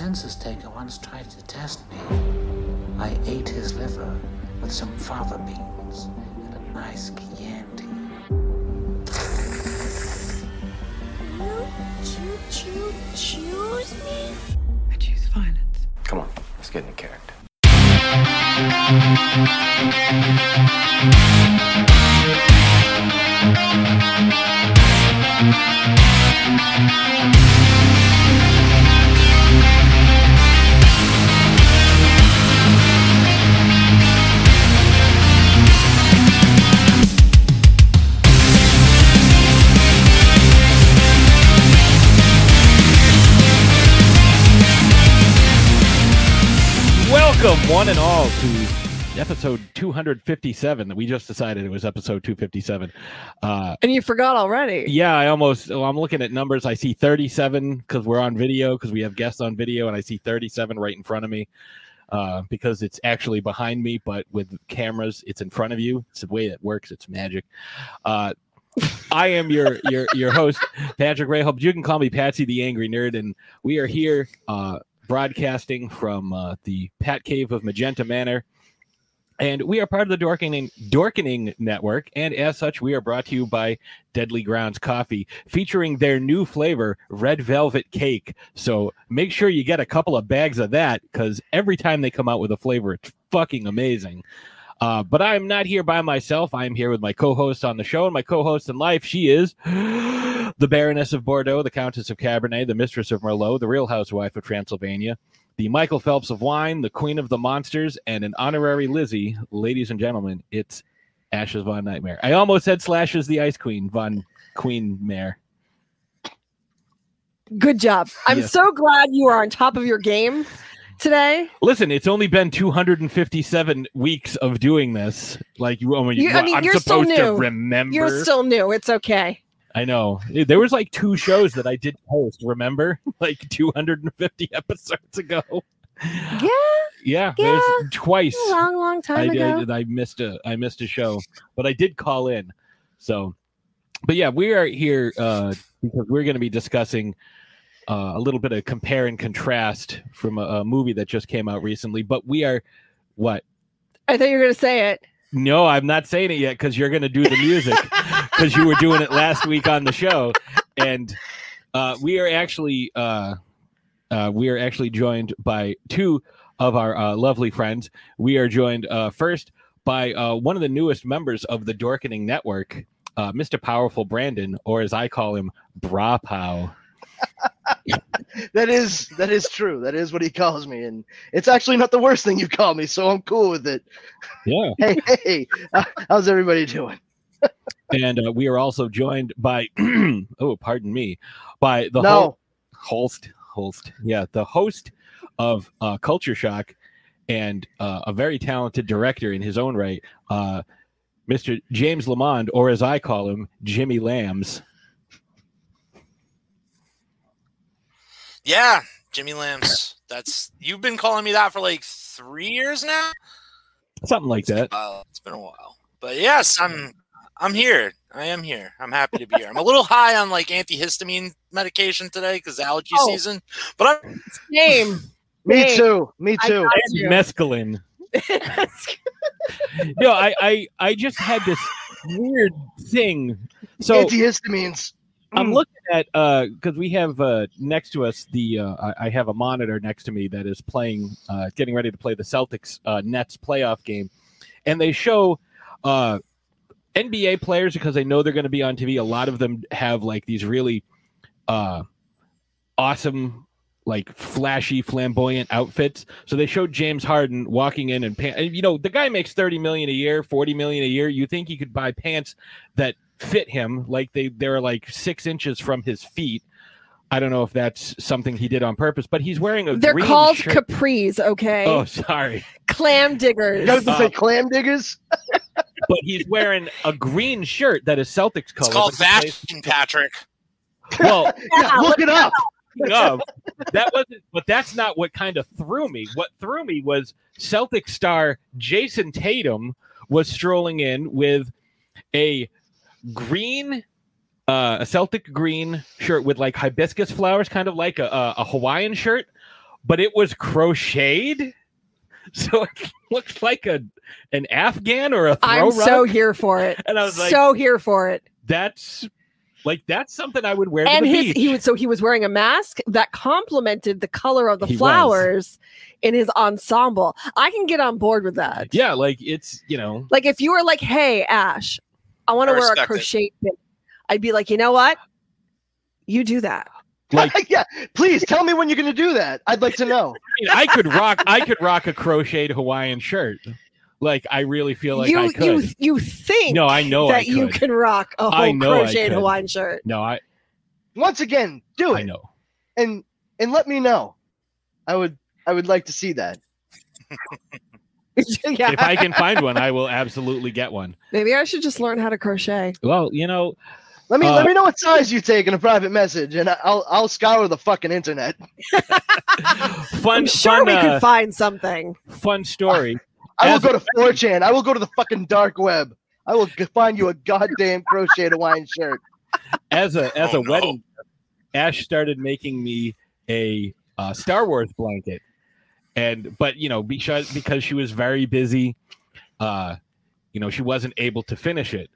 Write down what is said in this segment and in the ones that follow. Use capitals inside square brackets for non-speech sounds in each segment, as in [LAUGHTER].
census taker once tried to test me. I ate his liver with some fava beans and a nice Chianti. You choo choose me? I choose violence. Come on, let's get into character. One and all, to episode 257 that we just decided it was episode 257. Uh, And you forgot already. yeah, I almost, well, I'm looking at numbers. I see 37 because we're on video, because we have guests on video, and I see 37 right in front of me uh, because it's actually behind me, but with cameras, it's in front of you. It's the way it works, it's magic. Uh, I am your your your host, Patrick Rayhope. You can call me Patsy the Angry Nerd, and we are here uh, broadcasting from uh, the Pat Cave of Magenta Manor. And we are part of the Dorkening, Dorkening Network. And as such, we are brought to you by Deadly Grounds Coffee, featuring their new flavor, Red Velvet Cake. So make sure you get a couple of bags of that because every time they come out with a flavor, it's fucking amazing. Uh, but I'm not here by myself. I'm here with my co host on the show and my co host in life. She is [GASPS] the Baroness of Bordeaux, the Countess of Cabernet, the Mistress of Merlot, the Real Housewife of Transylvania, the Michael Phelps of wine, the Queen of the Monsters, and an honorary Lizzie. Ladies and gentlemen, it's Ashes Von Nightmare. I almost said Slashes the Ice Queen, Von Queen Mare. Good job. I'm Yes. so glad you are on top of your game today. Listen, it's only been 257 weeks of doing this. Like you, I mean, You- I mean, I'm you're still supposed to new. remember. You're still new. It's okay. I know. There was like two shows that I did post, remember? [LAUGHS] Like 250 episodes ago. Yeah, Yeah, Yeah. there's twice. a long, long I time ago. did I missed a I missed a show, but I did call in. So but yeah, we are here uh because we're going to be discussing uh, a little bit of compare and contrast from a, a movie that just came out recently, but we are what? I thought you were going to say it. No, I'm not saying it yet because you're going to do the music [LAUGHS] because you were doing it last week on the show, and uh, we are actually uh, uh, we are actually joined by two of our uh, lovely friends. We are joined uh, first by uh, one of the newest members of the Dorkening Network, uh, Mr. Powerful Brandon, or as I call him, Bra Pow. [LAUGHS] that is that is true. That is what he calls me, and it's actually not the worst thing you call me, so I'm cool with it. Yeah, [LAUGHS] Hey, hey, uh, how's everybody doing? and uh, we are also joined by [CLEARS THROAT] oh, pardon me, by the no, host host yeah the host of uh, culture shock and uh, a very talented director in his own right uh, mr james lamond or as i call him jimmy lambs Yeah, Jimmy Lambs. That's you've been calling me that for like three years now. something like that Uh, it's been a while, but yes, I'm I'm here. I am here. I'm happy to be here. I'm a little high on like antihistamine medication today because allergy Oh. season, but I'm Name. [LAUGHS] me hey, too, me too. got you. mescaline [LAUGHS] no I, I i just had this weird thing so Antihistamines. I'm looking at uh because we have uh next to us the uh I, I have a monitor next to me that is playing uh getting ready to play the Celtics uh Nets playoff game. And they show uh NBA players because they know they're going to be on TV a lot of them have like these really uh awesome like flashy flamboyant outfits. So they showed James Harden walking in and pants you know the guy makes 30 million a year 40 million a year. You think he could buy pants that fit him like they they're like six inches from his feet i don't know if that's something he did on purpose but he's wearing a They're green called shirt. capris, okay? oh sorry Clam You diggers. guys Uh, say clam diggers? but he's wearing a green shirt that is celtics color it's called but he plays- Vashon Patrick. [LAUGHS] well Yeah, look it up. of. That wasn't, but that's not what kind of threw me. What threw me was Celtic star Jayson Tatum was strolling in with a green, uh, a Celtic green shirt with like hibiscus flowers, kind of like a, a, a Hawaiian shirt, but it was crocheted, [LAUGHS] so it looked like a an Afghan or a throw I'm rug. so here for it. [LAUGHS] and I was like, so here for it. that's like that's something I would wear And his beach. he was so he was wearing a mask that complemented the color of the He was. flowers in his ensemble. I can get on board with that. yeah, like it's you know Like if you were like, "Hey, Ash, I want to wear a respect it. crochet pin," I'd be like, "You know what? You do that." like [LAUGHS] yeah, please tell me when you're gonna do that. I'd like to know. [LAUGHS] I, mean, I could rock I could rock a crocheted Hawaiian shirt. Like I really feel like you I could. you you think no, I know I that you can rock a whole know crocheted could. Hawaiian shirt. No, I Once again, do it. I know. and and let me know. I would I would like to see that. [LAUGHS] [LAUGHS] yeah. If I can find one, I will absolutely get one. Maybe I should just learn how to crochet. Well, you know, Let me Uh, let me know what size you take in a private message, and I'll I'll scour the fucking internet. [LAUGHS] fun I'm sure fun, we uh, could find something. fun story. I will go to 4chan. I will go to the fucking dark web. I will find you a goddamn crocheted Hawaiian shirt. As a as Oh, a no. wedding, Ash started making me a uh, Star Wars blanket, and but you know because because she was very busy, uh, you know she wasn't able to finish it.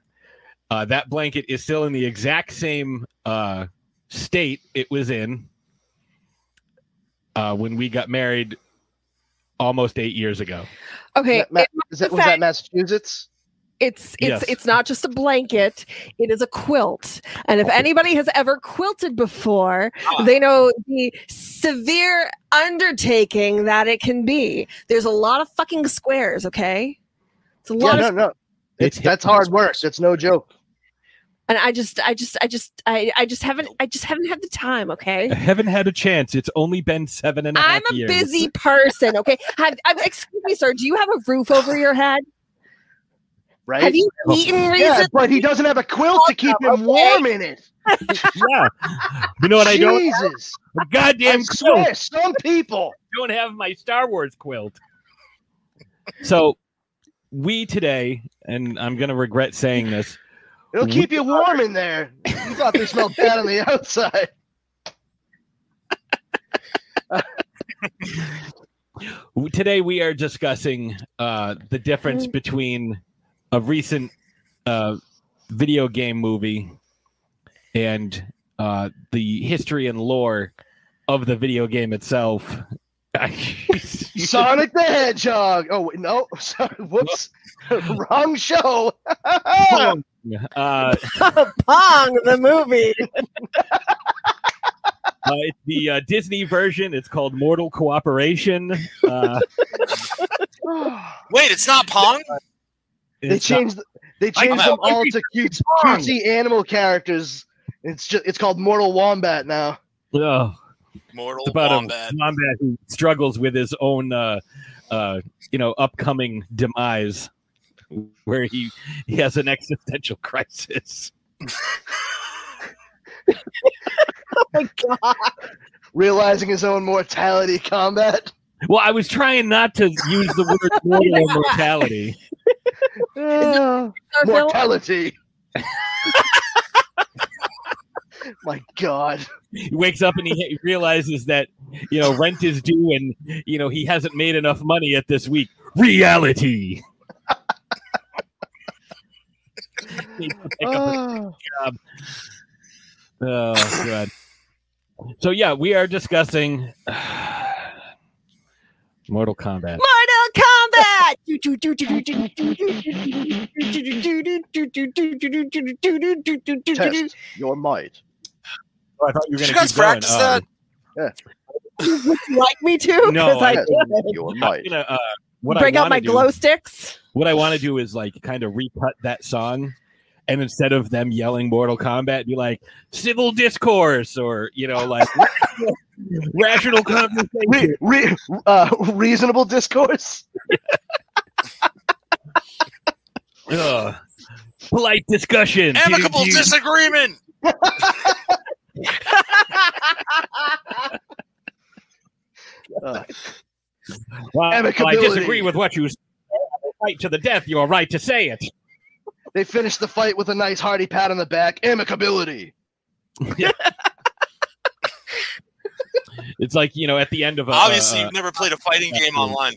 Uh, that blanket is still in the exact same uh, state it was in uh, when we got married almost eight years ago. Okay, Ma- Ma- it- is that, was that Massachusetts? It's it's Yes. it's not just a blanket; it is a quilt. And if anybody has ever quilted before, Ah. they know the severe undertaking that it can be. There's a lot of fucking squares. Okay, it's a Yeah, lot no, of, no. It's, It's that's hard work. It's no joke. and I just, I just, I just, I, I just haven't, I just haven't had the time. Okay. I haven't had a chance. It's only been seven and a half I'm a years. busy person. Okay. Have, I'm, excuse me, sir. Do you have a roof over your head? Right? Have you eaten yeah, recently? but he doesn't have a quilt to keep him Okay. warm in it. yeah. You know what I don't? Jesus. A goddamn I quilt. swear, some people. don't have my Star Wars quilt. So we today, and I'm gonna regret saying this, It'll keep you warm in there. You thought they smelled [LAUGHS] bad on the outside. [LAUGHS] today we are discussing uh, the difference between a recent uh, video game movie and uh, the history and lore of the video game itself. [LAUGHS] Sonic the Hedgehog. Oh wait, no, [LAUGHS] sorry. Whoops, [LAUGHS] wrong show. uh, Pong, the movie. Uh, it's the uh, Disney version. It's called Mortal Cooperation. Uh, [SIGHS] Wait, it's not Pong. They it's not- changed. They changed them all to cute, wrong. cutesy animal characters. It's just. It's called Mortal Wombat now. Ugh. Mortal It's about Wombat. a wombat who struggles with his own, uh, uh, you know, upcoming demise, where he he has an existential crisis. [LAUGHS] Oh my god. Realizing his own mortality combat. Well, I was trying not to use the word mortal [LAUGHS] or [LAUGHS] mortality. Our film- mortality. My God. He wakes up and he realizes that you know rent is due, and you know he hasn't made enough money yet this week. Reality. Needs to pick up a Ah. Oh god. So yeah, we are discussing [SIGHS] Mortal Kombat. Mortal Kombat. Test your might. Oh, I thought you were going you to guys practice that? Would you like me to? No, 'Cause I I- did. Your I'm might. gonna, uh, what Bring I out wanna my do, glow sticks. What I want to do is like kind of recut that song, and instead of them yelling Mortal Kombat, be like civil discourse or you know like [LAUGHS] rational conversation. Re, re, uh, reasonable discourse. [LAUGHS] Ugh. Polite discussion. Amicable Do- do- disagreement. Uh, [LAUGHS] Well, well, I disagree with what you say. Fight to the death. You are right to say it. they finished the fight with a nice hearty pat on the back. Amicability. [LAUGHS] It's like you know at the end of a Obviously, a- you've never played a fighting game [LAUGHS] online.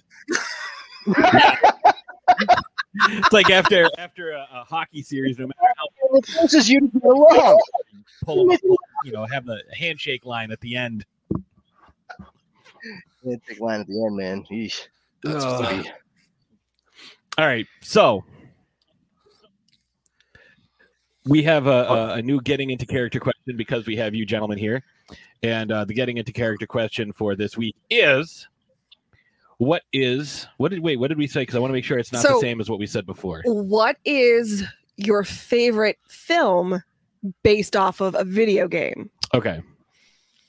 It's like after after a, a hockey series, no matter how It forces you to get along. pull them up, you know, have the handshake line at the end. Big line at the end, man. Yeesh. That's Ugh. funny. All right, so we have a, a, a new getting into character question because we have you gentlemen here, and uh, the getting into character question for this week is. What is what did wait? What did we say? Because I want to make sure it's not the same as what we said before. What is your favorite film based off of a video game? Okay,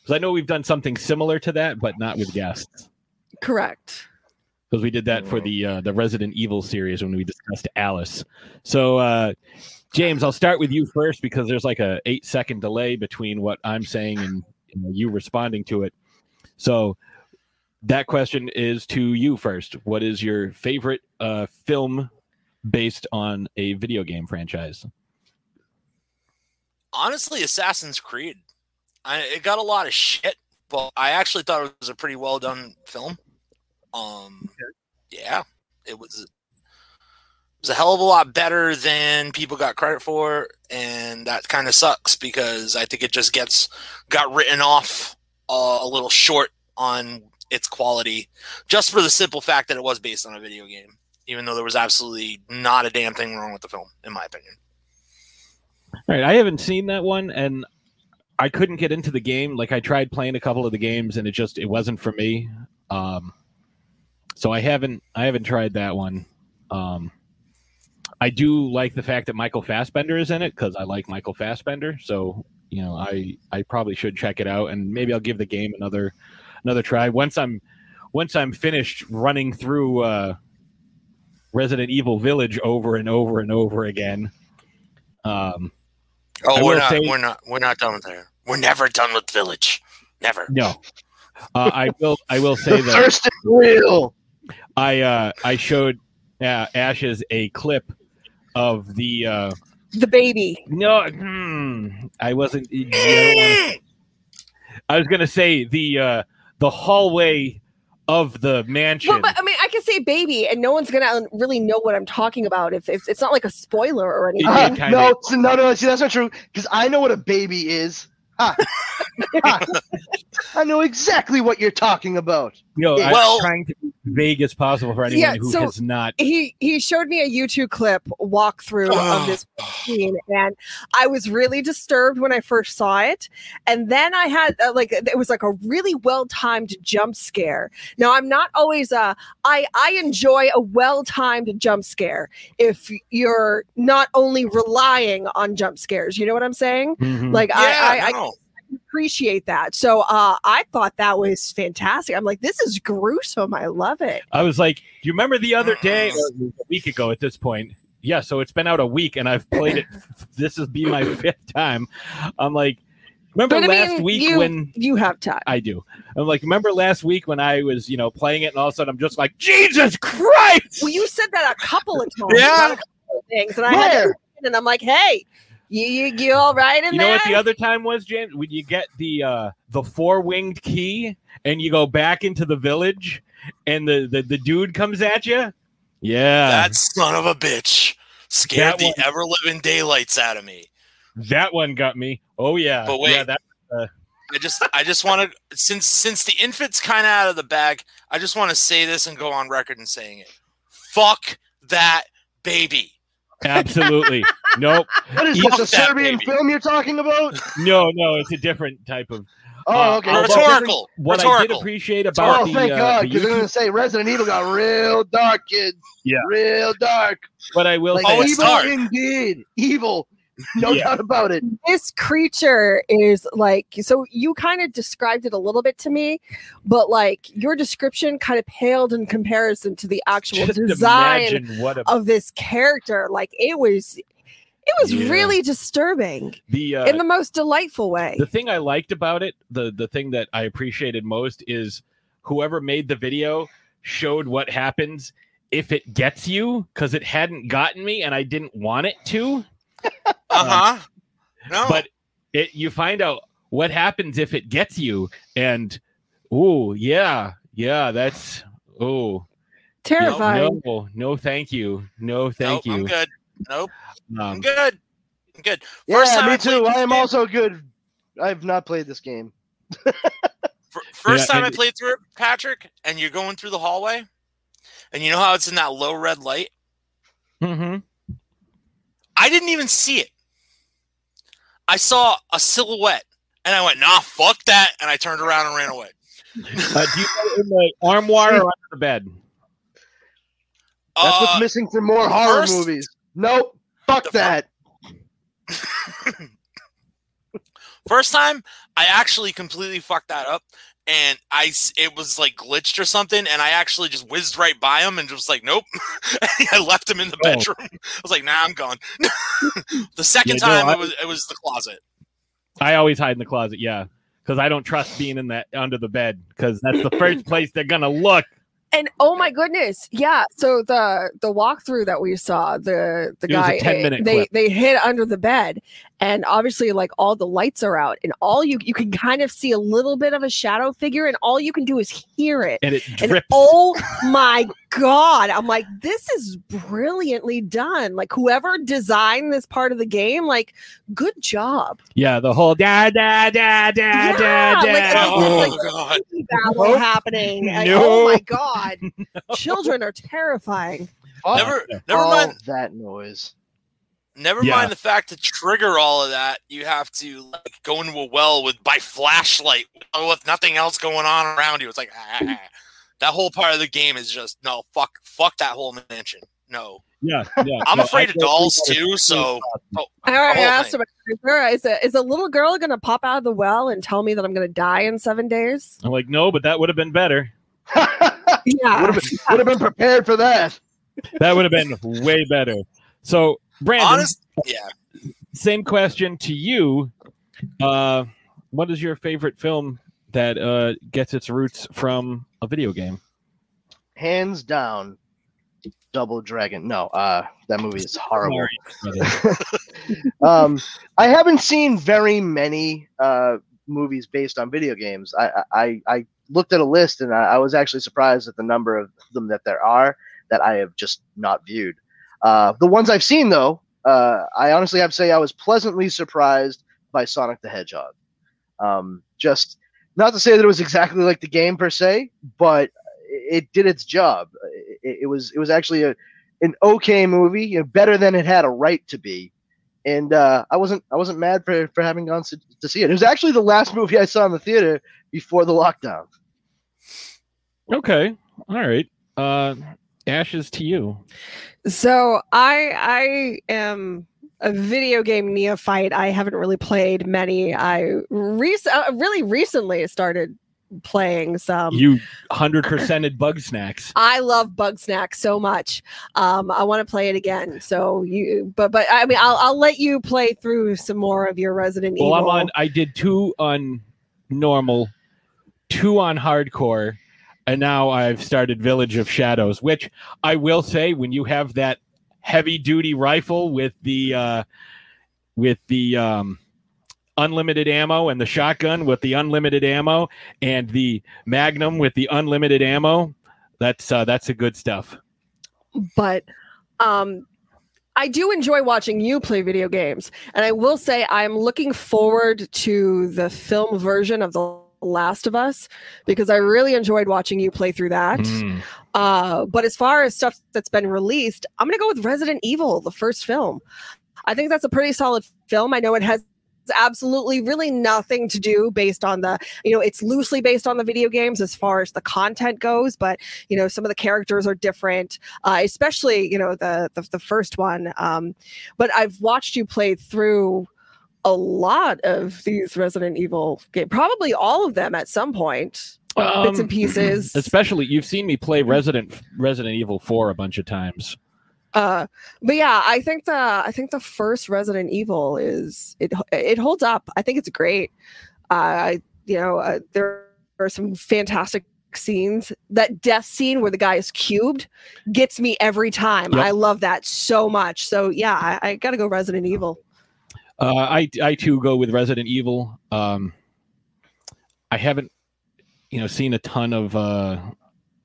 because I know we've done something similar to that, but not with guests. Correct. because we did that for the uh, the Resident Evil series when we discussed Alice. So, uh, James, I'll start with you first because there's like a eight second delay between what I'm saying and you, know, you responding to it. So, that question is to you first. What is your favorite uh, film based on a video game franchise? Honestly, Assassin's Creed. I, it got a lot of shit, but I actually thought it was a pretty well done film. Um, yeah, it was. It was a hell of a lot better than people got credit for, and that kind of sucks because I think it just gets got written off uh, a little short on its quality, just for the simple fact that it was based on a video game, even though there was absolutely not a damn thing wrong with the film, in my opinion. All right, I haven't seen that one, and I couldn't get into the game. Like I tried playing a couple of the games, and it just it wasn't for me. Um, so I haven't I haven't tried that one. Um, I do like the fact that Michael Fassbender is in it because I like Michael Fassbender. So you know, I I probably should check it out, and maybe I'll give the game another another try once I'm once I'm finished running through uh, Resident Evil Village over and over and over again. Um, Oh, we're not. say- we're not. We're not done with there. We're never done with Village. Never. No. Uh, I will. I will say The that thirst is real. I uh, I showed uh, Ashes a clip of the. Uh, The baby. no, hmm, I wasn't. I don't wanna- I was gonna say the uh, the hallway of the mansion. Well, but I mean, I can say baby, and no one's gonna really know what I'm talking about if, if it's not like a spoiler or anything. Yeah, kinda. [LAUGHS] no, no, no. See, that's not true. Because I know what a baby is. Ha. Ha. I know exactly what you're talking about. you know, I'm Well- trying to be vague as possible for anyone Yeah, who so- has not. he he showed me a YouTube clip walkthrough of this scene, and I was really disturbed when I first saw it. And then I had uh, like it was like a really well timed jump scare. Now I'm not always uh I I enjoy a well timed jump scare if you're not only relying on jump scares. You know what I'm saying? Mhm. Like I, I, I no. Appreciate that. So uh, I thought that was fantastic. I'm like, this is gruesome. I love it. I was like, do you remember the other day, a week ago at this point? Yeah, so it's been out a week and I've played it. [LAUGHS] this is be my fifth time. I'm like, remember But I last mean, week you- when You have time. I do? I'm like, remember last week when I was, you know, playing it and all of a sudden I'm just like, Jesus Christ! Well, you said that a couple of times. Yeah. a couple of things, and I had to and I'm like, hey, you you, you all right in you know there? what the other time was, James? When you get the uh the four winged key and you go back into the village and the the, the dude comes at you. Yeah, That son of a bitch scared That the ever living daylights out of me. that one got me. Oh yeah, But wait. yeah, that I just, I just want to, since since the infant's kind of out of the bag, I just want to say this and go on record and saying it. Fuck that baby. Absolutely nope. What is Fuck this, a Serbian baby. film you're talking about? No, no, it's a different type of. Oh, Uh, okay. uh, Well, Rhetorical. What I did appreciate about Oh, the, thank uh, God, the because I'm going to say Resident Evil got real dark, kids. Yeah. Real dark. But I will Like, say, Oh, it's evil dark. indeed. Evil. [LAUGHS] No Yeah. doubt about it. this creature is like so you kind of described it a little bit to me but like your description kind of paled in comparison to the actual just design what a, of this character like it was it was Yeah. really disturbing the uh, in the most delightful way the thing I liked about it, the the thing that I appreciated most is whoever made the video showed what happens if it gets you because it hadn't gotten me and I didn't want it to. [LAUGHS] Uh huh. No. But it you find out what happens if it gets you and Oh yeah, yeah. That's oh Terrifying. no, no, thank you, no, thank nope, I'm good. Nope, I'm Um, good. I'm good. Yeah, First time me I too. I am game- also good. I've not played this game. [LAUGHS] First Yeah, time I and- played through it, Patrick, and you're going through the hallway, and you know how it's in that low red light. mhm. I didn't even see it. I saw a silhouette, and I went, "Nah, fuck that," and I turned around and ran away. Uh, do you go in the armoire or under the bed? That's Uh, what's missing from more horror first- movies. Nope. Fuck The fu- that. [LAUGHS] First time, I actually completely fucked that up, and I s- it was like glitched or something, and I actually just whizzed right by him and just like, nope. [LAUGHS] I left him in the Oh. bedroom. [LAUGHS] I was like, nah, I'm gone. [LAUGHS] the second Yeah, no, time, I- it was it was the closet. I always hide in the closet. Yeah, because I don't trust being in that under the bed because that's the first place they're gonna look. And oh my goodness, yeah. So the the walkthrough that we saw, the the It was a guy 10 eh, minute they clip. they hid under the bed, and obviously like all the lights are out, and all you you can kind of see a little bit of a shadow figure, and all you can do is hear it. And it And oh my god, I'm like, this is brilliantly done. Like whoever designed this part of the game, like, good job. yeah, the whole da da da da Yeah, da da. oh, Oh, like- god! Battle Nope. happening. Like, No. Oh my god, [LAUGHS] children are terrifying. Fuck Never, never mind. that noise. Never Yeah. mind the fact to trigger all of that, you have to like go into a well with by flashlight with nothing else going on around you. It's like ah, ah, ah. that whole part of the game is just no fuck, fuck that whole mansion. No, Yeah, yeah. [LAUGHS] I'm no, afraid I of dolls too. So All right, I whole asked thing. him, is, there, is, a, is a little girl going to pop out of the well and tell me that I'm going to die in seven days? I'm like, no, but that would have been better. [LAUGHS] Yeah. would have been, would have been prepared for that. That would have been way better. So, Brandon, honest, yeah. same question to you. Uh, what is your favorite film that uh, gets its roots from a video game? Hands down, Double Dragon. No, uh, that movie is horrible. [LAUGHS] Um, I haven't seen very many uh, movies based on video games. I, I, I looked at a list and I, I was actually surprised at the number of them that there are that I have just not viewed. Uh, the ones I've seen, though, uh, I honestly have to say I was pleasantly surprised by Sonic the Hedgehog. Um, just not to say that it was exactly like the game per se, but it did its job. It, it was it was actually a an okay movie, you know, better than it had a right to be and uh, I wasn't I wasn't mad for, for having gone to, to see it. It was actually the last movie I saw in the theater before the lockdown. okay, all right. Uh, ashes to you. So I I am a video game neophyte. I haven't really played many. I rec- uh, really recently started playing some. You hundred percented Bugsnax. [LAUGHS] I love Bugsnax so much. Um, I want to play it again. So you, but but I mean, I'll I'll let you play through some more of your Resident Well, I'm on. I did two on normal, two on hardcore, and now I've started Village of Shadows. Which I will say, when you have that heavy duty rifle with the uh, with the um, unlimited ammo and the shotgun with the unlimited ammo and the Magnum with the unlimited ammo, that's uh, that's a good stuff. but um I do enjoy watching you play video games. And I will say I'm looking forward to the film version of The Last of Us because I really enjoyed watching you play through that. Mm. Uh, but as far as stuff that's been released, I'm going to go with Resident Evil, the first film. I think that's a pretty solid film. I know it has absolutely really nothing to do based on the you know it's loosely based on the video games as far as the content goes but you know some of the characters are different uh, especially you know the, the the first one um but i've watched you play through a lot of these resident evil games probably all of them at some point uh, bits Um, and [CLEARS THROAT] pieces. Especially, you've seen me play Resident Resident Evil Four a bunch of times. uh but yeah i think the i think the first resident evil is it it holds up. I think it's great. Uh I, you know uh, there are some fantastic scenes. That death scene where the guy is cubed gets me every time. Yep. i love that so much. So yeah i, I gotta go resident evil Uh, I I too go with Resident Evil. Um, I haven't you know seen a ton of uh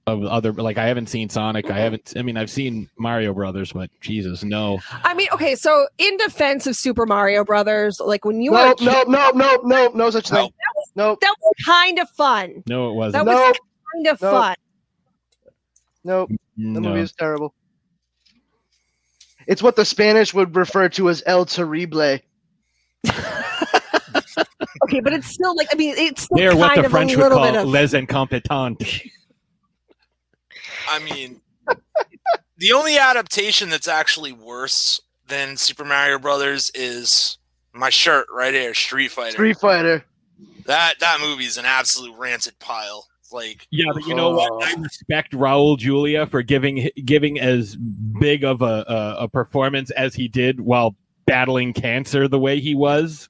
of other like I haven't seen Sonic. I haven't. I mean, I've seen Mario Brothers, but Jesus, no. I mean, okay, so in defense of Super Mario Brothers, like when you were a Nope, kid, nope, nope, nope, nope, no such thing. No, that was kind of fun. No, it wasn't. That was kind of Nope. fun. nope. The movie is terrible. It's what the Spanish would refer to as El Terrible. Okay, but it's still like I mean, it's still They're kind what the of French would call of les incompetents. I mean, the only adaptation that's actually worse than Super Mario Brothers is my shirt right here, Street Fighter. Street Fighter. That that movie is an absolute rancid pile. Like, Yeah, but you know what? Oh. I respect Raul Julia for giving giving as big of a, a a performance as he did while battling cancer the way he was.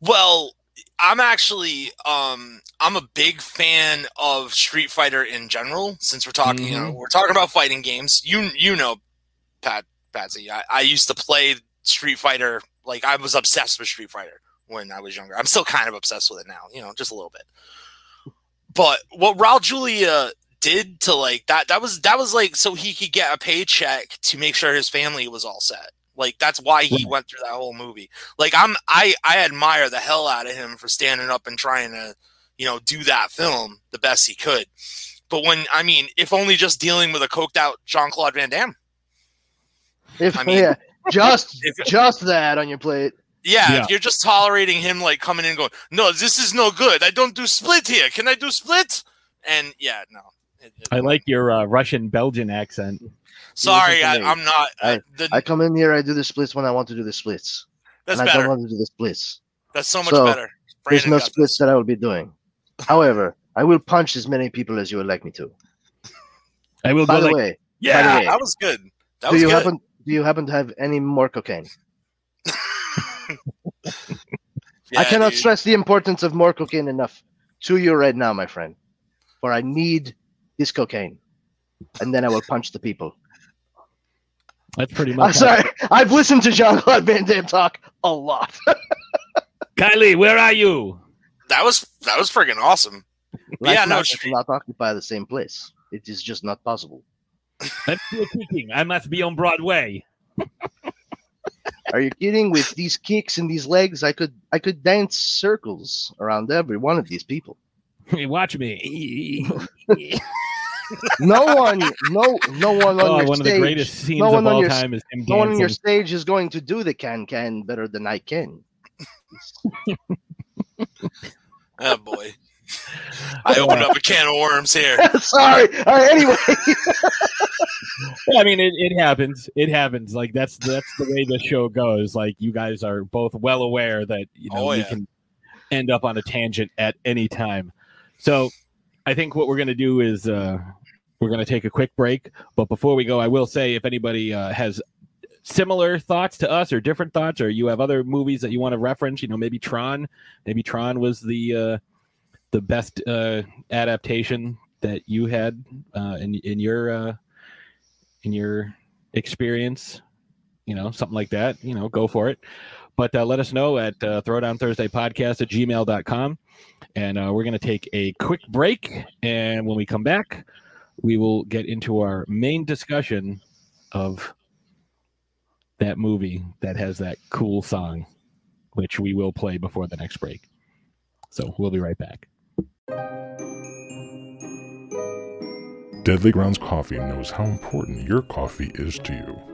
well, I'm actually um I'm a big fan of Street Fighter in general. Since we're talking, you know, we're talking about fighting games. You you know, Pat Patsy. I, I used to play Street Fighter. Like I was obsessed with Street Fighter when I was younger. I'm still kind of obsessed with it now. You know, just a little bit. But what Raul Julia did to like that that was that was like so he could get a paycheck to make sure his family was all set. Like that's why he went through that whole movie. Like I'm I I admire the hell out of him for standing up and trying to, you know, do that film the best he could. But when I mean, if only just dealing with a coked out Jean Claude Van Damme. If I [LAUGHS] mean- yeah, just [LAUGHS] If- just that on your plate. Yeah, Yeah. if you're just tolerating him like coming in and going, No, this is no good. I don't do split here. Can I do split? And yeah, no. It- it- I like your uh, Russian Belgian accent. Sorry, I, I'm not I- uh, the, I come in here, I do the splits when I want to do the splits. that's and I don't want to do the splits. That's so much So, better. There's no got splits that I will be doing. However, I will punch as many people as you would like me to. I will By go the like, way, Yeah, way, that was good. That do was you good. happen do you happen to have any more cocaine? [LAUGHS] I cannot dude. stress the importance of more cocaine enough to you right now, my friend. For I need this cocaine. And then I will punch the people. That's pretty much. I'm much. sorry. I've listened to Jean Claude Van Damme talk a lot. [LAUGHS] Kylie, where are you? That was that was freaking awesome. Like Yeah, no, not, Street- not occupy the same place. It is just not possible. [LAUGHS] I'm still kicking. I must be on Broadway. Are you kidding? With these kicks and these legs, I could I could dance circles around every one of these people. Hey, [LAUGHS] watch me. No one, no, no one on oh, your one of stage, the greatest scenes no of one on all your, time is him no one on your stage is going to do the can can better than I can. [LAUGHS] Oh boy. I opened up a can of worms here. [LAUGHS] Sorry. All right. Anyway, [LAUGHS] Yeah, I mean, it, it happens. It happens. Like that's that's the way the show goes. Like you guys are both well aware that you know Oh, we yeah. can end up on a tangent at any time. So I think what we're gonna do is uh, we're gonna take a quick break. But before we go, I will say if anybody uh, has similar thoughts to us or different thoughts, or you have other movies that you want to reference, you know, maybe Tron. Maybe Tron was the uh, the best uh, adaptation that you had uh, in in your uh, in your experience, you know, something like that, you know, go for it. But uh, let us know at uh, Throwdown Thursday podcast at gmail.com. And uh, we're going to take a quick break. And when we come back, we will get into our main discussion of that movie that has that cool song, which we will play before the next break. So we'll be right back. Deadly Grounds Coffee knows how important your coffee is to you.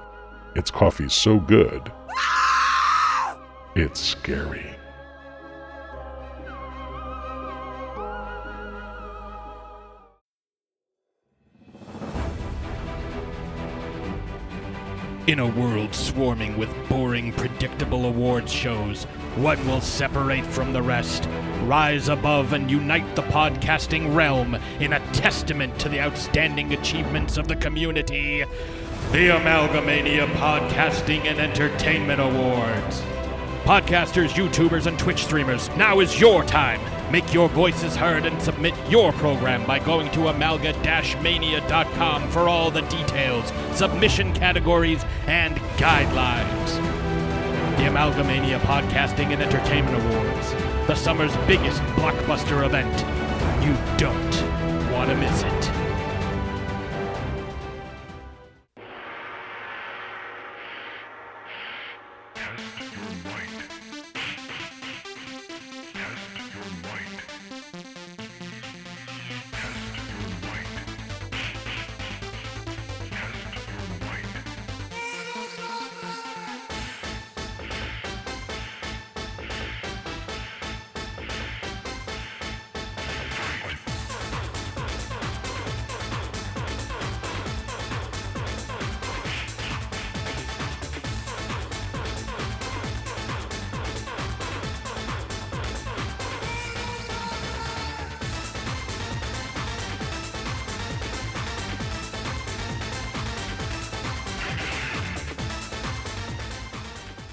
It's coffee so good, it's scary. In a world swarming with boring, predictable awards shows, what will separate from the rest, rise above, and unite the podcasting realm in a testament to the outstanding achievements of the community. The Amalgamania Podcasting and Entertainment Awards. Podcasters, YouTubers, and Twitch streamers, now is your time. Make your voices heard and submit your program by going to amalga-mania.com for all the details, submission categories, and guidelines. The Amalgamania Podcasting and Entertainment Awards, the summer's biggest blockbuster event. You don't want to miss it.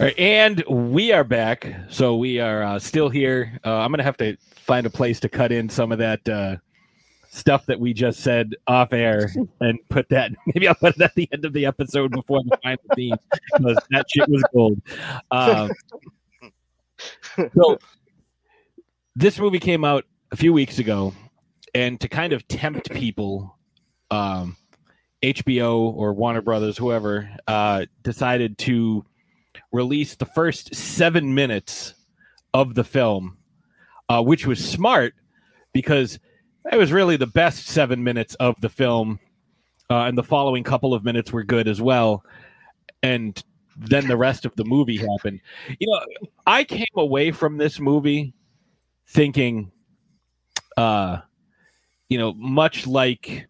Right, and we are back. So we are uh, still here. Uh, I'm gonna have to find a place to cut in some of that uh, stuff that we just said off air [LAUGHS] and put that. [LAUGHS] Maybe I'll put it at the end of the episode before the final theme because that shit was gold. Um, so this movie came out a few weeks ago, and to kind of tempt people, um, HBO or Warner Brothers, whoever, uh, decided to release the first seven minutes of the film, uh, which was smart because it was really the best seven minutes of the film, uh, and the following couple of minutes were good as well. And then the rest of the movie happened. You know, I came away from this movie thinking, uh, you know, much like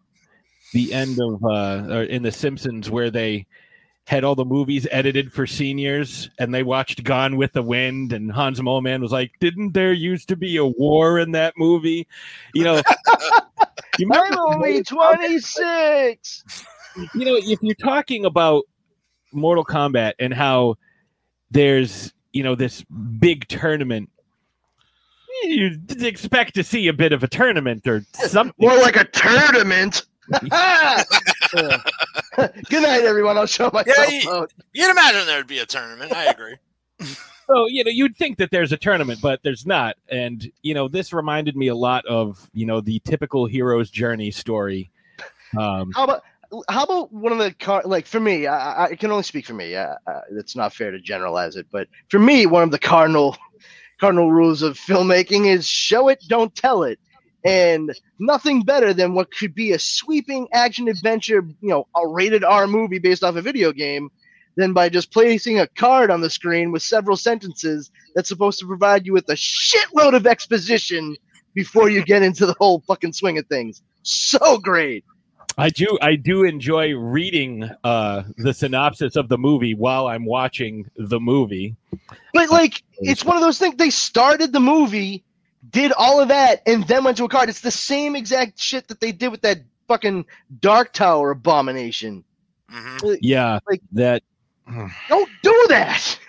the end of uh, in The Simpsons, where they had all the movies edited for seniors and they watched Gone with the Wind and Hans Moleman was like, Didn't there used to be a war in that movie? You know, [LAUGHS] you I'm only 26. you know, if you're talking about Mortal Kombat and how there's, you know, this big tournament, you expect to see a bit of a tournament or something. More like a tournament. [LAUGHS] [LAUGHS] [LAUGHS] Good night, everyone. I'll show my Yeah, you, You'd imagine there'd be a tournament. I agree. [LAUGHS] So, you know, you'd think that there's a tournament, but there's not. And, you know, this reminded me a lot of, you know, the typical hero's journey story. Um, How about how about one of the car like for me? I, I- I can only speak for me. Uh, uh, it's not fair to generalize it, but for me, one of the cardinal [LAUGHS] cardinal rules of filmmaking is show it, don't tell it. And nothing better than what could be a sweeping action adventure, you know, a rated R movie based off a video game, than by just placing a card on the screen with several sentences that's supposed to provide you with a shitload of exposition before you get into the whole fucking swing of things. So great. I do I do enjoy reading uh, the synopsis of the movie while I'm watching the movie. But like, it's one of those things. They started the movie, did all of that, and then went to a card. It's the same exact shit that they did with that fucking Dark Tower abomination. Mhm. Yeah, Like- that Don't do that.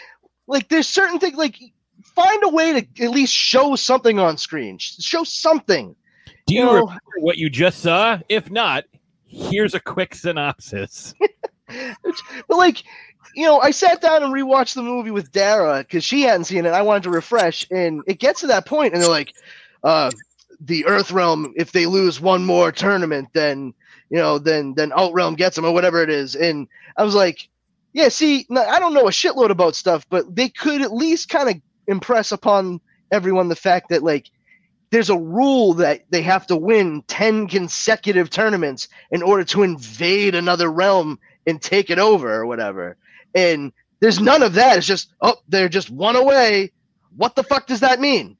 [LAUGHS] like, there's certain things. Like, find a way to at least show something on screen. Show something. Do you No. remember what you just saw? If not, here's a quick synopsis. [LAUGHS] But like, you know, I sat down and rewatched the movie with Dara because she hadn't seen it. I wanted to refresh, and it gets to that point, and they're like, uh, "The Earth Realm, if they lose one more tournament, then you know, then then Out Realm gets them or whatever it is." And I was like, "Yeah, see, I don't know a shitload about stuff, but they could at least kind of impress upon everyone the fact that like." There's a rule that they have to win 10 consecutive tournaments in order to invade another realm and take it over or whatever. And there's none of that. It's just oh, they're just one away. What the fuck does that mean?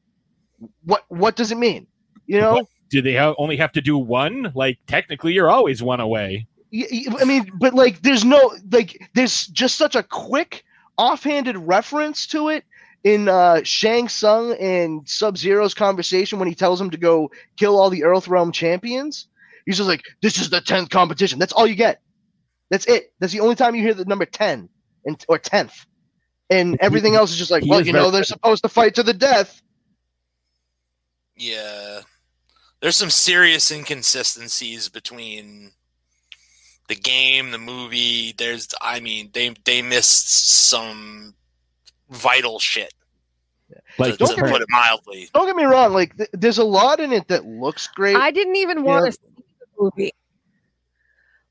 What what does it mean? You know? Do they ha- only have to do one? Like technically, you're always one away. I mean, but like, there's no like, there's just such a quick, offhanded reference to it in uh, Shang Tsung and Sub Zero's conversation when he tells him to go kill all the Earth Realm champions. He's just like, "This is the tenth competition." That's all you get. That's it. That's the only time you hear the number ten and or tenth, and everything else is just like, "Well, you know, they're supposed to fight to the death." Yeah. There's some serious inconsistencies between the game, the movie. There's I mean, they they missed some vital shit. Like, to, don't to get me- put it mildly. Don't get me wrong. Like, th- there's a lot in it that looks great. I didn't even You want know- to see the movie.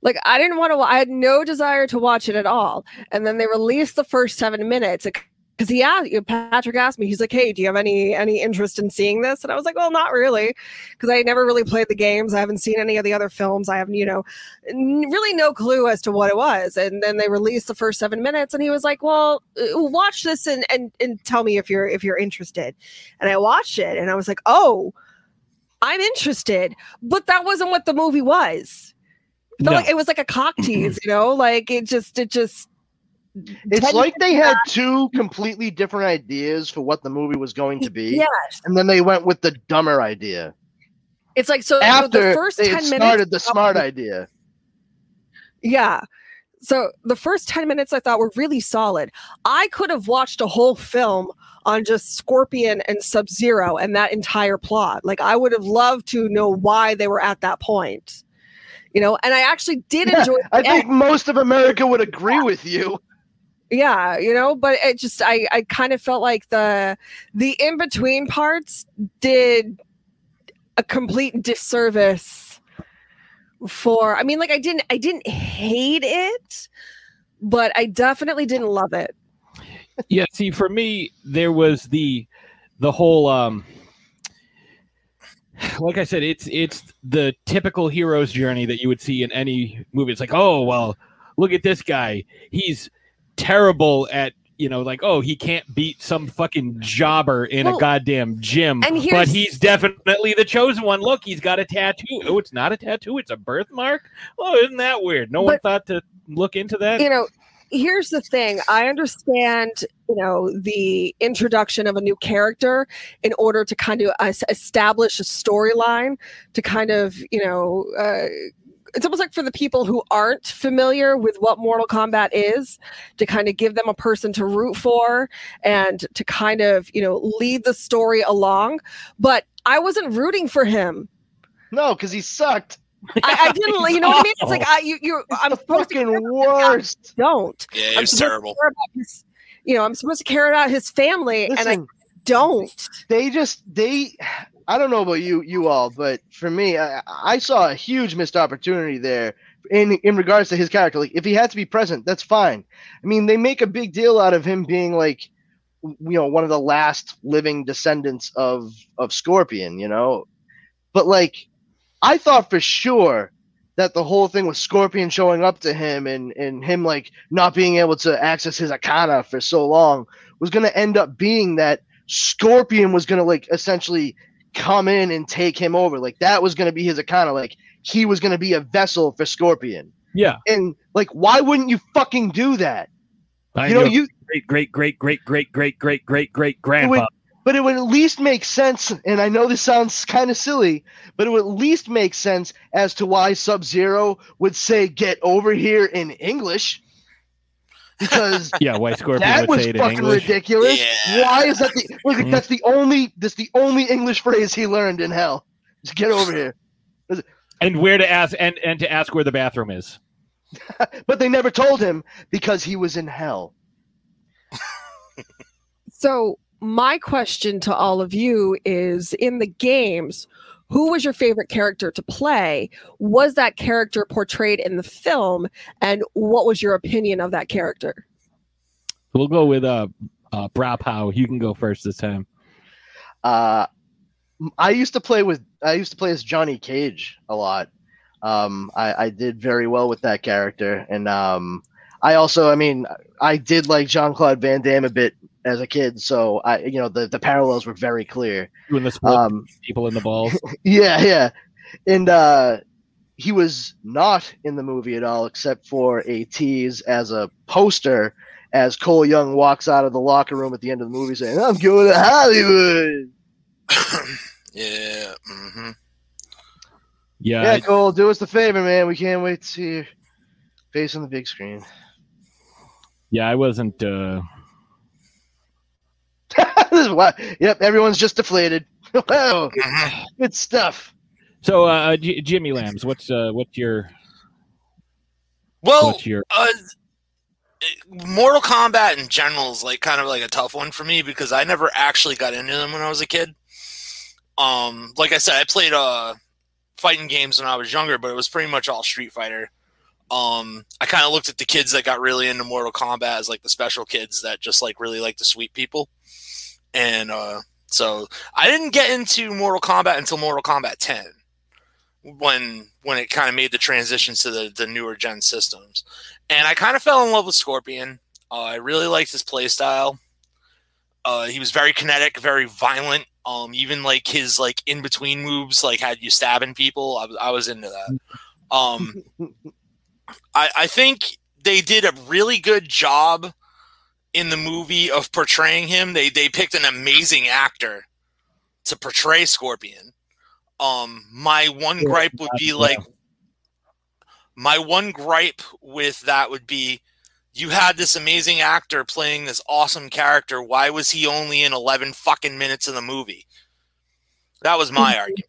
Like I didn't want to. I had no desire to watch it at all. And then they released the first seven minutes because he asked Patrick asked me. He's like, "Hey, do you have any any interest in seeing this?" And I was like, "Well, not really, because I never really played the games. I haven't seen any of the other films. I have, you know, really no clue as to what it was." And then they released the first seven minutes, and he was like, "Well, uh, watch this and and and tell me if you're if you're interested." And I watched it, and I was like, "Oh." I'm interested, but that wasn't what the movie was. It felt No. like it was like a cock [CLEARS THROAT] tease, you know, like it just, it just. It's like they minutes had two completely different ideas for what the movie was going to be, Yes, and then they went with the dumber idea it's like so. after the first they ten had minutes, started the smart idea. yeah. So the first ten minutes I thought were really solid. I could have watched a whole film on just Scorpion and Sub Zero and that entire plot. Like I would have loved to know why they were at that point. You know, and I actually did Yeah, enjoy. I think end. most of America would agree with you. yeah you know but it just i i kind of felt like the the in between parts did a complete disservice for i mean like i didn't i didn't hate it but i definitely didn't love it yeah see for me there was the the whole um like i said it's it's the typical hero's journey that you would see in any movie. It's like oh well look at this guy. He's terrible at you know like oh he can't beat some fucking jobber in Well, a goddamn gym but he's definitely the chosen one. Look he's got a tattoo. Oh it's not a tattoo. It's a birthmark? Oh isn't that weird? No one thought to look into that? You know here's the thing. I understand you know the introduction of a new character in order to kind of es- establish a storyline to kind of you know uh, it's almost like for the people who aren't familiar with what mortal kombat is to kind of give them a person to root for and to kind of you know lead the story along. But i wasn't rooting for him. No, because he sucked. I, I [LAUGHS] didn't you know what i mean? It's like i you, you i'm supposed to care fucking about this worst. don't. Yeah, it I'm was terrible. his- you know, I'm supposed to care about his family, and I don't. they just they i don't know about you you all but for me i, I saw a huge missed opportunity there in in regards to his character. Like if he had to be present that's fine. I mean they make a big deal out of him being like you know one of the last living descendants of of scorpion you know? But like i thought for sure that the whole thing with scorpion showing up to him and and him like not being able to access his arcana for so long was going to end up being that Scorpion was gonna like essentially come in and take him over. Like that was gonna be his Arcana. Like he was gonna be a vessel for Scorpion. yeah And like, why wouldn't you fucking do that? I you know, you great, great, great, great, great, great, great, great, great grandfather. But it would at least make sense. And I know this sounds kind of silly, but it would at least make sense as to why Sub Zero would say "get over here" in English. Because [LAUGHS] Yeah, why Scorpion that would was say it in fucking English. ridiculous. Yeah. Why is that the look? Mhm. That's the only that's the only English phrase he learned in hell. Just get over here. And where to ask and and to ask where the bathroom is. [LAUGHS] But they never told him because he was in hell. [LAUGHS] So, my question to all of you is in the games, who was your favorite character to play? Was that character portrayed in the film? And what was your opinion of that character? We'll go with uh uh Brow Pow. You can go first this time. Uh, I used to play with I used to play as Johnny Cage a lot. Um, I, I did very well with that character, and um, I also I mean I did like Jean Claude Van Damme a bit as a kid, so I you know the the parallels were very clear. Doing the split Um, [LAUGHS] people in the balls. [LAUGHS] Yeah, yeah. And uh he was not in the movie at all, except for a tease as a poster as Cole Young walks out of the locker room at the end of the movie saying, I'm going to Hollywood. [COUGHS] yeah. Mm-hmm. Yeah, Yeah, I- Cole, do us the favor, man. We can't wait to see your face on the big screen. yeah, I wasn't. uh This is why- [LAUGHS] yep, everyone's just deflated. [LAUGHS] wow, [LAUGHS] good stuff. So, uh, J- Jimmy Lambs, what's uh, what's your Well, what's your uh, Mortal Kombat in general is like kind of like a tough one for me because I never actually got into them when I was a kid. Um, like I said, I played uh fighting games when I was younger, but it was pretty much all Street Fighter. Um, I kind of looked at the kids that got really into Mortal Kombat as like the special kids that just like really like to sweep people, and uh, so I didn't get into Mortal Kombat until Mortal Kombat 10 when when it kind of made the transition to the, the newer gen systems. And i kind of fell in love with scorpion. Uh, i really liked his playstyle. uh, he was very kinetic very violent. Um, even like his like in between moves like had you stabbing people i, was- I was into that. Um, [LAUGHS] I, I think they did a really good job in the movie of portraying him they they picked an amazing actor to portray scorpion. Um my one gripe would be like my one gripe with that would be you had this amazing actor playing this awesome character. Why was he only in 11 fucking minutes of the movie? That was my [LAUGHS] argument.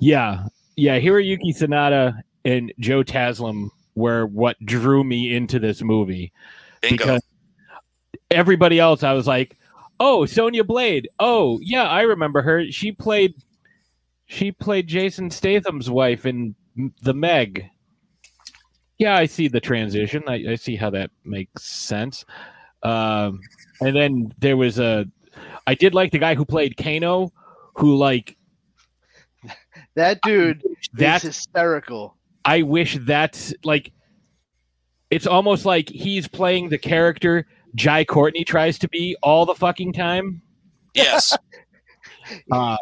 Yeah, yeah. Hiroyuki Sanada and Joe Taslim were what drew me into this movie bingo. because everybody else, I was like, "Oh, Sonya Blade. Oh, yeah, I remember her. She played, she played Jason Statham's wife in the Meg." Yeah, I see the transition. I, I see how that makes sense. Um, and then there was a, I did like the guy who played Kano, who like That dude That's- is hysterical. I wish that's like it's almost like he's playing the character Jai Courtney tries to be all the fucking time. yes [LAUGHS] Um,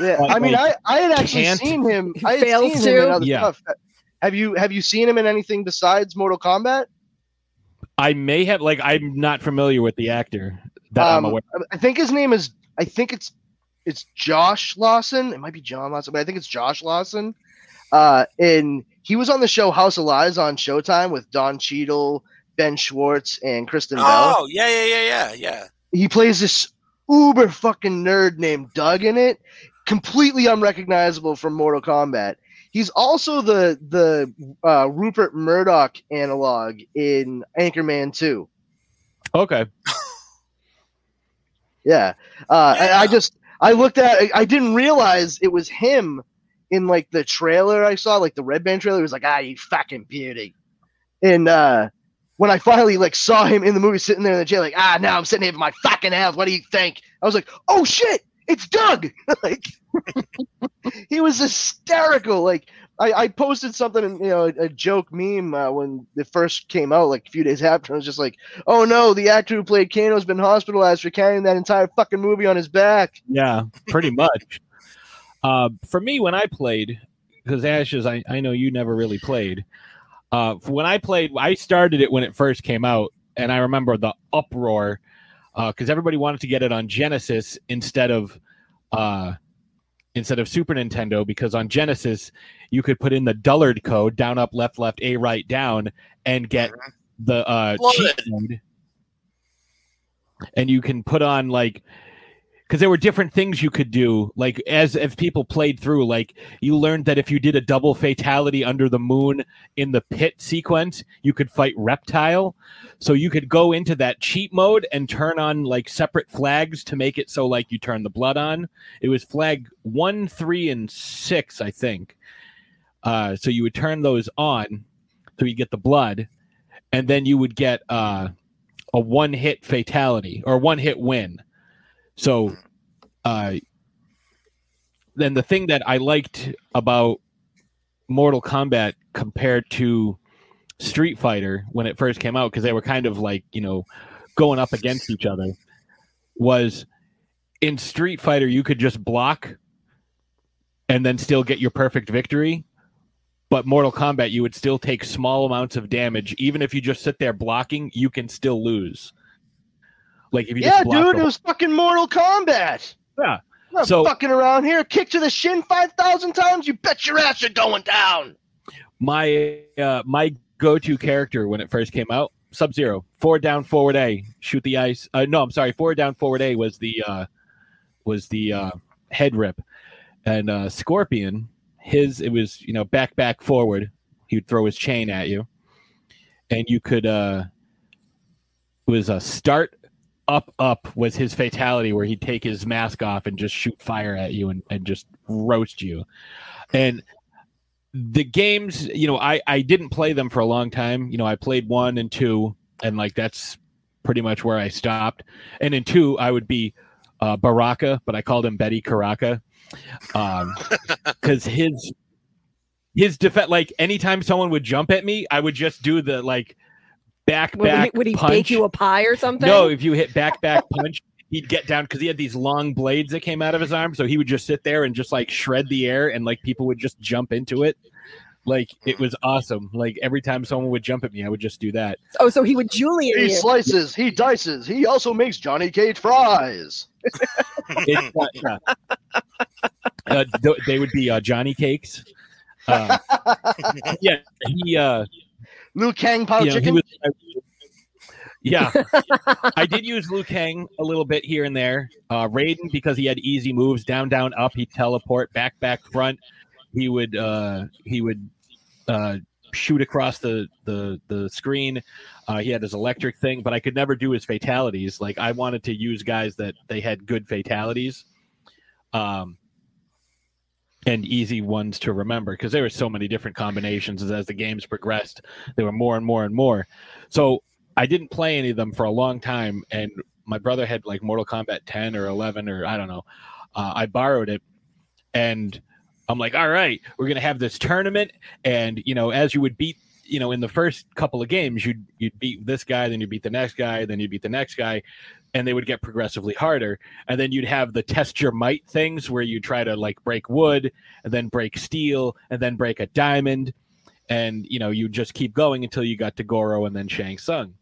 Yeah, Like, I mean, I, I had actually seen him. [LAUGHS] I had fails seen him in other Yeah. stuff. Have you have you seen him in anything besides Mortal Kombat? I may have like I'm not familiar with the actor that I'm Um, aware. I think his name is. I think it's it's Josh Lawson. It might be John Lawson, but I think it's Josh Lawson. Uh, and he was on the show House of Lies on Showtime with Don Cheadle, Ben Schwartz, and Kristen Bell. oh yeah yeah yeah yeah yeah He plays this uber fucking nerd named Doug in it, completely unrecognizable from Mortal Kombat. He's also the the uh, Rupert Murdoch analog in Anchorman 2. Okay. [LAUGHS] Yeah. Uh, I, I just I looked at I, I didn't realize it was him in like the trailer I saw, like the red band trailer. It was like, ah, you fucking beauty. And uh, when I finally like saw him in the movie sitting there in the jail, like, ah, now I'm sitting here with my fucking ass. What do you think? I was like, oh shit, it's Doug. [LAUGHS] like he was hysterical. Like I, I posted something, in, you know, a, a joke meme uh, when it first came out, like a few days after. I was just like, "Oh no, the actor who played Kano's been hospitalized for carrying that entire fucking movie on his back." Yeah, pretty much. Uh, for me, when I played, because Ashes, I, I know you never really played. Uh, when I played, I started it when it first came out, and I remember the uproar because everybody wanted to get it on Genesis instead of uh, instead of Super Nintendo because on Genesis you could put in the Dullard code down, up, left, left, A, right, down, and get the uh, cheat it. mode. And you can put on like because there were different things you could do like as if people played through like you learned that if you did a double fatality under the moon in the pit sequence you could fight reptile. So you could go into that cheat mode and turn on like separate flags to make it so like you turn the blood on. It was flag one three and six i think. Uh, so you would turn those on so you get the blood and then you would get uh, a one hit fatality or one hit win so, uh, then the thing that I liked about Mortal Kombat compared to Street Fighter when it first came out, because they were kind of like, you know, going up against each other, was in Street Fighter, you could just block and then still get your perfect victory. but Mortal Kombat, you would still take small amounts of damage, even if you just sit there blocking. You can still lose. Like if you Yeah, dude, it was fucking Mortal Kombat. yeah. I'm not So- fucking around here. Kick to the shin five thousand times. You bet your ass you're going down. my uh, my go-to character when it first came out sub zero forward down forward a shoot the ice uh, no i'm sorry forward down forward a was the uh was the uh head rip and uh scorpion his it was you know back back forward he would throw his chain at you and you could uh it was a start up up was his fatality where he'd take his mask off and just shoot fire at you and, and just roast you. And the games you know i i didn't play them for a long time. You know i played one and two and like that's pretty much where i stopped. And in two i would be uh baraka but i called him betty karaka um [LAUGHS] because his his defense like anytime someone would jump at me i would just do the like back Would, he, back would he punch. bake you a pie or something? No, if you hit back back [LAUGHS] punch, he'd get down because he had these long blades that came out of his arm. So he would just sit there and just like shred the air, and like people would just jump into it. Like it was awesome. Like every time someone would jump at me, I would just do that. Oh, so he would Julian He you. slices. He dices. He also makes Johnny Cage fries. It's, uh. Uh, th- they would be uh, Johnny cakes. Uh, [LAUGHS] yeah, he. Liu Kang you know, Chicken. was- yeah, I did use Liu Kang a little bit here and there. Uh, Raiden because he had easy moves, down, down, up. He teleport, back, back, front. He would uh, he would uh, shoot across the the the screen. Uh, he had his electric thing, but I could never do his fatalities. Like I wanted to use guys that they had good fatalities, um, and easy ones to remember because there were so many different combinations as, the games progressed. There were more and more and more. So I didn't play any of them for a long time, and my brother had like Mortal Kombat 10 or 11 or I don't know. Uh, I borrowed it, and I'm like, all right, we're gonna have this tournament, and you know, as you would beat, you know, in the first couple of games, you'd you'd beat this guy, then you beat the next guy, then you beat the next guy, and they would get progressively harder, and then you'd have the test your might things where you try to like break wood, and then break steel, and then break a diamond, and you know, you just keep going until you got to Goro and then Shang Tsung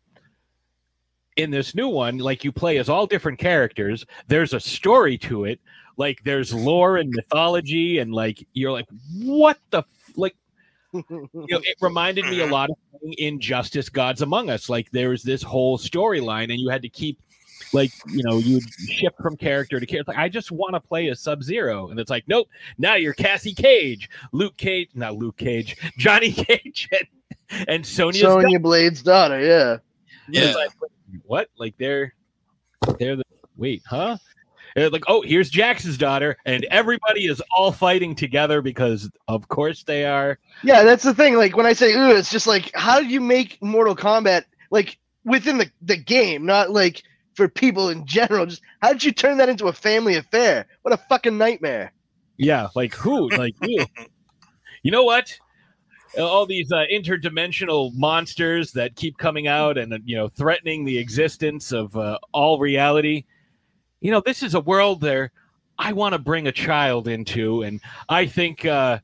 in this new one, like you play as all different characters. There's a story to it. Like there's lore and mythology, and like you're like, what the f-? like. [LAUGHS] You know, it reminded me a lot of Injustice, Gods Among Us. Like there was this whole storyline, and you had to keep, like you know, you would shift from character to character. Like I just want to play a Sub Zero, and it's like, nope. Now you're Cassie Cage, Luke Cage, not Luke Cage, Johnny [LAUGHS] Cage, and, and Sonya's Sonya Blade's daughter. Yeah. yeah. Like, what? Like they're they're the wait, huh? They're like, oh, here's Jax's daughter, and everybody is all fighting together because of course they are. Yeah, that's the thing. Like when I say ooh, it's just like how do you make Mortal Kombat like within the, the game, not like for people in general. Just how did you turn that into a family affair? What a fucking nightmare. Yeah, like who? Like you. [LAUGHS] You know what? All these uh, interdimensional monsters that keep coming out and uh, you know threatening the existence of uh, all reality. You know, this is a world there I want to bring a child into, and I think uh,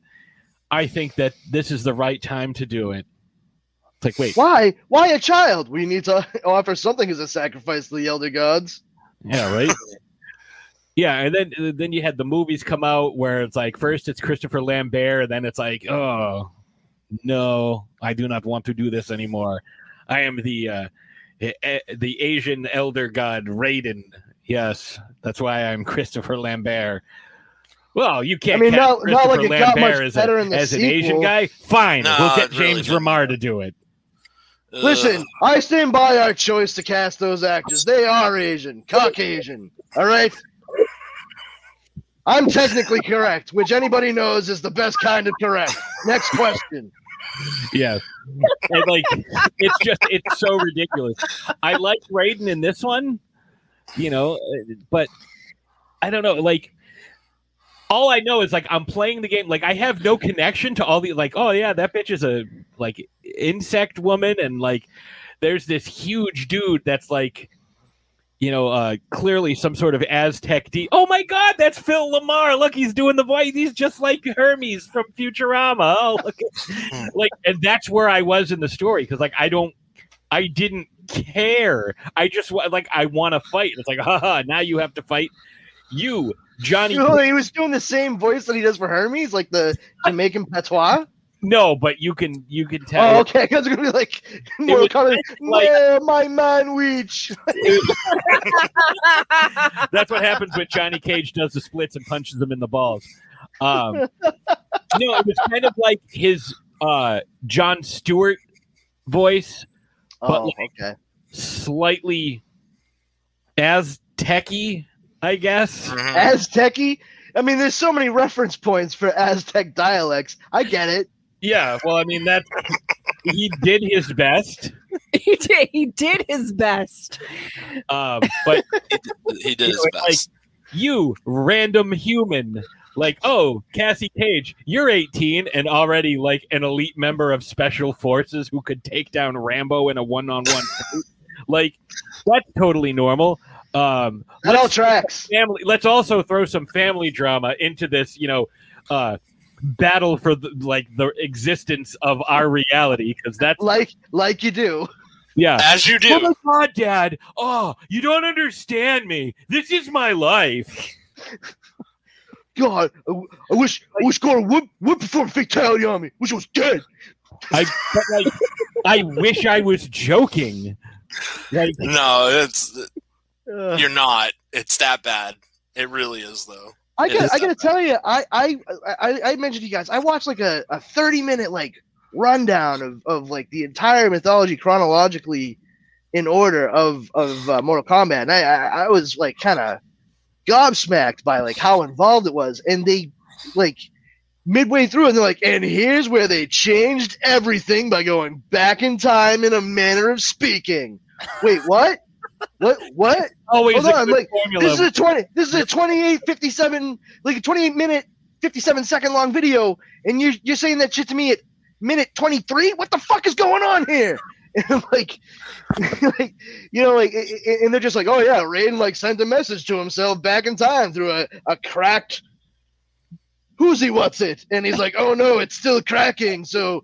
I think that this is the right time to do it. It's like, wait, Why? Why a child? We need to [LAUGHS] offer something as a sacrifice to the elder gods. Yeah, right. [LAUGHS] yeah, and then then you had the movies come out where it's like first it's Christopher Lambert, and then it's like, oh no, I do not want to do this anymore. I am the uh, eh, eh, the Asian elder god Raiden. Yes, that's why I'm [LAUGHS] Christopher Lambert. Well, you can't. I mean, cast not- not like Christopher it got much as, better a, in the as an Asian guy. Fine, No, we'll get it really James didn't. Remar to do it. Listen, I stand by our choice to cast those actors. They are Asian, Caucasian. All right. I'm technically correct, which anybody knows is the best kind of correct. Next question. Yeah. And like it's just it's so ridiculous. I like Raiden in this one, you know, uh, but I don't know, like all I know is like I'm playing the game like I have no connection to all the like oh yeah that bitch is a like insect woman and like there's this huge dude that's like you know, uh, clearly some sort of Aztec. De- oh my God, that's Phil LaMarr! Look, he's doing the voice. He's just like Hermes from Futurama. Oh, look, [LAUGHS] like, and that's where I was in the story because, like, I don't, I didn't care. I just like I want to fight. It's like, haha, now you have to fight. You, Johnny. He was doing the same voice that he does for Hermes, like the Jamaican patois. No, but you can you can tell. Oh, okay. [LAUGHS] Because it's gonna be like, more was kind of, like- "Yeah, my man, witch. [LAUGHS] That's what happens when Johnny Cage does the splits and punches them in the balls. Um, no, it was kind of like his uh, John Stewart voice, but Oh, like okay. slightly Aztec-y, I guess. Mhm. Aztec-y. I mean, there's so many reference points for Aztec dialects. I get it. Yeah, well, I mean that he did his best, [LAUGHS] he did. He did his best. um, but [LAUGHS] He did his You know, like- best. you random human like oh cassie cage you're 18 and already like an elite member of special forces who could take down rambo in a one-on-one fight. like that's totally normal um That all let's tracks. family let's also throw some family drama into this you know uh battle for the like the existence of our reality because that's Like, like you do. yeah As you Oh do. my god, Dad! Oh, you don't understand me. This is my life. God, I, I wish I wish God would would perform a fatality on me. Wish I was dead. I but like, I wish I was joking. Like, No, it's Uh, you're not. It's that bad. It really is, though. I got I gotta tell you, I I I, I mentioned to you guys. I watched like a, a thirty minute like rundown of, of like the entire mythology chronologically in order of of uh, Mortal Kombat, and I I, I was like kind of gobsmacked by like how involved it was, and they like midway through, and they're like, and here's where they changed everything by going back in time in a manner of speaking. Wait, what? What? What? always Hold on, like, formula. This is a 20 this is a 28 57 like a 28 minute 57 second long video and you're you're saying that shit to me at minute 23 what the fuck is going on here [LAUGHS] like [LAUGHS] like you know like and they're just like oh yeah Raiden like sent a message to himself back in time through a, a cracked who's he what's it and he's like oh no it's still cracking so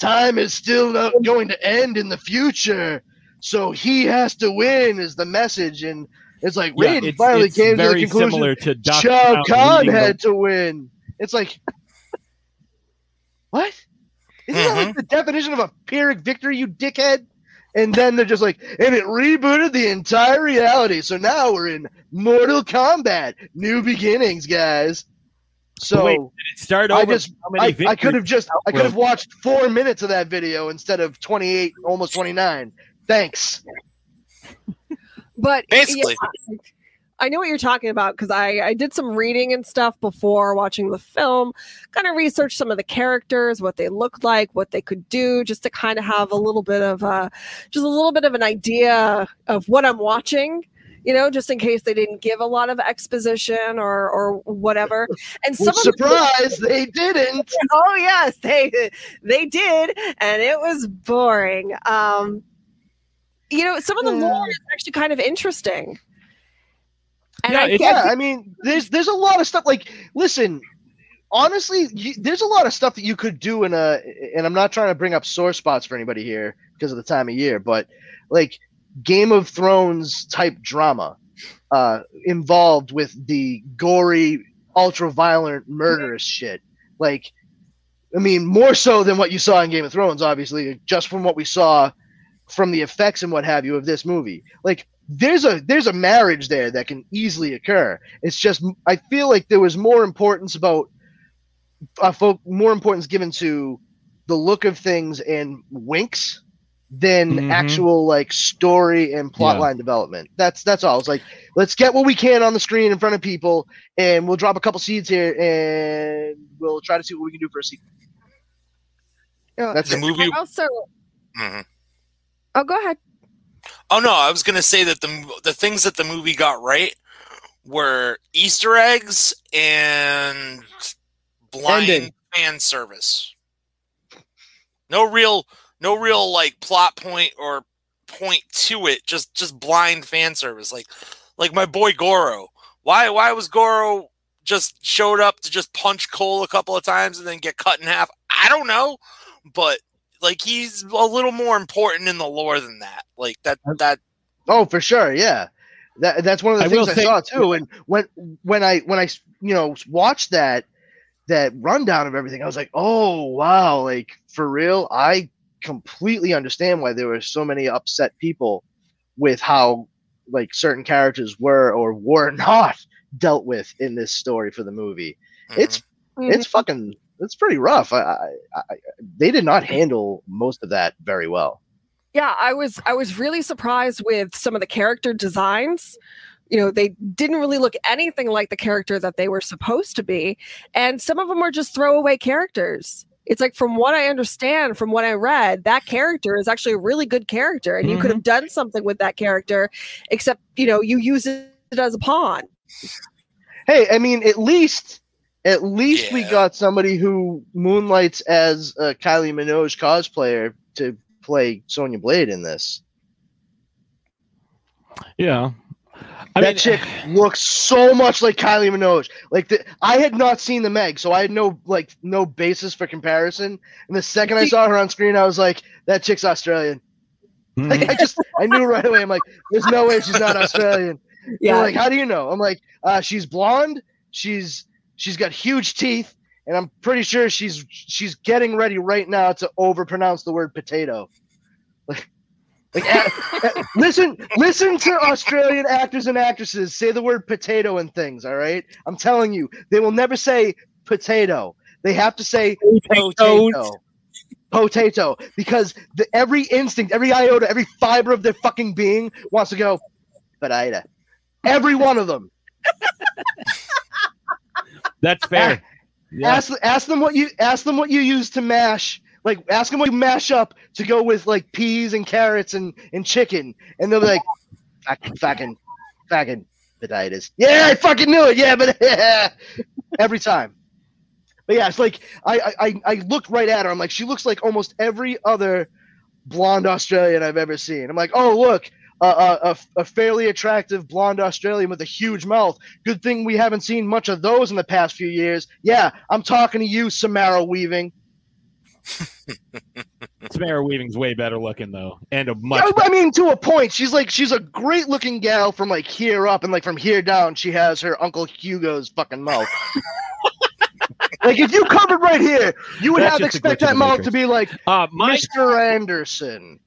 time is still not going to end in the future so he has to win is the message and it's like Yeah, Raiden it's, finally it's came to the conclusion similar to Dr. Shao Kahn reading the- had to win. It's like, what? Isn't that Mm-hmm. like the definition of a Pyrrhic victory, you dickhead? And then they're just like, and it rebooted the entire reality. So now we're in Mortal Kombat, new beginnings, guys. So Wait, Did it start I just, I, I could have just, I could have watched four minutes of that video instead of 28, almost 29. Thanks. But Basically. yeah, I know what you're talking about because I, I did some reading and stuff before watching the film, kind of researched some of the characters, what they look like, what they could do, just to kind of have a little bit of a, just a little bit of an idea of what I'm watching. You know, just in case they didn't give a lot of exposition or or whatever. And some Which, of the- surprise, they didn't. oh yes they they did and it was boring um you know some of the lore is actually kind of interesting and Yeah, I, guess yeah, I mean, there's there's a lot of stuff. Like, listen, honestly, you, there's a lot of stuff that you could do in a. And I'm not trying to bring up sore spots for anybody here because of the time of year, but like Game of Thrones type drama uh, involved with the gory, ultra violent, murderous shit. Like, I mean, more so than what you saw in Game of Thrones, obviously, just from what we saw from the effects and what have you of this movie. Like, there's a there's a marriage there that can easily occur. It's just I feel like there was more importance about uh, folk, more importance given to the look of things and winks than Mhm. actual like story and plot Yeah. line development. That's that's all. It's like let's get what we can on the screen in front of people, and we'll drop a couple seeds here, and we'll try to see what we can do for a sequel. That's The it. movie. I also Mhm. Oh go ahead Oh no, I was gonna say that the the things that the movie got right were Easter eggs and blind Ending. fan service. No real, no real like plot point or point to it. Just just blind fan service. Like like my boy Goro. Why why was Goro just showed up to just punch Cole a couple of times and then get cut in half? I don't know, but like he's a little more important in the lore than that. Like that that Oh, for sure, yeah. That that's one of the I things I say- saw too. And when when I when I you know watched that that rundown of everything, I was like, oh wow, like for real. I completely understand why there were so many upset people with how like certain characters were or were [LAUGHS] not dealt with in this story for the movie. It's mm-hmm. it's fucking it's pretty rough. I, I, I they did not handle most of that very well. Yeah, I was I was really surprised with some of the character designs. You know, they didn't really look anything like the character that they were supposed to be, and some of them were just throwaway characters. It's like from what I understand, from what I read, that character is actually a really good character, and you could mm-hmm. have done something with that character, except you know you use it as a pawn. Hey, I mean, at least at least we got somebody who moonlights as a Kylie Minogue cosplayer to play Sonya Blade in this. Yeah. I that mean, chick [SIGHS] looks so much like Kylie Minogue. Like the, I had not seen the Meg, so I had no like no basis for comparison. And the second I saw her on screen, I was like, "That chick's Australian." Like I just I knew right away. I'm like, "There's no way she's not Australian." Yeah. Yeah. like, how do you know? I'm like, uh, she's blonde. She's she's got huge teeth, and I'm pretty sure she's she's getting ready right now to overpronounce the word potato. Like, like a- a- [LAUGHS] listen, listen to Australian actors and actresses say the word potato and things. All right, I'm telling you, they will never say potato. They have to say potato. Potato, because the, every instinct, every iota, every fiber of their fucking being wants to go potato. Every one of them. [LAUGHS] That's fair. Yeah. Ask ask them what you ask them what you use to mash. Like ask them what you mash up to go with like peas and carrots and, and chicken, and they'll be like, fucking fucking fucking potatoes. Yeah, I fucking knew it. Yeah, but yeah. [LAUGHS] every time. But yeah, it's like I, I I I looked right at her. I'm like, she looks like almost every other blonde Australian I've ever seen. I'm like, oh look, a, a, a- a fairly attractive blonde Australian with a huge mouth. Good thing we haven't seen much of those in the past few years. Yeah, I'm talking to you, Samara Weaving. [LAUGHS] Samara Weaving's way better looking though, and a much. I, I mean, to a point, she's like she's a great looking gal from like here up, and like from here down, she has her Uncle Hugo's fucking mouth. [LAUGHS] like if you covered right here, you would That's have to just a expect that mouth to be like Uh, my Mr. Anderson.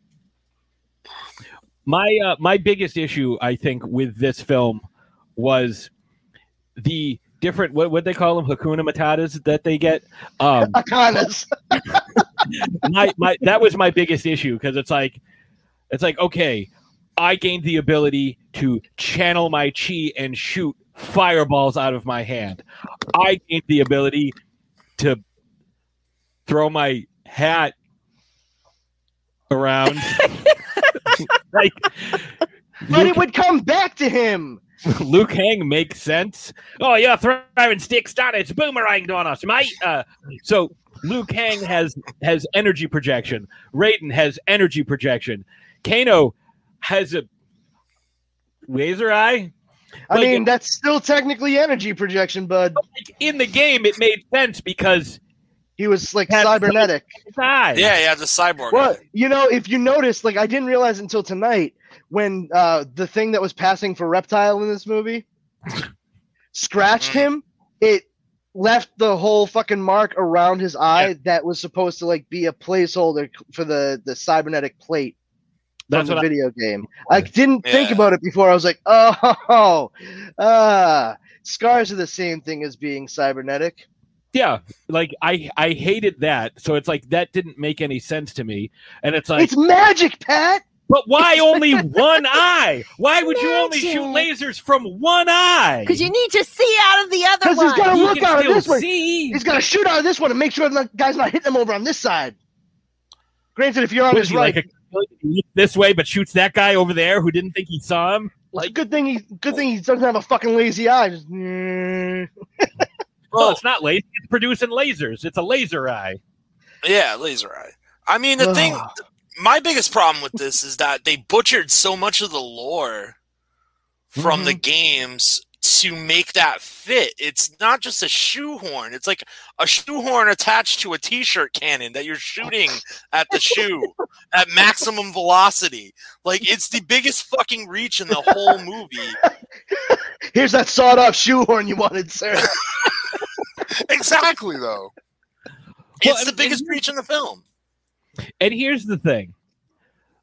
My uh, my biggest issue, I think, with this film was the different what what they call them Hakuna Matatas that they get. Um, [LAUGHS] my my that was my biggest issue because it's like it's like okay, I gained the ability to channel my chi and shoot fireballs out of my hand. I gained the ability to throw my hat around [LAUGHS] [LAUGHS] like But it would come back to him. [LAUGHS] Liu Kang makes sense. Oh, you're throwing sticks down. It's boomeranged on us, mate. Uh, so Liu Kang has has energy projection. Raiden has energy projection. Kano has a laser eye. I Like, mean, that's still technically energy projection, bud. in the game, it made sense because He was like Has- cybernetic. his eye. Yeah, yeah, the cyborg. Well, you know, if you notice, like I didn't realize until tonight when uh the thing that was passing for reptile in this movie [LAUGHS] scratched Mm. him, it left the whole fucking mark around his eye that was supposed to like be a placeholder for the the cybernetic plate from That's the what I- video game. I didn't think about it before. I was like, oh, [LAUGHS] ah, scars are the same thing as being cybernetic. Yeah. Like I I hated that. So it's like that didn't make any sense to me. And it's like, it's magic, Pat. but why only one eye? Why would you only shoot lasers from one eye? Because you need to see out of the other Because he's one. got to You look out of this way. see. He's got to shoot out of this one and make sure the guy's not hitting him over on this side. Granted, if you're on What his right, like a this way but shoots that guy over there who didn't think he saw him? it's a good thing he good thing he doesn't have a fucking lazy eye. Just, mm. [LAUGHS] Well, oh. it's not laser. It's producing lasers. It's a laser eye. Yeah, laser eye. I mean, the thing, my biggest problem with this is that they butchered so much of the lore from the mm-hmm. games to make that fit. It's not just a shoehorn. It's like a shoehorn attached to a t-shirt cannon that you're shooting at the shoe [LAUGHS] at maximum velocity. Like it's the biggest fucking reach in the whole movie. [LAUGHS] Here's that sawed-off shoehorn you wanted, sir. [LAUGHS] [LAUGHS] exactly though. It's and- the biggest and- reach in the film. And here's the thing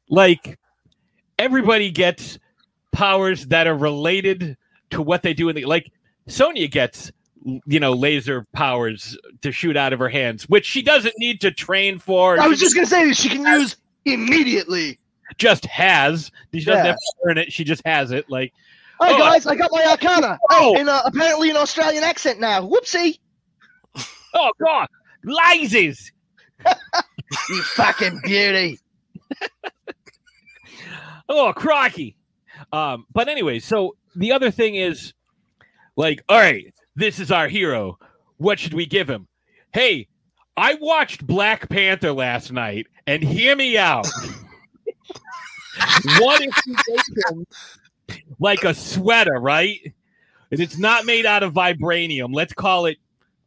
like, everybody gets powers that are related to what they do in the. Like, Sonya gets, you know, laser powers to shoot out of her hands, which she doesn't need to train for. I was just gonna say she can use immediately. just has. She doesn't Yeah. have to earn it. She just has it. Like, Hi Oh. guys, I got my Arcana. Oh. in uh, apparently an Australian accent now. Whoopsie! Oh, God, lasers. [LAUGHS] You fucking beauty. Oh, crikey. Um, but anyway, so the other thing is like, all right, this is our hero. What should we give him? Hey, I watched Black Panther last night, and hear me out. [LAUGHS] what if you make him like a sweater, right? And it's not made out of vibranium. Let's call it,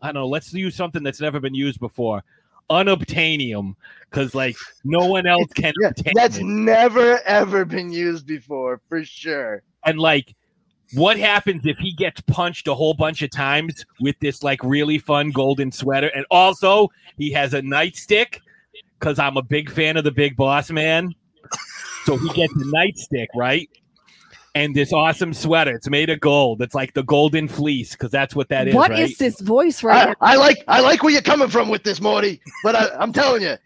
I don't know, let's use something that's never been used before. Unobtainium. Because like no one [LAUGHS] else can Yeah, obtain that's it. never ever been used before, for sure. and like what happens if he gets punched a whole bunch of times with this like really fun golden sweater and also he has a nightstick because i'm a big fan of the big boss man so he gets a nightstick right and this awesome sweater it's made of gold it's like the golden fleece because that's what that is What is right this voice right I, I like I like where you're coming from with this, Morty. But I, I'm telling you,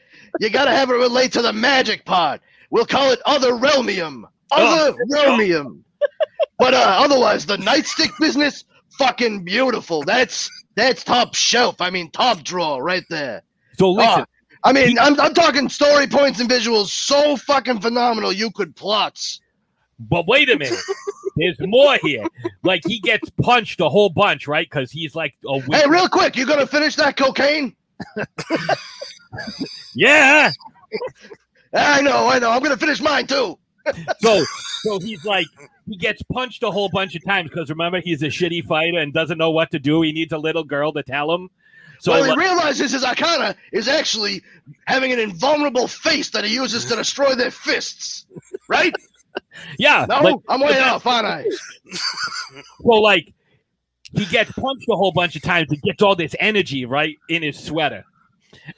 you gotta have it relate to the magic part. We'll call it other realmium. Other realmium. But uh, otherwise, the nightstick business, fucking beautiful. That's that's top shelf. I mean, top drawer right there. so listen Ah, I mean, I'm, I'm talking story points and visuals so fucking phenomenal you could plots. But wait a minute. There's more here. Like he gets punched a whole bunch, right? Because he's like a Hey, real quick, you gonna finish that cocaine? [LAUGHS] yeah. [LAUGHS] I know, I know. I'm gonna finish mine too. [LAUGHS] So so he's like he gets punched a whole bunch of times because remember he's a shitty fighter and doesn't know what to do. He needs a little girl to tell him. So well, he like- realizes his Arcana is actually having an invulnerable face that he uses to destroy their fists. Right? Yeah, No, but- I'm way off, aren't I? [LAUGHS] so like he gets punched a whole bunch of times. He gets all this energy right in his sweater,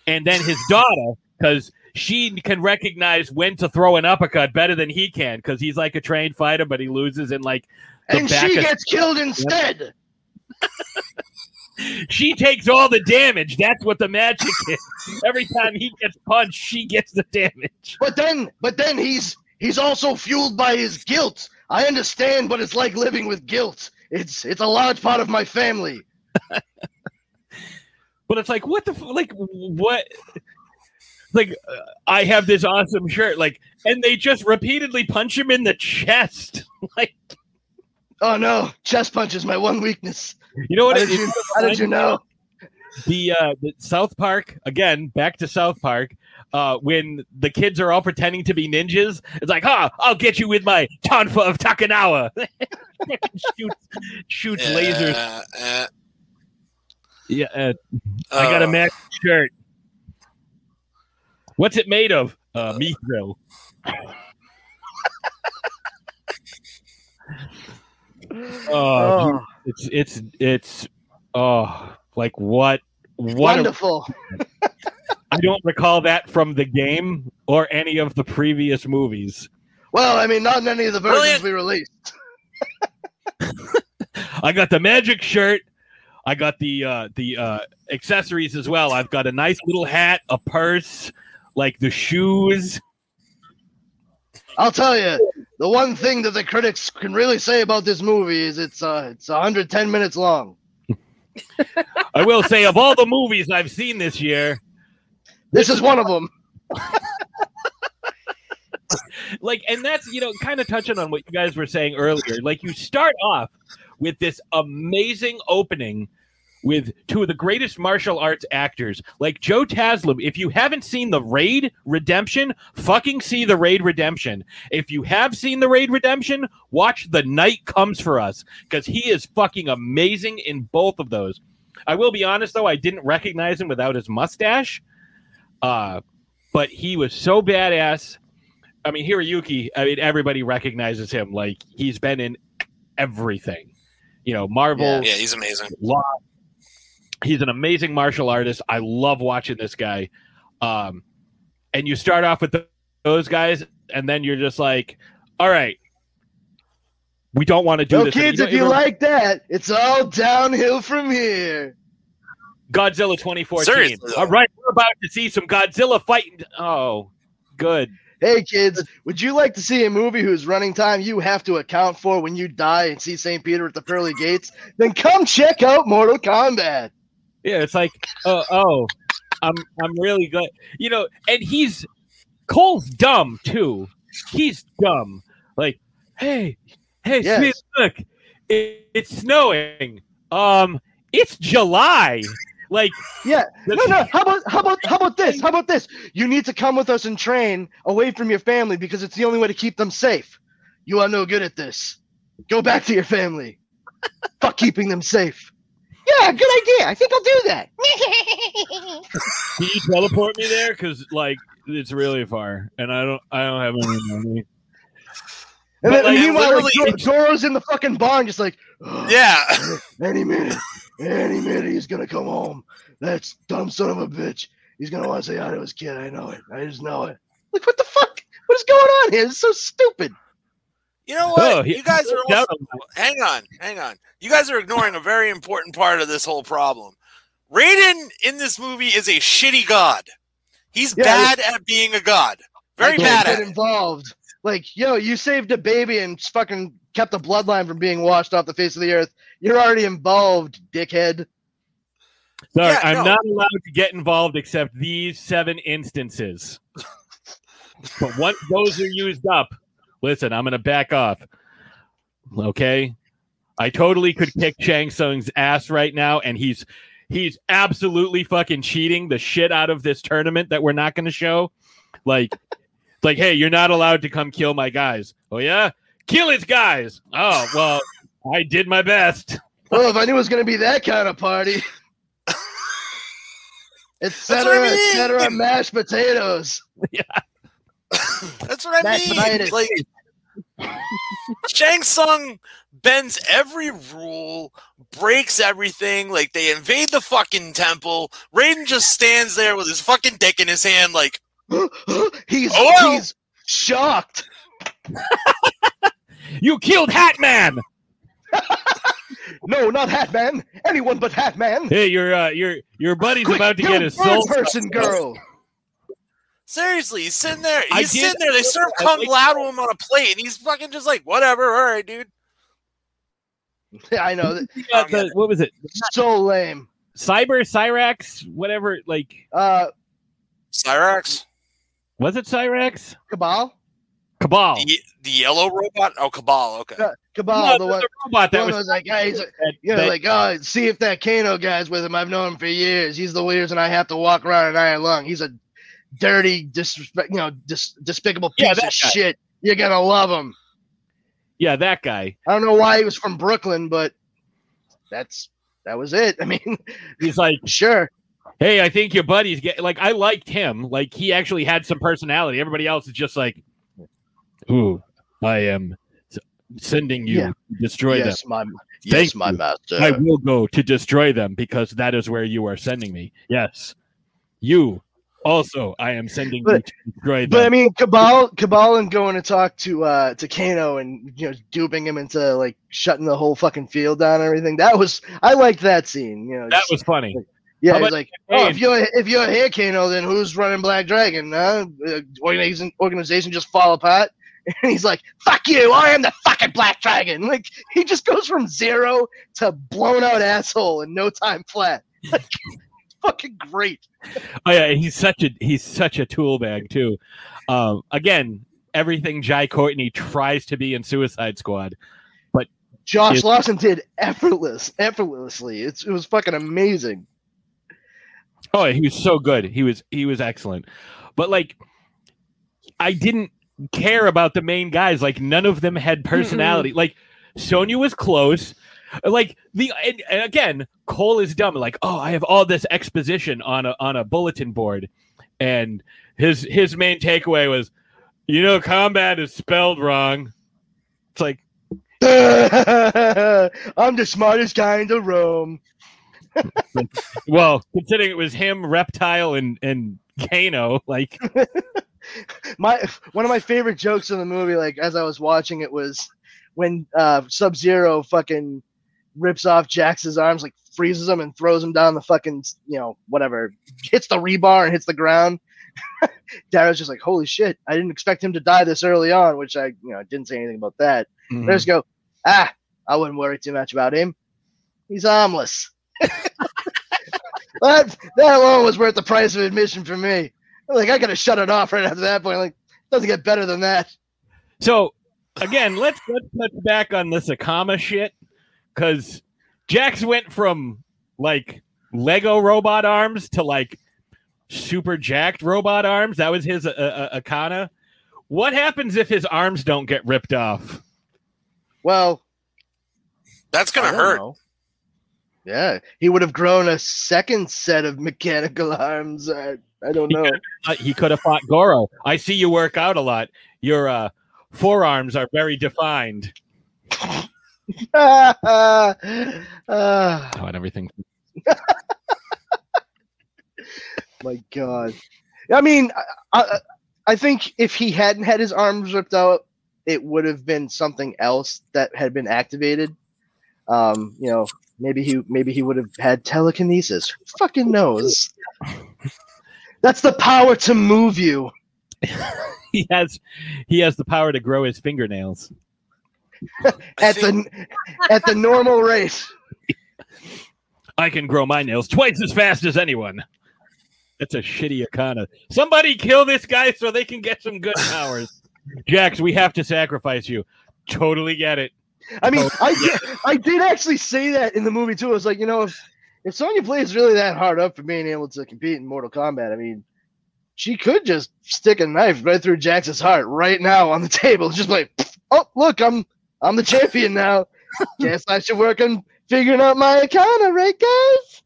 and then his daughter because. She can recognize when to throw an uppercut better than he can because he's like a trained fighter, but he loses in like And she of- gets killed instead. she takes all the damage. That's what the magic is. Every time he gets punched, she gets the damage. But then, but then he's he's also fueled by his guilt. I understand what it's like living with guilt. It's it's a large part of my family. [LAUGHS] But it's like, what the like what? Like, uh, I have this awesome shirt, like, and they just repeatedly punch him in the chest. [LAUGHS] like, Oh no, chest punch is my one weakness. you know what? How it did you, how did you know? the uh the South Park again, back to South Park. Uh, when the kids are all pretending to be ninjas, it's like, "Ha! I'll get you with my tonfa of Takanawa." [LAUGHS] shoots shoots lasers. Uh, uh, Yeah, uh, I got a uh, match shirt. What's it made of? Uh, mithril. [LAUGHS] Oh, Oh, it's it's it's oh, like what? What? a- wonderful. [LAUGHS] I don't recall that from the game or any of the previous movies. Well, I mean, not in any of the versions Brilliant. we released. [LAUGHS] I got the magic shirt. I got the uh, the uh, accessories as well. I've got a nice little hat, a purse, like the shoes. I'll tell you, the one thing that the critics can really say about this movie is it's uh it's 110 minutes long. [LAUGHS] I will say, of all the movies I've seen this year, This is one of them. [LAUGHS] like, and that's you know, kind of touching on what you guys were saying earlier. Like, you start off with this amazing opening with two of the greatest martial arts actors like Joe Taslim. If you haven't seen The Raid Redemption, fucking see The Raid Redemption. If you have seen The Raid Redemption, watch The Night Comes for Us because he is fucking amazing in both of those. I will be honest though, I didn't recognize him without his mustache. Uh, but he was so badass. I mean, Hiroyuki, I mean, everybody recognizes him. Like he's been in everything. You know, Marvel, Yeah, he's amazing. Law. He's an amazing martial artist. I love watching this guy. Um, and you start off with the, those guys, and then you're just like, all right, we don't want to do Well, this. kids, know, if you like that, it's all downhill from here. Godzilla 2014. Seriously, All right, we're about to see some Godzilla fighting. Oh, good. Hey, kids, would you like to see a movie whose running time you have to account for when you die and see St. Peter at the pearly gates? Then come check out Mortal Kombat. Yeah, it's like, oh, oh, I'm, I'm really good. You know, and he's Cole's dumb too. He's dumb. Like, hey, hey, Yes. Smith, look, it, it's snowing. Um, it's July. Like, Yeah, no, no. How about how about how about this? How about this? You need to come with us and train away from your family because it's the only way to keep them safe. You are no good at this. Go back to your family. [LAUGHS] Fuck keeping them safe. Yeah, good idea. I think I'll do that. [LAUGHS] can you teleport me there? Because like, it's really far, and I don't, I don't have any money. And But, then like, meanwhile, like, literally- Dor- Doro's in the fucking barn, just like, "Ugh, Yeah. [SIGHS] any minute, any minute, he's gonna come home. That's dumb son of a bitch. He's gonna want to say hi to his kid. I know it. I just know it. Like, what the fuck? What is going on here? It's so stupid. You know what? Oh, he- you guys are Down also, on hang on, hang on. You guys are ignoring a very important part of this whole problem. Raiden in this movie is a shitty god. He's Yeah, bad at being a god. Very I bad can't at get it. involved. Like, yo, you saved a baby and fucking kept the bloodline from being washed off the face of the earth. You're already involved, dickhead. Sorry, Yeah, I'm no. not allowed to get involved except these seven instances. but once those are used up, listen, I'm going to back off. Okay, I totally could kick Shang Tsung's ass right now, and he's he's absolutely fucking cheating the shit out of this tournament that we're not going to show. Like, like, hey, you're not allowed to come kill my guys. Oh yeah, kill his guys. Oh well, I did my best. Oh, if I knew it was gonna be that kind of party. [LAUGHS] [LAUGHS] That's what I Etc. mean. Etc. Mashed potatoes. Yeah. That's what I Mashed mean. potatoes. Like Shang Tsung bends every rule, breaks everything. Like they invade the fucking temple. Raiden just stands there with his fucking dick in his hand, like [GASPS] he's Oh, he's shocked. [LAUGHS] You killed Hat Man. [LAUGHS] No, not Hatman. Anyone but Hatman. Hey, your uh, your your buddy's Quick, about to get his soul. person girl. seriously, he's sitting there. He's did- sitting there. They serve I Kung like- Lao to him on a plate, and he's fucking just like, whatever. All right, dude. [LAUGHS] Yeah, I know. that- [LAUGHS] Uh, the- what was it? So lame. Cyber Cyrax, whatever. Like, Uh, Cyrax, was it Cyrax? Kabal. Kabal. the, the yellow robot. Oh, Kabal. Okay. Uh, Kabal. No, the the, one. the robot that one was, was like, hey, he's a, that- you know, that- like, oh, see if that Kano guy's with him. I've known him for years. He's the reason I have to walk around an iron lung. He's a dirty, disrespect, you know, dis- despicable piece Yeah, of guy. shit. You're gonna love him. yeah, that guy. I don't know why he was from Brooklyn, but that's that was it. [LAUGHS] I mean, He's like, sure. hey, I think your buddy's get like. I liked him. Like, he actually had some personality. Everybody else is just like, ooh, I am sending you Yeah. to destroy them. yes, my Thank yes, my you. master. I will go to destroy them because that is where you are sending me. Yes. You also, I am sending you But- to destroy them. But I mean, Kabal, Kabal, and going to talk to uh to Kano and you know duping him into like shutting the whole fucking field down and everything. That was I liked that scene. You know, that just- was funny. yeah. how He's like, oh, if you're if you're here, Kano, then who's running Black Dragon? Huh? Uh, organization organization just fall apart. And [LAUGHS] he's like, "Fuck you! I am the fucking Black Dragon." [LAUGHS] Like he just goes from zero to blown out asshole in no time flat. [LAUGHS] Like, fucking great. Oh yeah, he's such a he's such a tool bag too. Um, again, everything Jai Courtney tries to be in Suicide Squad, but Josh. Lawson did effortless, effortlessly. It's it was fucking amazing. Oh, he was so good. He was he was excellent. But like I didn't care about the main guys. Like none of them had personality. Like Sonya was close. Like the and, and again, Cole is dumb. Like, oh, I have all this exposition on a on a bulletin board, and his his main takeaway was, you know, combat is spelled wrong. It's like, [LAUGHS] I'm the smartest guy in the room. [LAUGHS] well, considering it was him, Reptile, and and Kano, like, [LAUGHS] [LAUGHS] my one of my favorite jokes in the movie, like as I was watching it, was when uh, Sub Zero fucking rips off Jax's arms, like freezes him and throws him down the fucking, you know, whatever, hits the rebar and hits the ground. [LAUGHS] Darrow's just like, holy shit, I didn't expect him to die this early on, which I, you know, didn't say anything about that. mhm. I just go, ah, I wouldn't worry too much about him. He's armless. [LAUGHS] that that alone was worth the price of admission for me. Like I gotta shut it off right after that point. Like doesn't get better than that. So again, let's let's touch back on this Arcana shit because Jax went from like Lego robot arms to like super jacked robot arms. That was his uh, uh, Arcana. What happens if his arms don't get ripped off? Well, That's gonna hurt. know. Yeah, he would have grown a second set of mechanical [LAUGHS] arms. I, I don't know. Uh, he could have fought Goro. I see you work out a lot. Your uh, forearms are very defined. Ah, Oh, and everything. [LAUGHS] my God. I mean, I, I, I think if he hadn't had his arms ripped out, it would have been something else that had been activated. Um, you know, maybe he maybe he would have had telekinesis. Who fucking knows? [LAUGHS] That's the power to move you. [LAUGHS] He has he has the power to grow his fingernails. [LAUGHS] At the at the normal rate. I can grow my nails twice as fast as anyone. That's a shitty Arcana. Somebody kill this guy so they can get some good powers. [LAUGHS] Jax, we have to sacrifice you. Totally get it. I mean, I did, I did actually say that in the movie too. I was like, you know, if if Sonya plays really that hard up for being able to compete in Mortal Kombat, I mean, she could just stick a knife right through Jax's heart right now on the [LAUGHS] table. Just like, oh look, I'm I'm the champion now. [LAUGHS] Guess I should work on figuring out my Arcana, right, guys?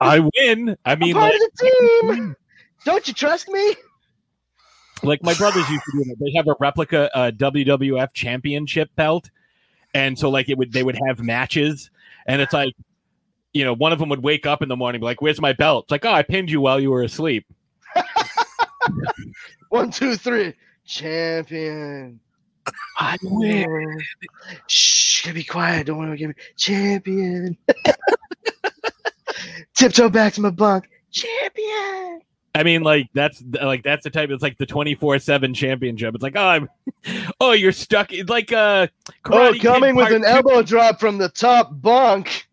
I win. I mean, I'm part like, of the team. [LAUGHS] Don't you trust me? like my brothers used to do that. They have a replica uh, WWF championship belt, and so like it would they would have matches, and it's like, you know, one of them would wake up in the morning, like, "Where's my belt?" It's like, "Oh, I pinned you while you were asleep." [LAUGHS] One, two, three, champion. I win. Shh, be quiet. Don't want to give me champion. [LAUGHS] Tiptoe back to my bunk. Champion. I mean, like that's like that's the type. It's like the twenty four seven championship. It's like, oh, I'm, [LAUGHS] oh, you're stuck. It's like uh, Oh, coming with an elbow drop from the top bunk.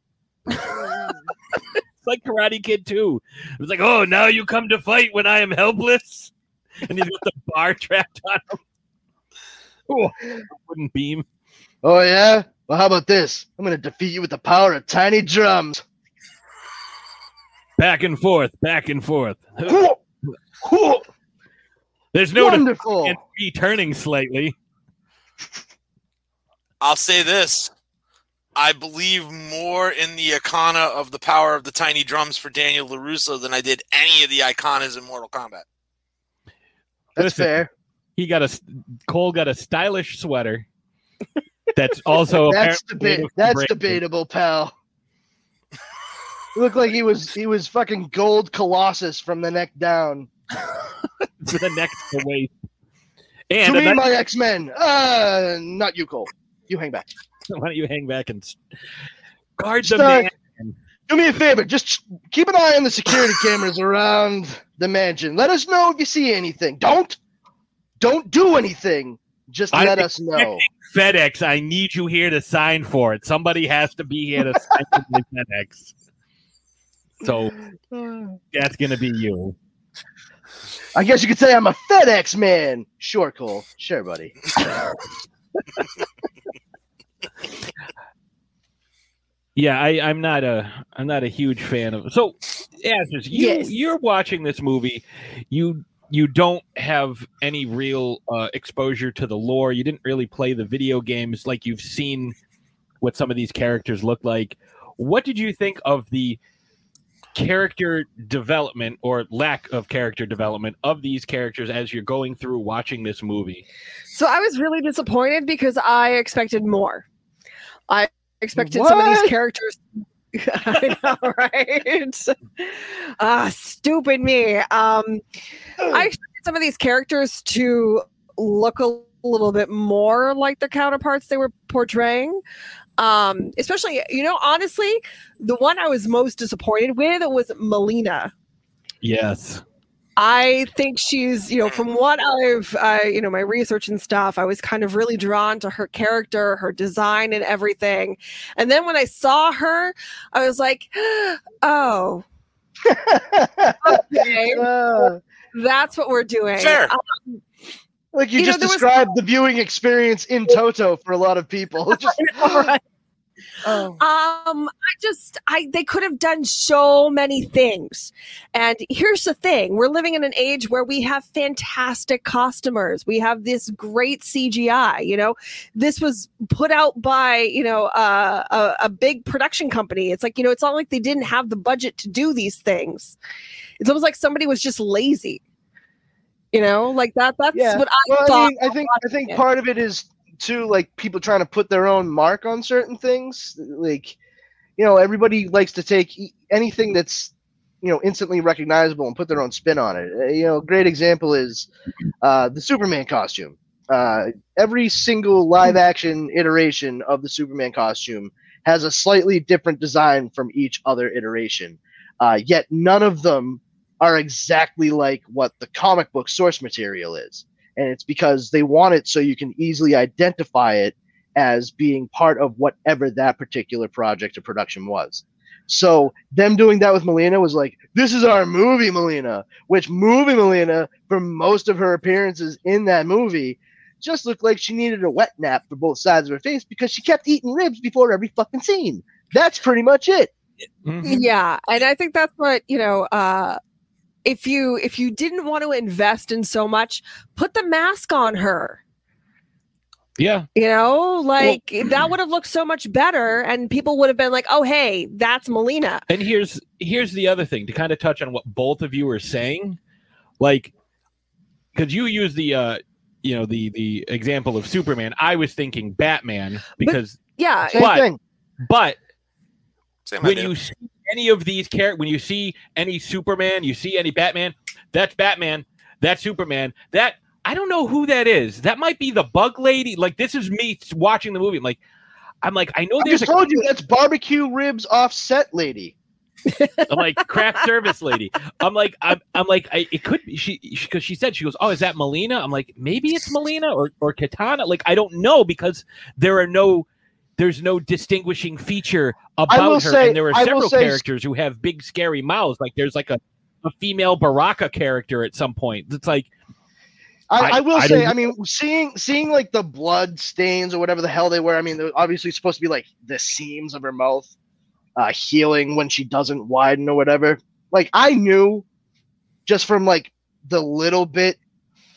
It's like Karate Kid Two. It's like, oh, now you come to fight when I am helpless, and he's got the bar trapped on him. Oh, wooden beam. Oh yeah. Well, how about this? I'm gonna defeat you with the power of tiny drums. Back and forth, back and forth. There's no Wonderful. and me turning slightly. I'll say this. I believe more in the Arcana of the power of the tiny drums for Daniel LaRusso than I did any of the Arcanas in Mortal Kombat. That's Listen, fair. He got a Cole got a stylish sweater. That's also [LAUGHS] That's apparently deba- that's braid. debatable, pal. He looked like he was he was fucking gold colossus from the neck down. to [LAUGHS] the neck to the waist. To me, my X Men. Uh, not you, Cole. You hang back. [LAUGHS] why don't you hang back and guard the man? Do me a favor. Just keep an eye on the security cameras around the mansion. Let us know if you see anything. Don't, don't do anything. Just I'm let us know. FedEx, I need you here to sign for it. Somebody has to be here to sign for FedEx. So [SIGHS] that's gonna be you. I guess you could say I'm a FedEx man. Sure, Cole. Sure, buddy. [LAUGHS] Yeah, I, I'm not a I'm not a huge fan of. So, Ashes, you Yes. you're watching this movie. You you don't have any real uh, exposure to the lore. You didn't really play the video games like you've seen what some of these characters look like. What did you think of the character development or lack of character development of these characters as you're going through watching this movie? So I was really disappointed because I expected more. I expected some of these characters. [LAUGHS] I know, right? Ah, stupid me. Um, I expected some of these characters to look a little bit more like the counterparts they were portraying. Um, especially, you know, honestly, the one I was most disappointed with was Melina. Yes. I think she's, you know, from what I've, uh, you know, my research and stuff, I was kind of really drawn to her character, her design, and everything. And then when I saw her, I was like, [GASPS] oh, okay, Uh, [LAUGHS] that's what we're doing. Fair. Um, like you, You know, just was- described the viewing experience in Toto for a lot of people. [LAUGHS] Just, right. Oh. Um, I just, I they could have done so many things. And here's the thing: we're living in an age where we have fantastic costumers. We have this great CGI. You know, this was put out by you know uh, a, a big production company. It's like you know, it's not like they didn't have the budget to do these things. It's almost like somebody was just lazy. You know, like that. That's Yeah. what I Well, thought. I mean, I think I think it. part of it is too like people trying to put their own mark on certain things. Like, you know, everybody likes to take anything that's you know instantly recognizable and put their own spin on it. Uh, You know, a great example is uh, the Superman costume. Uh, every single live action iteration of the Superman costume has a slightly different design from each other iteration. Uh, yet none of them are exactly like what the comic book source material is. And it's because they want it so you can easily identify it as being part of whatever that particular project or production was. So them doing that with Melina was like, this is our movie, Melina, which movie Melina, for most of her appearances in that movie, just looked like she needed a wet nap for both sides of her face because she kept eating ribs before every fucking scene. That's pretty much it. Mhm. yeah and i think that's what you know uh if you if you didn't want to invest in so much put the mask on her Yeah. you know like that would have looked so much better and people would have been like oh hey that's melina And here's here's the other thing to kind of touch on what both of you are saying, like because you use the uh you know the the example of Superman. I was thinking Batman because yeah Same But- thing. but Same when idea. you see any of these characters, when you see any Superman, you see any Batman, that's Batman, that's Superman. That I don't know who that is. That might be the Bug Lady. Like this is me watching the movie. I'm like, I'm like, I know I there's just a told you that's barbecue ribs offset lady. I'm like craft service lady. I'm like I'm I'm like I, it could be she because she said she goes oh is that Melina? I'm like maybe it's Melina or or Katana. Like I don't know because there are no there's no distinguishing feature about her, say- and there are I several say- characters who have big scary mouths. Like there's like a a female Baraka character at some point. It's like I, I- I, will I say, don't- I mean, seeing seeing like the blood stains or whatever the hell they were. I mean, they're obviously supposed to be like the seams of her mouth uh, healing when she doesn't widen or whatever. Like I knew just from like the little bit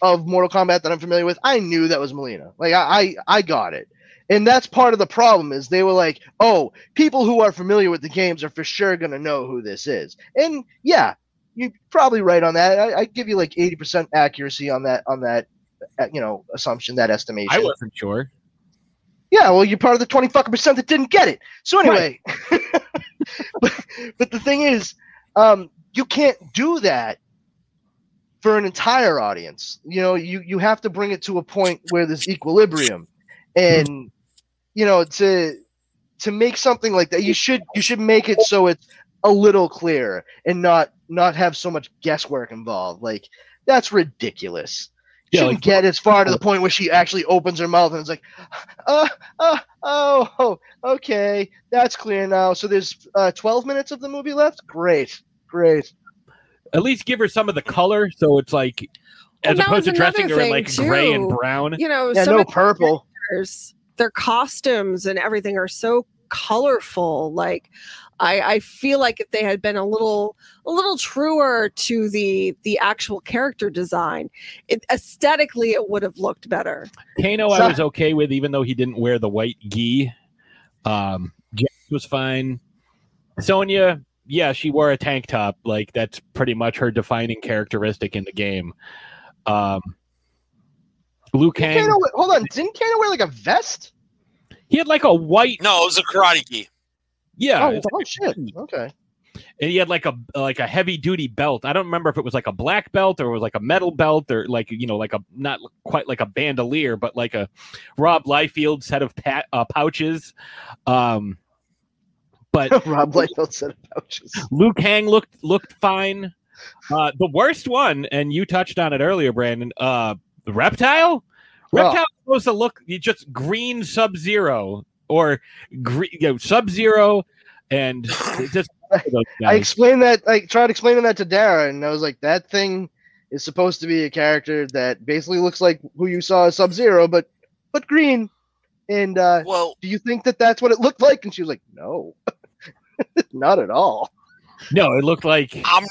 of Mortal Kombat that I'm familiar with, I knew that was Melina. Like I I, I got it. And that's part of the problem is they were like, oh, people who are familiar with the games are for sure gonna know who this is. And yeah, you're probably right on that. I, I give you like 80% accuracy on that on that uh, you know assumption that estimation. I wasn't sure. Yeah, well, you're part of the 20 fucking percent that didn't get it. So anyway, [LAUGHS] but, but the thing is, um, you can't do that for an entire audience. You know, you you have to bring it to a point where there's equilibrium, and you know to to make something like that, you should you should make it so it's a little clearer and not not have so much guesswork involved. Like that's ridiculous. Yeah, Shouldn't like- get as far to the [LAUGHS] point where she actually opens her mouth and it's like, uh, uh, oh, oh, okay, that's clear now. So there's uh, 12 minutes of the movie left. Great, great. At least give her some of the color, so it's like as Well, opposed to dressing her in like thing, gray and brown. you know Yeah, some no of purple. characters, their costumes and everything are so colorful. Like I, I feel like if they had been a little a little truer to the the actual character design, it aesthetically it would have looked better. Kano, I was okay with, even though he didn't wear the white gi. Um, Jax was fine. Sonya, yeah, she wore a tank top. Like that's pretty much her defining characteristic in the game. Um, Liu Kang, Kano, hold on, didn't Kano wear like a vest? he had like a white, No, it was a karate gi. yeah, oh, oh shit. Okay. and he had like a like a heavy duty belt. I don't remember if it was like a black belt or it was like a metal belt or like you know like a not quite like a bandolier, but like a Rob Liefeld set of pat, uh, pouches. Um, but [LAUGHS] Rob Liefeld set of pouches. Liu Kang looked looked fine. Uh, the worst one, and you touched on it earlier, Brandon. Uh, the reptile. Reptile supposed to look just green Sub Zero or green, you know, Sub Zero, and just [LAUGHS] I explained that. I tried explaining that to Dara, and I was like, that thing is supposed to be a character that basically looks like who you saw as Sub Zero, but but green. And uh, Well, do you think that that's what it looked like? And she was like, no, [LAUGHS] not at all. No, it looked like I'm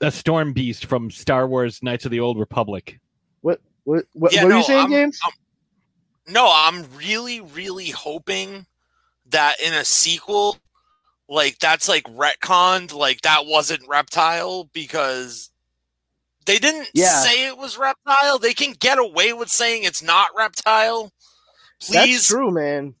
a storm beast from Star Wars: Knights of the Old Republic. What what what, Yeah, what are no, you saying, I'm- James? no, I'm really, really hoping that in a sequel, like that's like retconned, like that wasn't reptile because they didn't Yeah. say it was reptile. They can get away with saying it's not reptile. That's Please, true, man.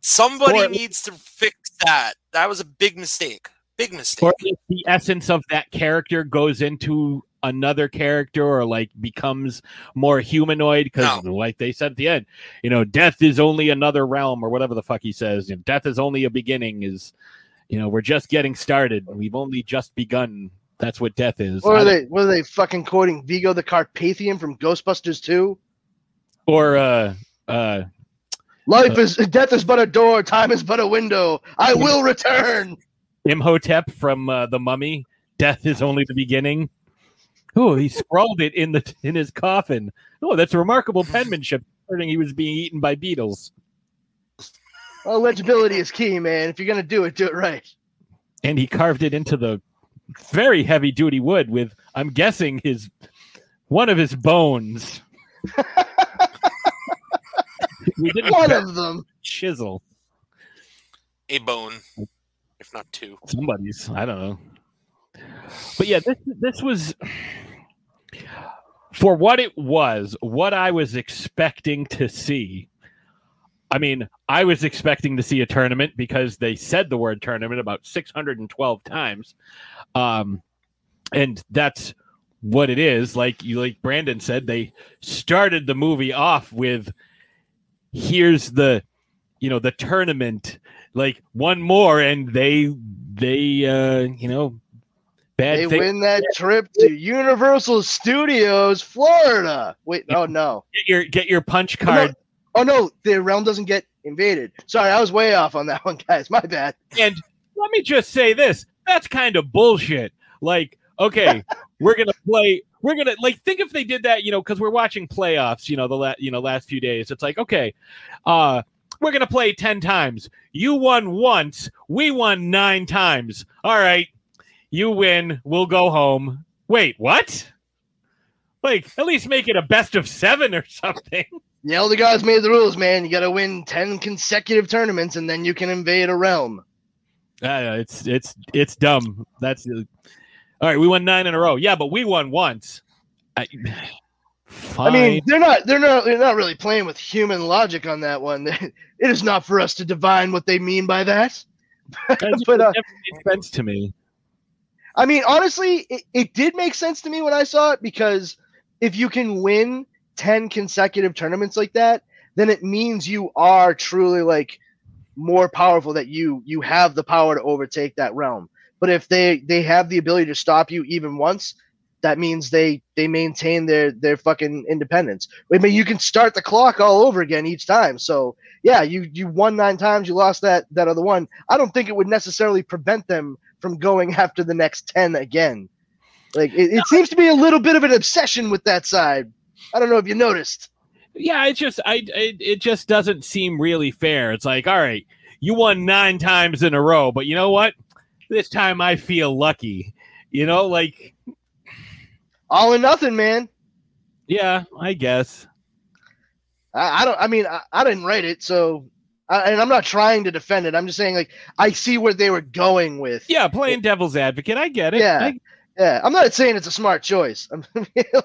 somebody Or- needs to fix that. That was a big mistake. Big mistake. Or if the essence of that character goes into another character or like becomes more humanoid because like they said at the end you know death is only another realm or whatever the fuck he says you know, death is only a beginning is you know we're just getting started we've only just begun that's what death is What are they? What are they fucking quoting? Vigo the Carpathian from Ghostbusters Two. or uh uh Life is death is but a door, time is but a window. I will return. imhotep from uh, the mummy death is only the beginning oh he scrawled it in the in his coffin oh that's remarkable [LAUGHS] penmanship concerning he was being eaten by beetles Well, legibility is key, man. If you're gonna do it, do it right. and he carved it into the very heavy duty wood with i'm guessing his one of his bones [LAUGHS] we didn't One of them. chisel a bone, if not two. somebody's i don't know but yeah this this was for what it was what i was expecting to see i mean i was expecting to see a tournament because they said the word tournament about 612 times. Um and that's what it is. Like you like brandon said they started the movie off with here's the you know the tournament like one more and they they uh you know bad They thing- win that trip to Universal Studios, Florida. Wait, oh no. get your get your punch Oh, no. card Oh no, the realm doesn't get invaded. Sorry, I was way off on that [LAUGHS] one, guys. My bad. and let me just say this that's kind of bullshit like okay [LAUGHS] we're gonna play we're gonna like think if they did that you know because we're watching playoffs you know the la- you know last few days it's like okay uh we're gonna play 10 times you won once we won nine times all right you win we'll go home wait what like at least make it a best of seven or something [LAUGHS] Yeah, The Elder Gods made the rules, man. You gotta win ten consecutive tournaments and then you can invade a realm. Uh, it's it's it's dumb. That's uh, all right. We won nine in a row. Yeah, but we won once. I. [SIGHS] I mean, they're not they're not they're not really playing with human logic on that one. [LAUGHS] it is not for us to divine what they mean by that. [LAUGHS] But uh, never made sense to me. I mean, honestly, it, it did make sense to me when I saw it because if you can win 10 consecutive tournaments like that, then it means you are truly like more powerful that you you have the power to overtake that realm. But if they they have the ability to stop you even once, that means they they maintain their their fucking independence. I mean, you can start the clock all over again each time. So, yeah, you you won 9 times, you lost that that other one. I don't think it would necessarily prevent them from going after the next 10 again. Like it, it seems to be a little bit of an obsession with that side. I don't know if you noticed. Yeah, it just I it, it just doesn't seem really fair. It's like, all right, you won nine times in a row, but you know what? This time I feel lucky. You know, like All or nothing, man. yeah, I guess. I, I don't. I mean, I, I didn't write it, so. I, and I'm not trying to defend it. I'm just saying, like, I see where they were going with. Yeah, playing devil's advocate, I get it. Yeah. I- Yeah, I'm not saying it's a smart choice. [LAUGHS] I'm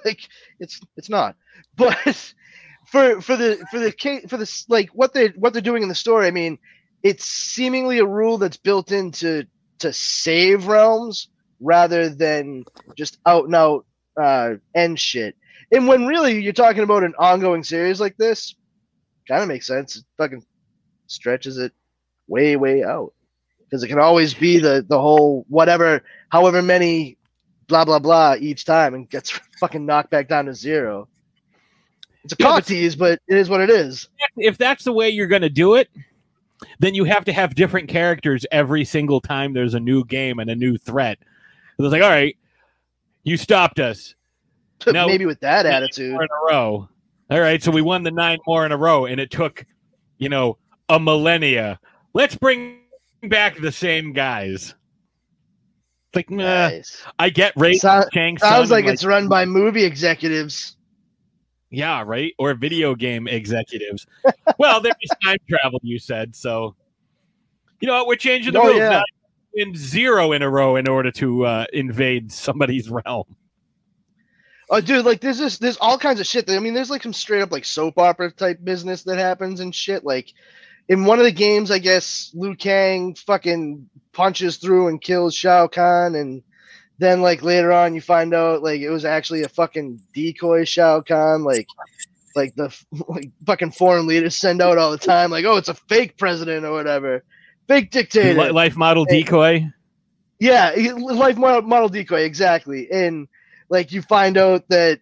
like it's it's not. But [LAUGHS] for for the for the case for this like what they what they're doing in the story, I mean, it's seemingly a rule that's built into to save realms rather than just out and out uh end shit. And when really you're talking about an ongoing series like this, kind of makes sense. It fucking stretches it way way out because it can always be the the whole whatever however many blah blah blah each time and gets [LAUGHS] fucking knocked back down to zero. It's a Yeah, cock but- tease, but it is what it is. if that's the way you're going to do it, then you have to have different characters every single time there's a new game and a new threat. It was like, all right, you stopped us [LAUGHS] No. Maybe with that attitude. in a row. All right, so we won the nine more in a row, and it took, you know, a millennia. Let's bring back the same guys. It's like, nah, Nice. I get Ray Sound- Chang. Sounds Sun like it's run by movie executives. Yeah, right. Or video game executives. [LAUGHS] well, there is time travel, you said. So, you know what? We're changing the Oh, rules. yeah. Win zero in a row in order to uh, invade somebody's [LAUGHS] realm. Oh, dude, like there's this, there's all kinds of shit. I mean, there's like some straight up like soap opera type business that happens and shit. Like in one of the games, I guess Liu Kang fucking punches through and kills Shao Kahn, and then like later on, you find out like it was actually a fucking decoy Shao Kahn. Like, like the [LAUGHS] like fucking foreign leaders send out all the time, like, oh, it's a fake president or whatever, fake dictator. Li- Life model Hey. decoy. Yeah, life model, model decoy exactly, and like you find out that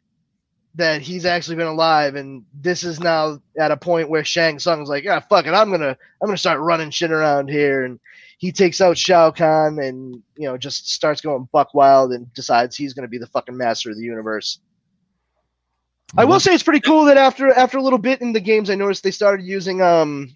that he's actually been alive, and this is now at a point where Shang Tsung's like, yeah, fuck it, I'm gonna I'm gonna start running shit around here, and he takes out Shao Kahn, and you know just starts going buck wild, and decides he's gonna be the fucking master of the universe. I will say it's pretty cool that after after a little bit in the games, I noticed they started using um.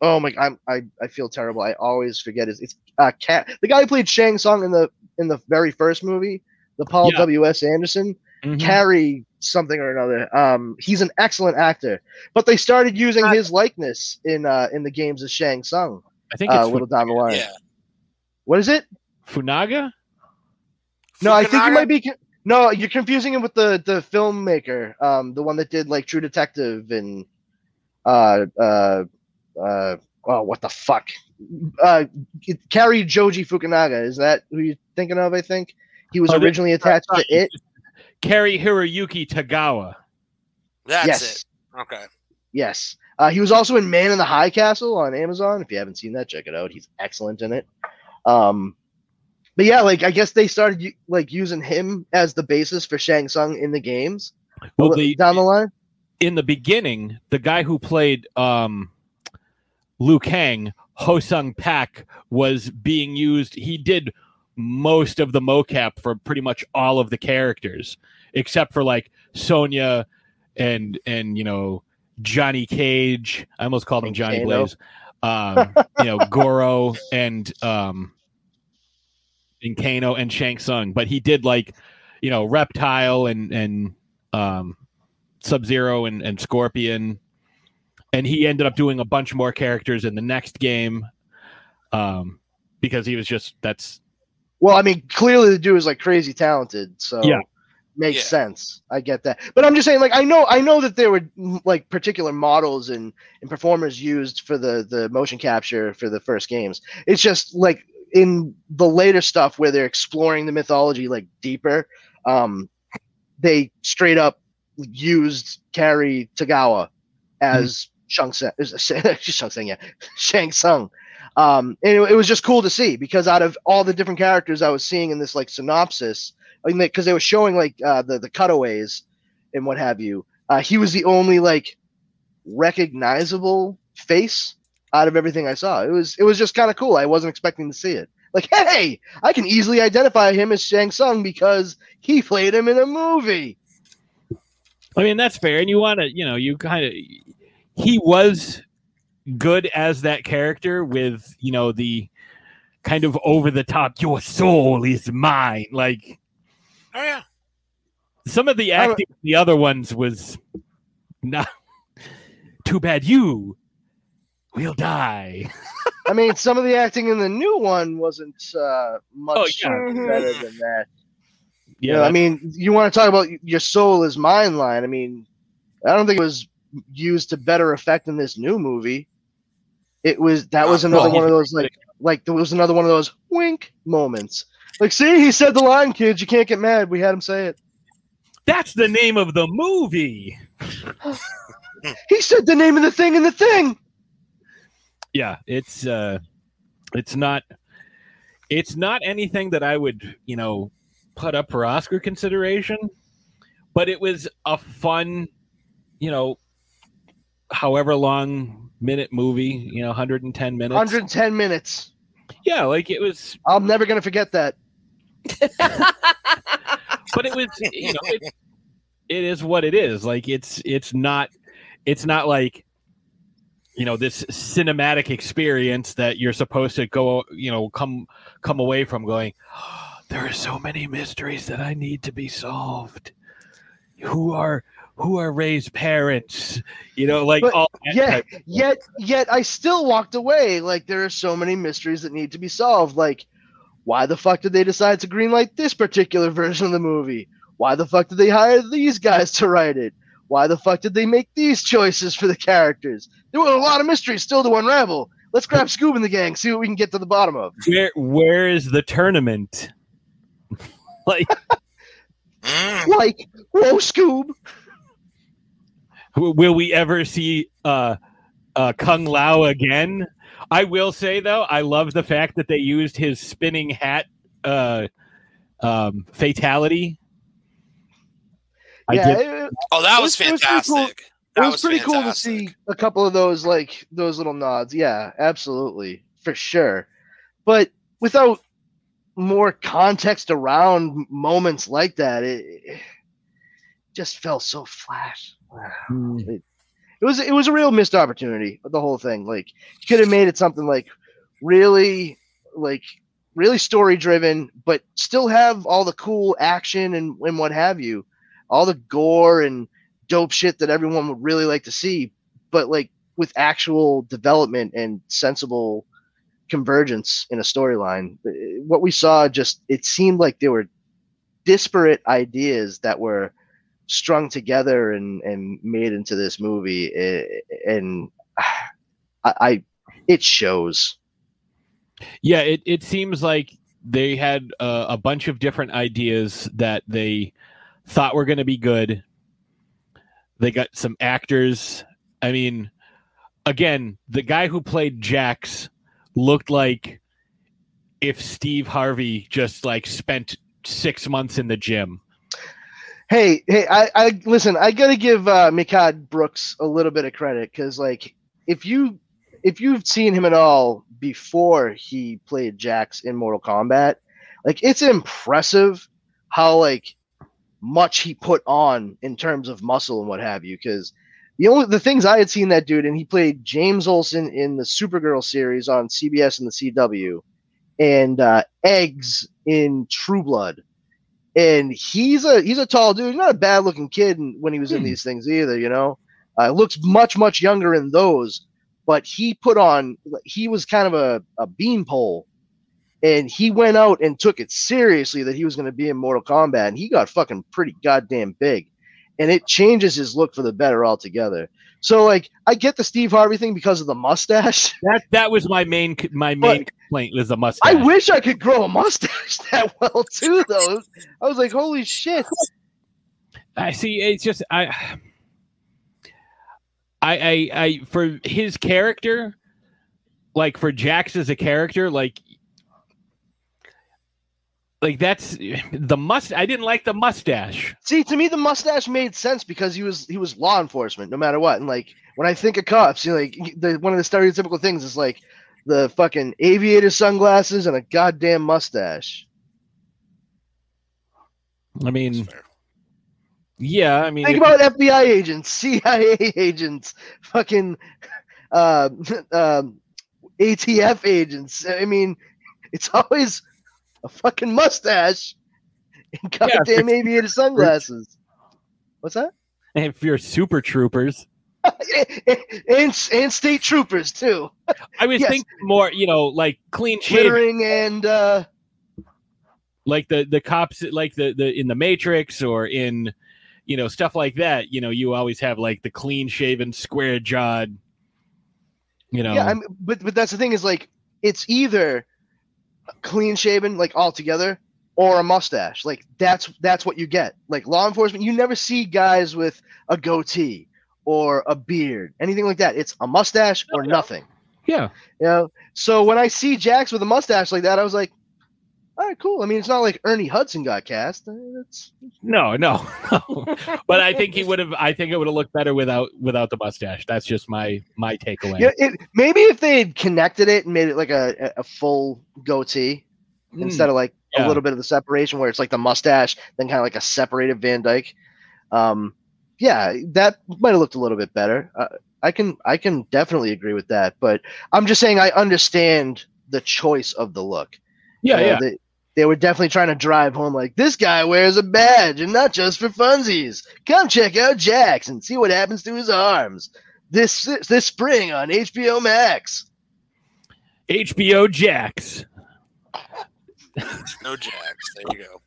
Oh my! I'm, I I feel terrible. I always forget his. It's uh, cat. The guy who played Shang Tsung in the in the very first movie, the Paul Yeah. W S Anderson, Mhm. Cary something or another. Um, he's an excellent actor, but they started using his likeness in uh in the games as Shang Tsung I think uh, it's a little down the line. Yeah. What is it? Funaga. No, I think you might be. No, you're confusing him with the the filmmaker, um, the one that did like True Detective and uh uh uh oh what the fuck, uh Cary Joji Fukunaga. Is that who you're thinking of? I think he was Oh, originally attached to it. Cary Hiroyuki Tagawa. That's yes, it. Okay. yes. Uh, he was also in Man in the High Castle on Amazon. If you haven't seen that, check it out. He's excellent in it. Um, but yeah, like I guess they started like using him as the basis for Shang Tsung in the games. Well, the, down the line. in the beginning, the guy who played um, Liu Kang, Ho Sung Pak, was being used. He did most of the mocap for pretty much all of the characters, except for like Sonya and and you know Johnny Cage. I almost called him Johnny. Blaze. Um, you know Goro and um, and Kano and Shang Tsung, but he did like you know Reptile and and um, Sub Zero and, and Scorpion, and he ended up doing a bunch more characters in the next game, um, because he was just that's Well, I mean, clearly the dude is like crazy talented, so Yeah. makes Yeah. sense. I get that, but I'm just saying, like, I know, I know that there were like particular models and and performers used for the the motion capture for the first games. It's just like in the later stuff where they're exploring the mythology like deeper, um, they straight up used Cary Tagawa as Shang Tsung, [LAUGHS] Shang Tsung, yeah, Shang Tsung. Um, and it, it was just cool to see because out of all the different characters I was seeing in this like synopsis, I mean, because they were showing like uh, the the cutaways and what have you, uh, he was the only like recognizable face out of everything I saw. It was it was just kind of cool. I wasn't expecting to see it. Like, hey, I can easily identify him as Shang Tsung because he played him in a movie. I mean that's fair, and you want to you know you kind of he was good as that character with you know the kind of over the top. Your soul is mine. Like Oh yeah. some of the acting, the other ones was not. [LAUGHS] Too bad you will die. I mean, some of the acting in the new one wasn't uh, much Oh, yeah. better than that. Yeah, You know, I mean, you want to talk about your soul is mine line. I mean, I don't think it was used to better effect in this new movie. It was that was Uh, another well, one of those like like there was another one of those wink moments. Like, see, he said the line, kids. You can't get mad. We had him say it. that's the name of the movie. [SIGHS] He said the name of the thing in the thing. yeah it's uh it's not it's not anything that i would you know put up for oscar consideration but it was a fun you know however long minute movie you know 110 minutes 110 minutes. yeah like it was I'm never gonna forget that. [LAUGHS] but it was you know it, it is what it is like it's it's not it's not like you know this cinematic experience that you're supposed to go you know come come away from going ah, there are so many mysteries that i need to be solved who are who are ray's parents you know like But all that Yeah, type of stuff. yet yet I still walked away like there are so many mysteries that need to be solved. Like, why the fuck did they decide to greenlight this particular [LAUGHS] version of the movie? Why the fuck did they hire these guys to write it? Why the fuck did they make these choices for the characters? There were a lot of mysteries still to unravel. Let's grab Scoob and the gang, see what we can get to the bottom of. where where is the tournament [LAUGHS] like [LAUGHS] Mm. Like, whoa, Scoob. W- Will we ever see uh, uh, Kung Lao again? I will say though, I love the fact that they used his spinning hat uh, um, fatality. I yeah, did- it, Oh, that was, was- it was cool. fantastic. it That was, was, pretty cool to see a couple of those like those little nods. Yeah, absolutely, for sure. But without more context around moments like that, it, it just felt so flat. It, it was it was a real missed opportunity. The whole thing, like, you could have made it something like really, like, really story driven, but still have all the cool action and and what have you, all the gore and dope shit that everyone would really like to see, but like with actual development and sensible convergence in a storyline. Uh, What we saw just it seemed like there were disparate ideas that were strung together and and made into this movie eh, and I, I it shows yeah, it, it seems like they had a bunch of different ideas that they thought were going to be good. They got some actors. I mean, again, the guy who played Jax looked like if Steve Harvey just like spent six months in the gym. Hey hey i i listen i gotta give uh Mehcad Brooks a little bit of credit because like if you if you've seen him at all before he played jax in mortal kombat like it's impressive how like much he put on in terms of muscle and what have you because the only the things i had seen that dude and he played james olsen in the supergirl series on cbs and the cw and uh eggs in true blood and he's a he's a tall dude, not a bad looking kid when he was in Hmm. these things either. You know, uh, looks much much younger in those, but he put on he was kind of a a beanpole, and he went out and took it seriously that he was going to be in Mortal Kombat, and he got fucking pretty goddamn big, and it changes his look for the better altogether. So like I get the Steve Harvey thing because of the mustache. [LAUGHS] That that was my main my main But- complaint was the mustache. I wish I could grow a mustache [LAUGHS] that well too, though. I was like, holy shit. I see. It's just I, I, I, I for his character, like for Jax as a character, like, like that's the must. I didn't like the mustache. See, to me, the mustache made sense because he was he was law enforcement, no matter what. And like when I think of cops, you know, like the one of the stereotypical things is like the fucking aviator sunglasses and a goddamn mustache. I mean, yeah. I mean, Think if- about FBI agents, [LAUGHS] CIA agents, fucking. uh, [LAUGHS] um, ATF agents. I mean, it's always a fucking mustache and goddamn aviator sunglasses. What's that? And if you're super troopers, [LAUGHS] and and state troopers too. I was Yes. thinking more, you know, like clean shaven, and uh, like the the cops, like the the in the Matrix or in, you know, stuff like that. You know, you always have like the clean shaven, square jawed. You know, yeah. I'm, but but that's the thing is like it's either clean shaven like all together or a mustache. Like that's that's what you get. Like law enforcement, you never see guys with a goatee or a beard, anything like that. It's a mustache or nothing. yeah. You know. So when I see Jax with a mustache like that, I was like, all right, cool. I mean, it's not like Ernie Hudson got cast. Uh, It's No, no, [LAUGHS] no. [LAUGHS] but I think he would have. I think it would have looked better without without the mustache. That's just my my takeaway. Yeah, it, maybe if they had connected it and made it like a, a- full goatee instead of like Mm, yeah. a little bit of the separation where it's like the mustache, then kind of like a separated Van Dyke. Um, yeah, that might have looked a little bit better. Uh, I can I can definitely agree with that, but I'm just saying I understand the choice of the look. Yeah, You know, yeah. They, they were definitely trying to drive home like this guy wears a badge and not just for funsies. Come check out Jax and see what happens to his arms this this spring on HBO Max. HBO Jax. No Jax. There you go.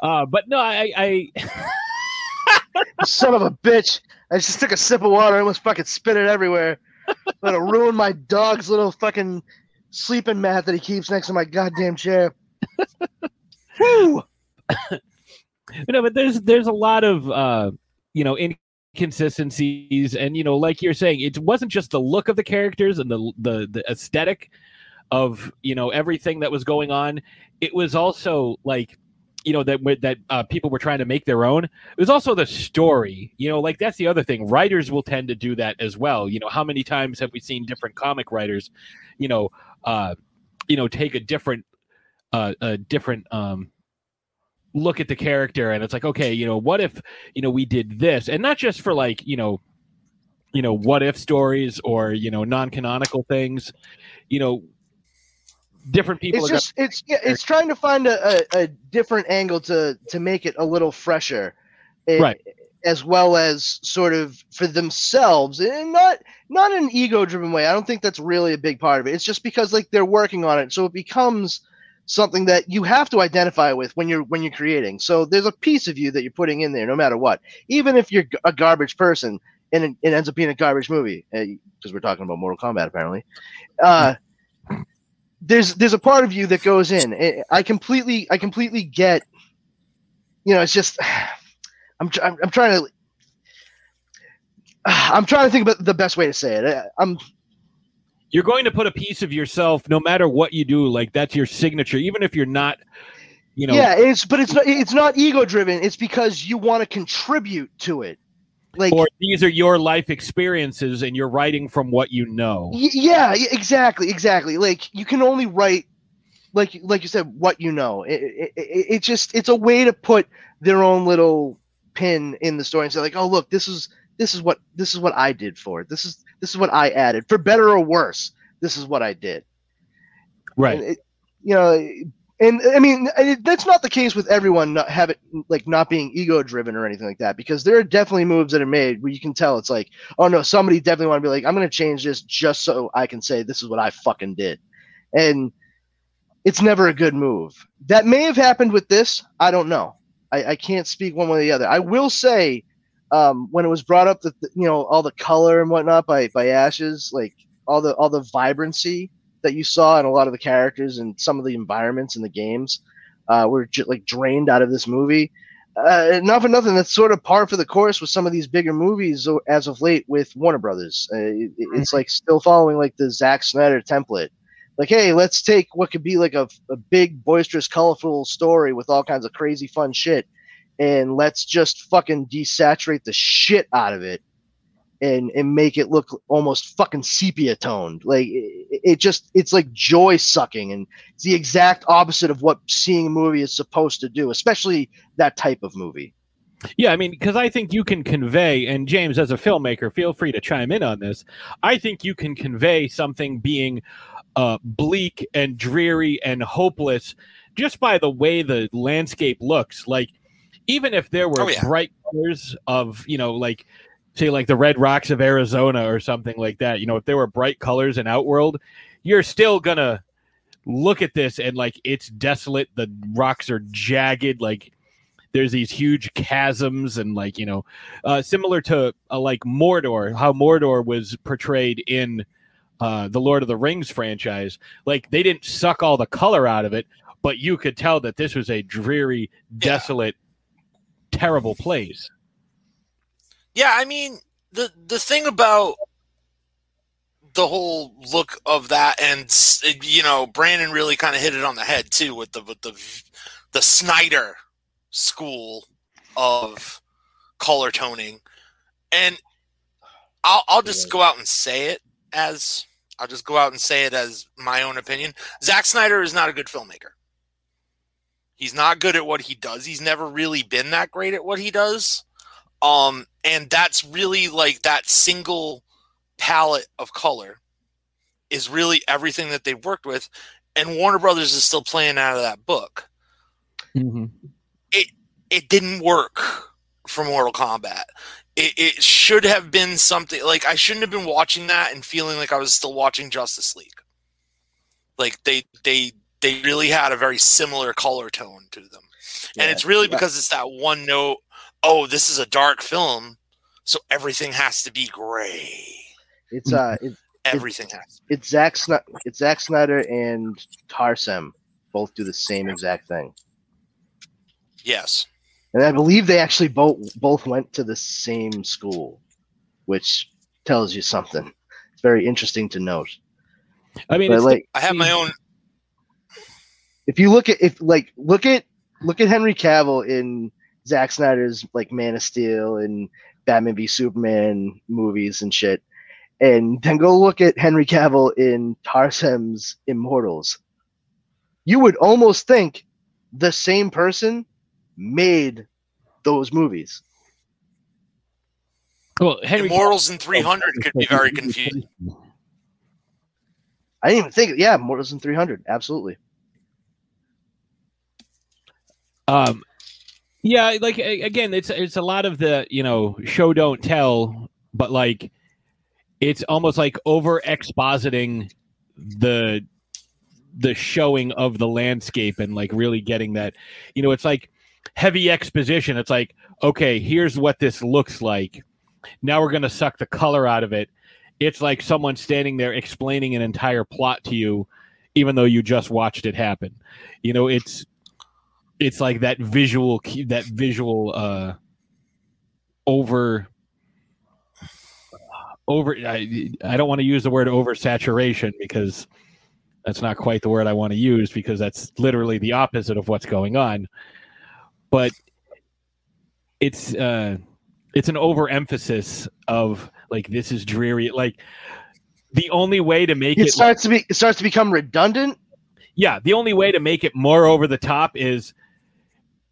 Uh, but no, I, I Son of a bitch! I just took a sip of water. I almost fucking spit it everywhere. Gonna ruin my dog's little fucking sleeping mat that he keeps next to my goddamn chair. [LAUGHS] Woo! you know, but there's there's a lot of uh, you know inconsistencies, and you know, like you're saying, it wasn't just the look of the characters and the the the aesthetic of you know everything that was going on. It was also like you know that that uh, people were trying to make their own. It was also the story. You know, like that's the other thing. Writers will tend to do that as well. You know, how many times have we seen different comic writers? You know, uh, you know, take a different uh, a different um look at the character. And it's like okay you know what if you know we did this? And not just for like you know you know what if stories or you know non-canonical things. You know different people It's just it's yeah, it's trying to find a, a, a different angle to to make it a little fresher, eh, Right. As well as sort of for themselves, and not not in an ego driven way. I don't think that's really a big part of it. It's just because like they're working on it, so it becomes something that you have to identify with when you're when you're creating. So there's a piece of you that you're putting in there, no matter what. Even if you're a garbage person and it, ends up being a garbage movie, eh, because we're talking about Mortal Kombat apparently. Uh, there's there's a part of you that goes in. I- I completely I completely get. You know, it's just I'm I'm, I'm trying to. [SIGHS] I'm trying to think about the best way to say it. I'm you're going to put a piece of yourself no matter what you do like that's your signature even if you're not you know yeah, it's but it's not it's not ego driven. It's because you want to contribute to it. Like or these are your life experiences and you're writing from what you know Y- yeah, exactly, exactly. Like you can only write, like like you said, what you know. It, it, it, it just it's a way to put their own little pin in the story and say like, oh look, this is this is what this is what I did for it. This is this is what I added for better or worse. This is what I did. right it, you know, and I mean it, that's not the case with everyone not have it like not being ego driven or anything like that because there are definitely moves that are made where you can tell it's like oh no somebody definitely want to be like I'm gonna change this just so I can say this is what I fucking did, and it's never a good move. That may have happened with this. I don't know. I, I can't speak one way or the other. I will say um, when it was brought up that you know all the color and whatnot by by Ashes, like all the all the vibrancy that you saw in a lot of the characters and some of the environments in the games uh, were like drained out of this movie. Uh, not for nothing, that's sort of par for the course with some of these bigger movies as of late with Warner Brothers. Uh, it- it's like still following like the Zack Snyder template. Like, hey, let's take what could be like a, a big, boisterous, colorful story with all kinds of crazy, fun shit, and let's just fucking desaturate the shit out of it and and make it look almost fucking sepia toned. Like it, it just it's like joy sucking, and it's the exact opposite of what seeing a movie is supposed to do, especially that type of movie. Yeah, I mean, because I think you can convey, and James, as a filmmaker, feel free to chime in on this. I think you can convey something being uh, bleak and dreary and hopeless just by the way the landscape looks. Like, even if there were Oh, yeah. bright colors of, you know, like, say, like the red rocks of Arizona or something like that, you know, if there were bright colors in Outworld, you're still gonna look at this and like it's desolate. The rocks are jagged, like there's these huge chasms and like you know uh, similar to uh, like mordor how mordor was portrayed in uh, the lord of the rings franchise like they didn't suck all the color out of it but you could tell that this was a dreary desolate terrible place. Yeah, I mean the the thing about the whole look of that, and you know, Brandon really kind of hit it on the head too with the with the the Snyder school of color toning, and I'll I'll just go out and say it as I'll just go out and say it as my own opinion. Zack Snyder is not a good filmmaker. He's not good at what he does. He's never really been that great at what he does. Um, and that's really like that single palette of color is really everything that they've worked with. And Warner Brothers is still playing out of that book. It it didn't work for Mortal Kombat. It, it should have been something like I shouldn't have been watching that and feeling like I was still watching Justice League. Like they they they really had a very similar color tone to them. and it's really because it's that one note, oh, this is a dark film, so everything has to be gray. It's uh, it, Everything has. it's Zack Snyder, it's Zack Snyder and Tarsem both do the same exact thing, Yes. And I believe they actually both both went to the same school, which tells you something. It's very interesting to note. i mean But it's like, I have my own if you look at if like look at look at Henry Cavill in Zack Snyder's like Man of Steel and Batman v Superman movies and shit, and then go look at Henry Cavill in Tarsem's Immortals, you would almost think the same person made those movies. well henry Immortals in 300 could be very confusing. I didn't even think. Yeah, Immortals in 300, absolutely. Um, yeah, like again, it's it's a lot of the you know show don't tell, but like it's almost like over expositing the the showing of the landscape and like really getting that you know it's like heavy exposition. It's like okay here's what this looks like. Now we're going to suck the color out of it. It's like someone standing there explaining an entire plot to you even though you just watched it happen. You know it's it's like that visual that visual uh over over I, I don't want to use the word oversaturation because that's not quite the word I want to use because that's literally the opposite of what's going on but it's uh it's an overemphasis of like this is dreary like the only way to make It it starts to be it starts to become redundant. yeah, the only way to make it more over the top is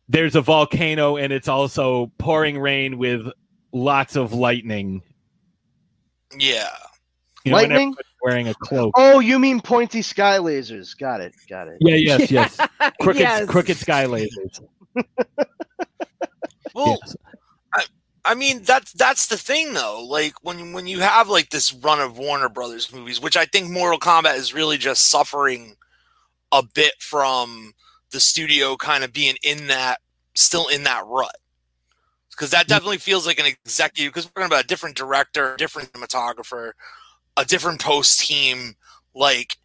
there's a volcano and it's also pouring rain with lots of lightning. Yeah. You know, Lightning? wearing a cloak. Oh, you mean pointy sky lasers? Got it. Got it. Yeah, yes, yes. [LAUGHS] Crooked, Yes. crooked sky lasers. [LAUGHS] Well, Yes. I, I mean that's that's the thing though. Like when when you have like this run of Warner Brothers movies, which I think Mortal Kombat is really just suffering a bit from the studio kind of being in that still in that rut. Because that mm-hmm. definitely feels like an executive because we're talking about a different director, a different cinematographer, a different post team. Like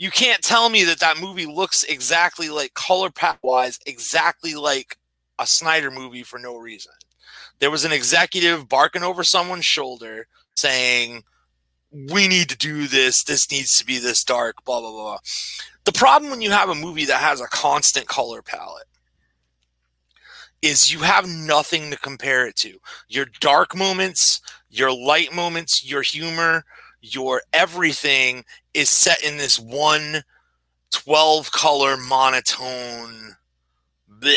you can't tell me that that movie looks exactly like color palette wise, exactly like a Snyder movie for no reason. There was an executive barking over someone's shoulder saying, We need to do this. This needs to be this dark, blah, blah, blah. The problem when you have a movie that has a constant color palette is you have nothing to compare it to. Your dark moments, your light moments, your humor, your everything is set in this one 12 color monotone. Bleh.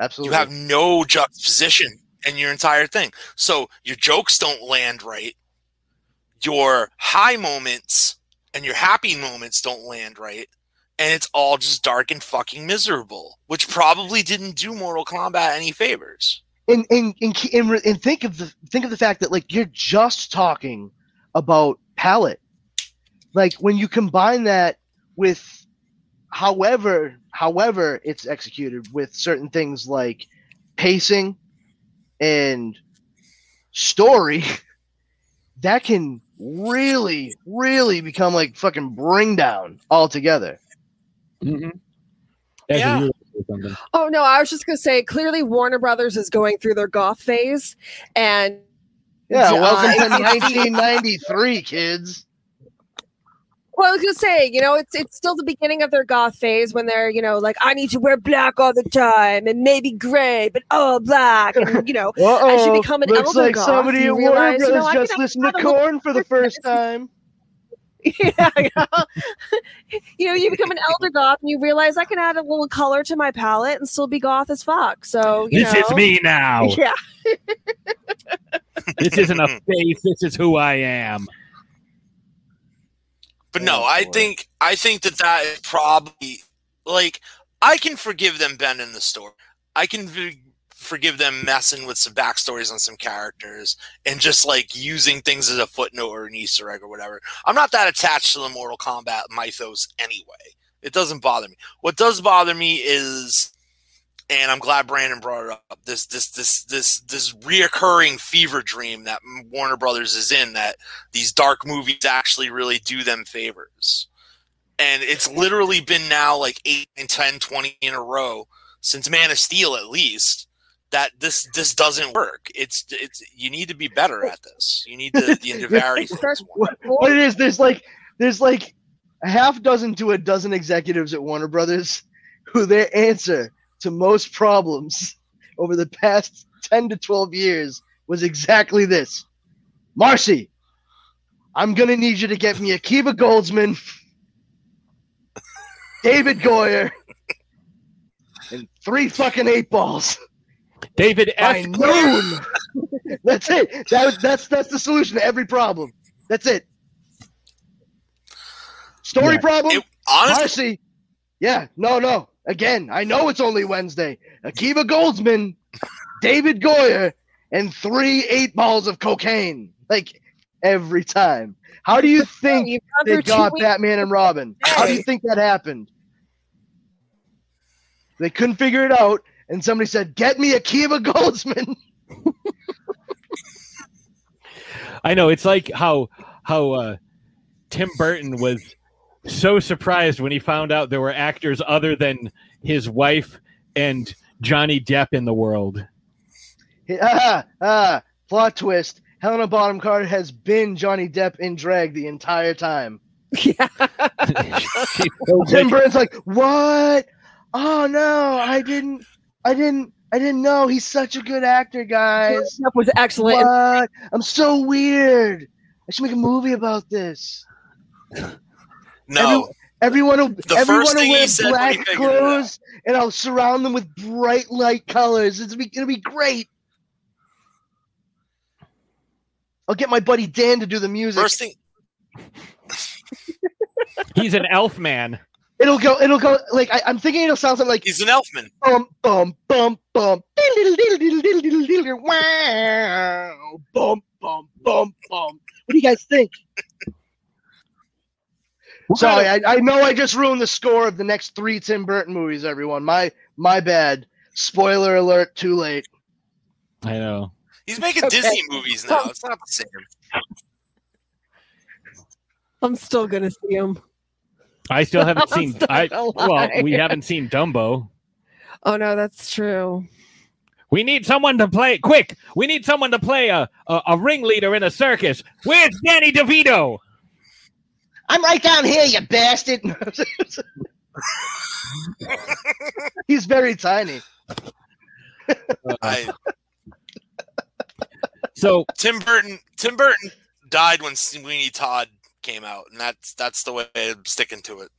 Absolutely. You have no juxtaposition in your entire thing. So your jokes don't land right. Your high moments and your happy moments don't land right. And it's all just dark and fucking miserable, which probably didn't do Mortal Kombat any favors. And and and, and, and think of the think of the fact that like you're just talking about palette like when you combine that with however however it's executed with certain things like pacing and story [LAUGHS] that can really really become like fucking bring down altogether Mm-hmm. Yeah. Something. Oh no, I was just gonna say clearly Warner Brothers is going through their goth phase, and yeah Uh, welcome to 1993 [LAUGHS] kids well, I was gonna say, you know, it's it's still the beginning of their goth phase when they're, you know, like I need to wear black all the time and maybe gray, but all black, and you know, I should become an looks elder like goth, somebody you at Warner realize, you know, Brothers just can listened to have a little Korn for the first time. Yeah, [LAUGHS] yeah. you know, you become an elder goth and you realize I can add a little color to my palette and still be goth as fuck. So you This know, is me now. [LAUGHS] Yeah, This isn't a [LAUGHS] face. This is who I am. But no, Oh, I think I think that that is probably like I can forgive them bending the story. I can v- forgive them messing with some backstories on some characters and just like using things as a footnote or an Easter egg or whatever. I'm not that attached to the Mortal Kombat mythos anyway. It doesn't bother me. What does bother me is, and I'm glad Brandon brought it up. This this this this this reoccurring fever dream that Warner Brothers is in that these dark movies actually really do them favors. And it's literally been now like 8 and 10, 20 in a row since Man of Steel at least that this this doesn't work. It's it's you need to be better at this. You need to, the need to vary things. What, what it is, there's like there's like a half dozen to a dozen executives at Warner Brothers [LAUGHS] who their answer to most problems [LAUGHS] over the past 10 to 12 years was exactly this. Marcy, I'm gonna need you to get me Akiva Goldsman, [LAUGHS] David Goyer, and three fucking eight balls. David by F. noon. [LAUGHS] that's it. That, that's that's the solution to every problem. That's it. Story Yeah. problem. It, honestly, Marcy. Yeah. No. No. Again, I know it's only Wednesday. Akiva Goldsman, David Goyer, and three eight balls of cocaine. Like every time. How do you think you've they got weeks. Batman and Robin? How do you think that happened? They couldn't figure it out, and somebody said, "Get me a Akiva Goldsman." [LAUGHS] I know it's like how how uh, Tim Burton was so surprised when he found out there were actors other than his wife and Johnny Depp in the world. ah, [LAUGHS] ah, plot twist. Helena Bonham Carter has been Johnny Depp in drag the entire time. [LAUGHS] yeah. Tim Burton's like, what? Oh no, I didn't, I didn't, I didn't know. He's such a good actor, guys. That was excellent. What? I'm so weird. I should make a movie about this. no. Everyone will, The everyone first will wear said when he black figured it out. clothes, and I'll surround them with bright light colors. It's be, it'll be great. I'll get my buddy Dan to do the music. First thing, He's an elf man. It'll go. It'll go. Like I, I'm thinking, it'll sound something like he's an elfman. bum bum bum bum. Wow. Bum bum bum bum. What do you guys think? Sorry, I, I know I just ruined the score of the next three Tim Burton movies. Everyone, my my bad. Spoiler alert. Too late. I know. He's making Okay. Disney movies now. It's not the same. I'm still gonna see him. I still haven't [LAUGHS] seen. I well, we haven't seen Dumbo. Oh no, that's true. We need someone to play quick. We need someone to play a a, a ringleader in a circus. Where's Danny DeVito? I'm right down here, you bastard. [LAUGHS] He's very tiny. I, So Tim Burton. Tim Burton died when Sweeney Todd came out, and that's that's the way I'm sticking to it.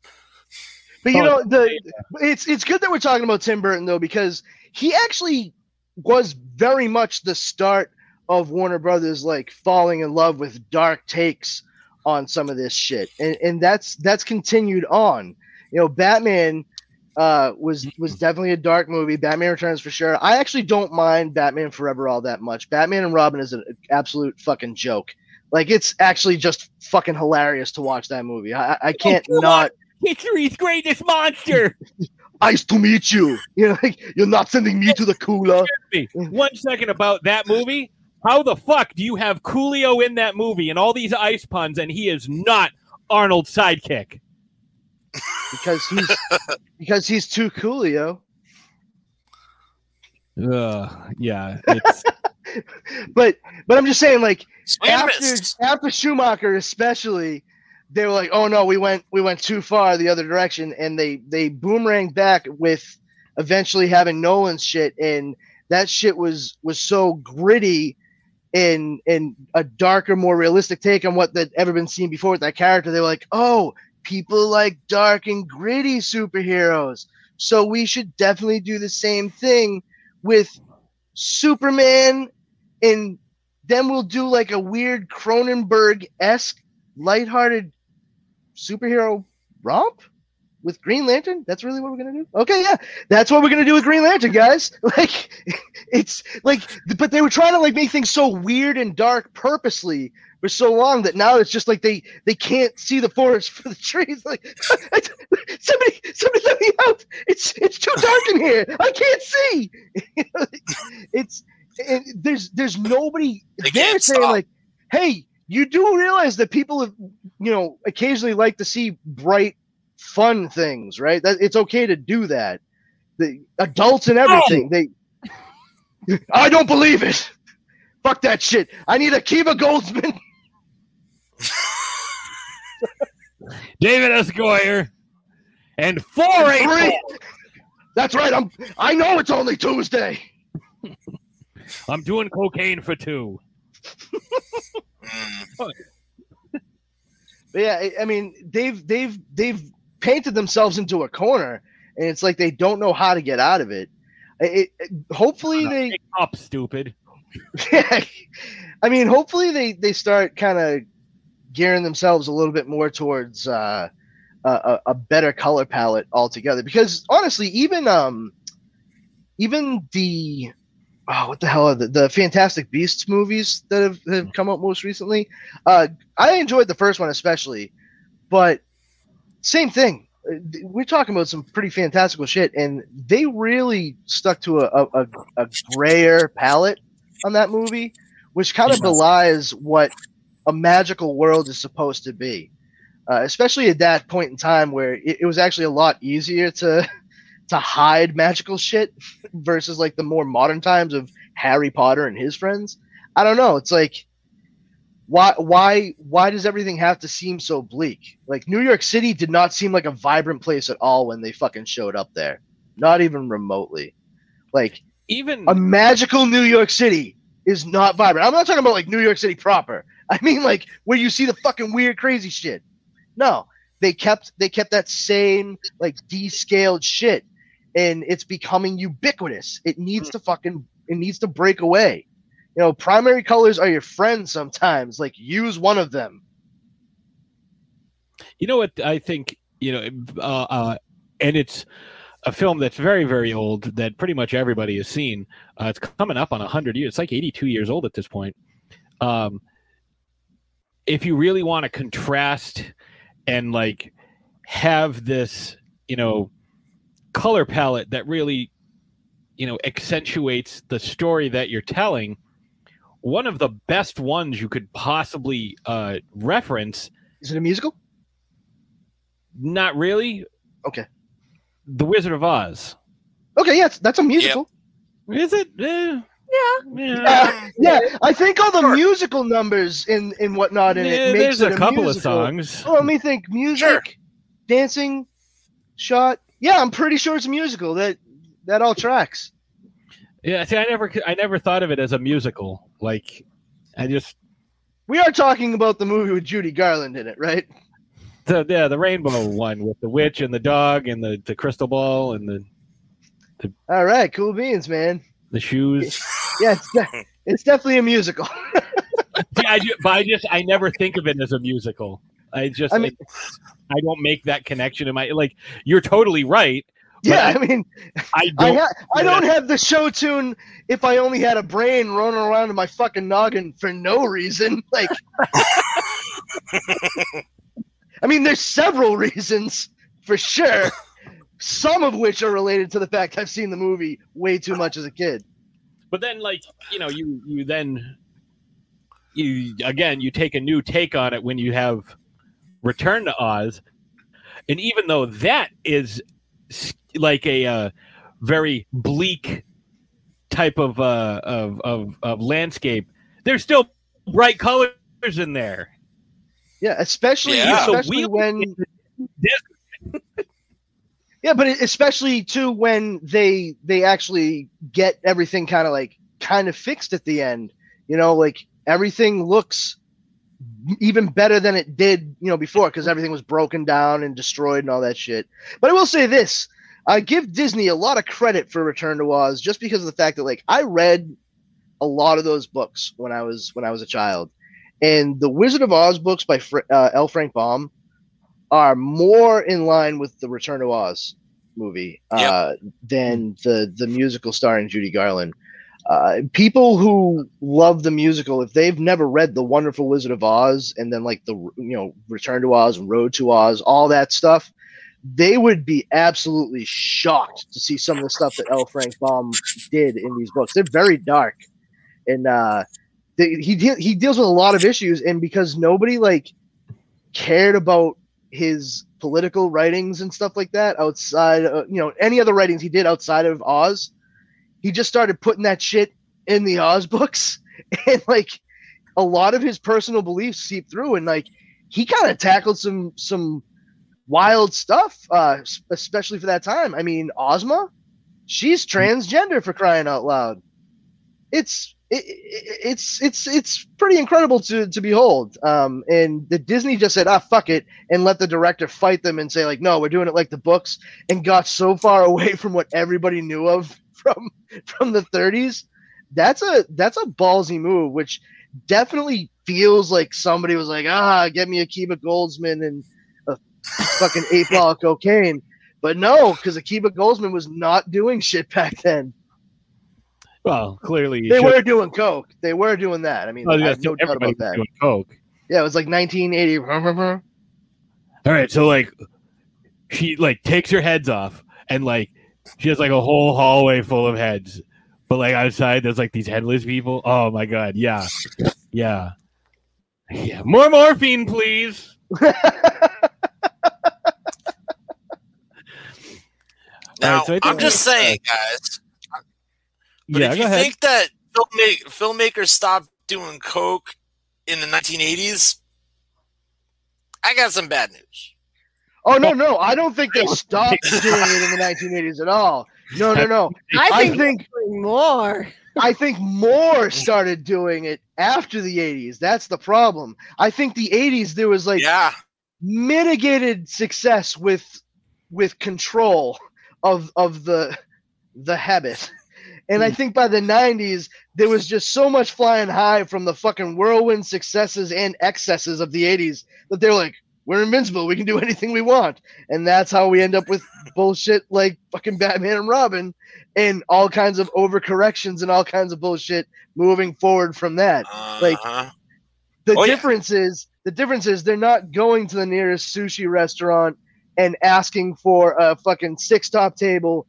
But you Oh, know, the it's it's good that we're talking about Tim Burton though because he actually was very much the start of Warner Brothers like falling in love with dark takes on some of this shit, and and that's that's continued on. You know, Batman uh, was was definitely a dark movie. Batman Returns for sure. I actually don't mind Batman Forever all that much. Batman and Robin is an absolute fucking joke. Like it's actually just fucking hilarious to watch that movie. I, I- I can't come not. History's greatest monster. [LAUGHS] Nice to meet you. You know, like you're not sending me to the cooler. One second about that movie. How the fuck do you have Coolio in that movie and all these ice puns, and he is not Arnold's sidekick? because he's because he's too coolio. [LAUGHS] Uh, yeah, it's [LAUGHS] But but I'm just saying, like after after Schumacher, especially, they were like, "Oh no, we went we went too far the other direction," and they they boomeranged back with eventually having Nolan's shit, and that shit was was so gritty and and a darker, more realistic take on what that ever been seen before with that character. They were like, "Oh, people like dark and gritty superheroes, so we should definitely do the same thing with Superman and then we'll do like a weird Cronenberg esque lighthearted superhero romp with Green Lantern. That's really what we're gonna do. Okay, yeah, that's what we're gonna do with Green Lantern, guys. [LAUGHS] Like, it's like, but they were trying to like make things so weird and dark purposely for so long that now it's just like they they can't see the forest [LAUGHS] for the trees. Like, [LAUGHS] somebody somebody let me out. It's it's too dark in here. I can't see. it's and there's there's nobody They there can't saying stop. like, hey, you do realize that people have, you know occasionally like to see bright, fun things, right? That it's okay to do that. The adults and everything. They, [LAUGHS] I don't believe it. Fuck that shit. I need Akiva Goldsman. [LAUGHS] David S. Goyer and four eight. That's right. I'm. I know it's only Tuesday. I'm doing cocaine for two. [LAUGHS] But yeah, I- mean, they've they've they've painted themselves into a corner, and it's like they don't know how to get out of it. It, it- hopefully they up, stupid. [LAUGHS] I mean, hopefully they they start kind of gearing themselves a little bit more towards uh, a, a better color palette altogether. Because honestly, even um, even the oh, what the hell are the, the Fantastic Beasts movies that have, have come out most recently? Uh, I enjoyed the first one especially, but same thing. Uh, We're talking about some pretty fantastical shit, and they really stuck to a, a, a, a grayer palette on that movie, which kind of belies what a magical world is supposed to be. Uh, especially at that point in time where it, it was actually a lot easier to [LAUGHS] to hide magical shit versus like the more modern times of Harry Potter and his friends. I don't know. It's like why why why does everything have to seem so bleak? Like New York City did not seem like a vibrant place at all when they fucking showed up there. Not even remotely. Like even a magical New York City is not vibrant. I'm not talking about like New York City proper. I mean like where you see the fucking weird crazy shit. No, they kept they kept that same like descaled shit and it's becoming ubiquitous. It needs to fucking it needs to break away. You know, primary colors are your friends sometimes. Like use one of them. You know what I think? You know, uh, uh, and it's a film that's very, very old that pretty much everybody has seen. Uh, it's coming up on hundred years. It's like eighty-two years old at this point. Um, if you really want to contrast and like have this, you know, color palette that really, you know, accentuates the story that you're telling. One of the best ones you could possibly uh, reference Is it a musical? not really. Okay. The Wizard of Oz. Okay, yeah, it's- that's a musical. Is it? Eh, Yeah. yeah. Yeah, yeah, I think all the musical numbers and in whatnot in Yeah, it makes there's it a a couple of songs. Oh, let me think. Music, dancing, shot. Yeah, I'm pretty sure it's a musical. That that all tracks. Yeah. See, I never, I never thought of it as a musical. Like, I just We are talking about the movie with Judy Garland in it, right? the yeah the rainbow one with the witch and the dog and the, the crystal ball and the All right, cool beans, man. the shoes. [LAUGHS] Yeah, it's, de- it's definitely a musical. [LAUGHS] I but I just I never think of it as a musical. I just I I, mean- I don't make that connection in my like. You're totally right. yeah, I mean, I I, don't. ha- I don't have the show tune if I only had a brain running around in my fucking noggin for no reason. [LAUGHS] Like, I mean, there's several reasons for sure, some of which are related to the fact I've seen the movie way too much as a kid. but then like you know you you then you again you take a new take on it when you have Return to Oz, and even though that is like a uh, very bleak type of uh of, of of landscape, there's still bright colors in there. Yeah, especially Yeah. So especially we- when [LAUGHS] Yeah, but especially too when they they actually get everything kind of like kind of fixed at the end. You know, like everything looks even better than it did, you know, before because everything was broken down and destroyed and all that shit. But I will say this: I give Disney a lot of credit for Return to Oz just because of the fact that like I read a lot of those books when I was when I was a child, and the Wizard of Oz books by Fr- uh, L. Frank Baum are more in line with the Return to Oz movie uh, than the the musical starring Judy Garland. Uh, people who love the musical, if they've never read The Wonderful Wizard of Oz and then like the you know Return to Oz and Road to Oz, all that stuff, they would be absolutely shocked to see some of the stuff that L. Frank Baum did in these books. They're very dark, and uh, they, he he deals with a lot of issues, and because nobody like cared about his political writings and stuff like that outside you know any other writings he did outside of Oz he just started putting that shit in the Oz books. [LAUGHS] And like a lot of his personal beliefs seep through and like he kind of tackled some some wild stuff uh especially for that time. I mean Ozma she's transgender for crying out loud. It's it, it, it's it's it's pretty incredible to to behold. Um and the disney just said ah fuck it and let the director fight them and say like no we're doing it like the books and got so far [LAUGHS] away from what everybody knew of from from the 30s that's a that's a ballsy move which definitely feels like somebody was like ah get me akiva goldsman and a fucking [LAUGHS] eight ball of cocaine but no because akiva goldsman was not doing shit back then Well, clearly they should- were doing coke. They were doing that. I mean, Oh, I yeah, have no doubt about was that. doing coke. Yeah, it was like 1980. [LAUGHS] All right, so like she like takes her heads off and like she has like a whole hallway full of heads. But like outside there's like these headless people. Oh my god, yeah. Yeah. Yeah. More morphine, please. [LAUGHS] Now, Alright, so I'm just saying, guys. But yeah, if you ahead. think that filmma- filmmakers stopped doing coke in the 1980s, I got some bad news. Oh no, no, I don't think they [LAUGHS] stopped doing it in the 1980s at all. No, no, no. I I think, think more. I think more started doing it after the 80s. That's the problem. I think the 80s there was like Yeah, mitigated success with with control of of the the habit. And I hmm. think by the 90s, there was just so much flying high from the fucking whirlwind successes and excesses of the 80s that they're like, we're invincible. We can do [LAUGHS] anything we want. And that's how we end up with bullshit like fucking Batman and Robin and all kinds of overcorrections and all kinds of bullshit moving forward from that Like, uh-huh. the Oh, yeah. difference is the difference is they're not going to the nearest sushi restaurant and asking for a fucking six top table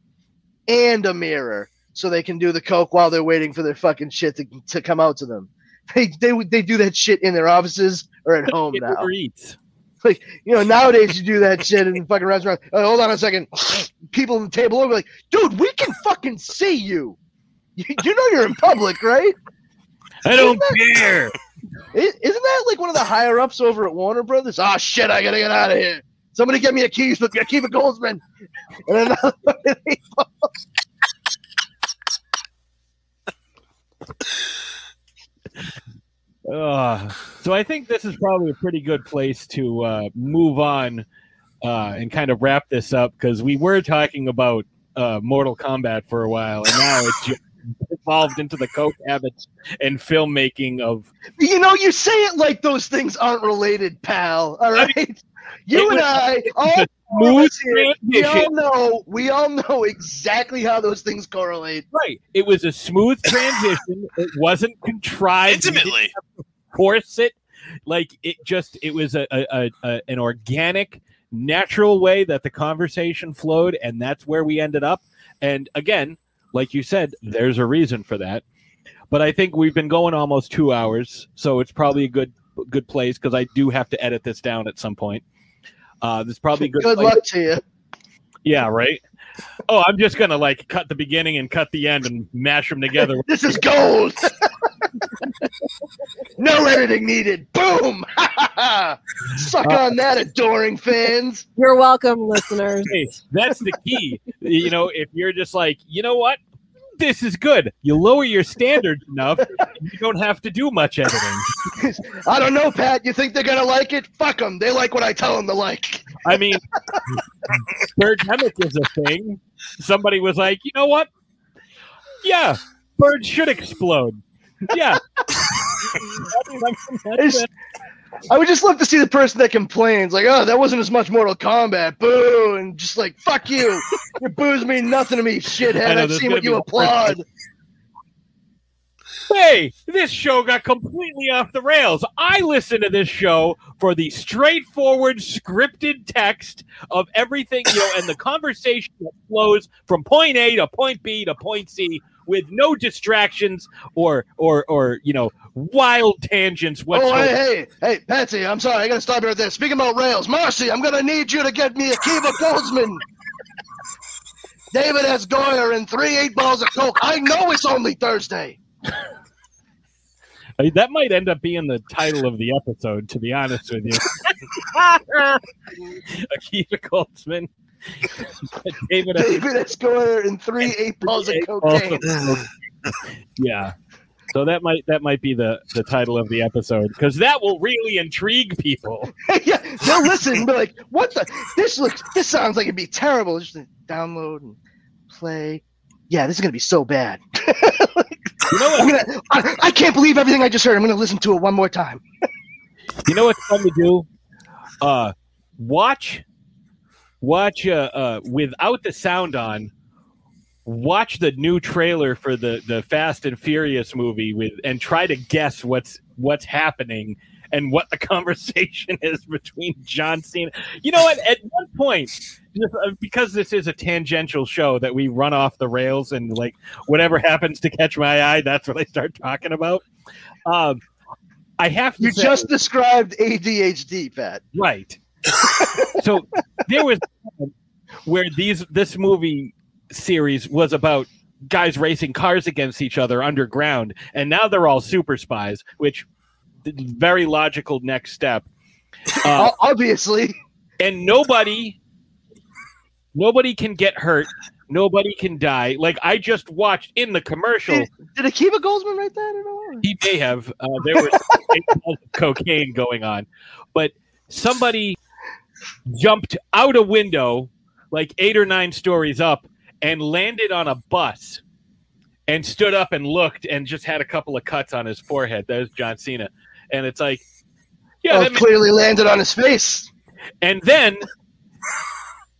and a mirror so they can do the coke while they're waiting for their fucking shit to, to come out to them. [LAUGHS] They, they they do that shit in their offices or at home now. Uber Eats. [LAUGHS] Like you know nowadays you do that shit in the fucking restaurant. Oh, hold on a second. People on the table over like, dude, we can fucking see you. You, you know you're in public, right? I don't care. Isn't that like one of the higher ups over at Warner Brothers? Oh shit, I gotta get out of here. Somebody get me a keys with Akiva Goldsman. And another [LAUGHS] Uh, so I think this is probably a pretty good place to uh, move on uh, and kind of wrap this up because we were talking about uh, Mortal Kombat for a while, and now it's just evolved into the coke habits and filmmaking of. You know, you say it like those things aren't related, pal. All right. You and I, [LAUGHS] all a four of smooth us here, we all know, we all know exactly how those things correlate. Right. It was a smooth transition. it wasn't contrived. We Intimately. force it. Like it just it was a, a, a, a an organic, natural way that the conversation flowed, and that's where we ended up. And again, like you said, there's a reason for that. But I think we've been going almost two hours, so it's probably a good good place because I do have to edit this down at some point. Uh, this is probably good. Good place- luck to you. Yeah, right. Oh, I'm just gonna like cut the beginning and cut the end and mash them together. [LAUGHS] This is gold. [LAUGHS] no editing needed. Boom. [LAUGHS] Suck on that, adoring fans. You're welcome, listeners. Hey, that's the key. you know, if you're just like, you know what, this is good. You lower your standards enough, you don't have to do much editing. [LAUGHS] I don't know, Pat. You think they're gonna like it? Fuck them. They like what I tell them to like. I mean, birdemic is a thing. Somebody was like, you know what? Yeah, birds should explode. Yeah. [LAUGHS] [LAUGHS] I would just love to see the person that complains, like, "Oh, that wasn't as much Mortal Kombat." Boo, and just like, "Fuck you." Your boos mean nothing to me, shithead. know, I've seen what you applaud. [LAUGHS] Hey, this show got completely off the rails. I listen to this show for the straightforward scripted text of everything, you know, and the conversation that flows from point A to point B to point C with no distractions or or or you know wild tangents Oh, hey, hey, hey, Patsy, I'm sorry. I gotta stop you right there. Speaking about rails, Marcy, I'm gonna need you to get me Akiva Goldsman. David S. Goyer and three eight balls of coke. I know it's only Thursday. That might end up being the title of the episode, to be honest with you. [LAUGHS] [LAUGHS] Akiva Goldsman. [LAUGHS] David David. Goyer and three [LAUGHS] eight balls of cocaine. yeah. So that might that might be the the title of the episode because that will really intrigue people. [LAUGHS] yeah, they'll listen and be like, "What the? This looks. This sounds like it'd be terrible." Just download and play. Yeah, this is gonna be so bad. You know I'm gonna. I, I can't believe everything I just heard. I'm gonna listen to it one more time. You know what's fun to do? Uh, watch, watch. Uh, uh, without the sound on, watch the new trailer for the the Fast and Furious movie with, and try to guess what's what's happening and what the [LAUGHS] conversation is between John Cena. You know what? At one point, uh, because this is a tangential show that we run off the rails and like whatever happens to catch my eye, that's what I start talking about. Um, I have to You say, just described ADHD, Pat. Right. [LAUGHS] so there was where these this movie series was about guys racing cars against each other underground, and now they're all super spies, which very logical next step. Uh, [LAUGHS] Obviously, and nobody nobody can get hurt. Nobody can die. Like i just watched in the commercial. Did, did Akiva Goldsman write that at all? he may have. Uh, there was [LAUGHS] cocaine going on. But somebody jumped out a window like eight or nine stories up and landed on a bus and stood up and looked and just had a couple of cuts on his forehead that was john cena and it's like yeah oh, that it makes clearly landed on his face. and then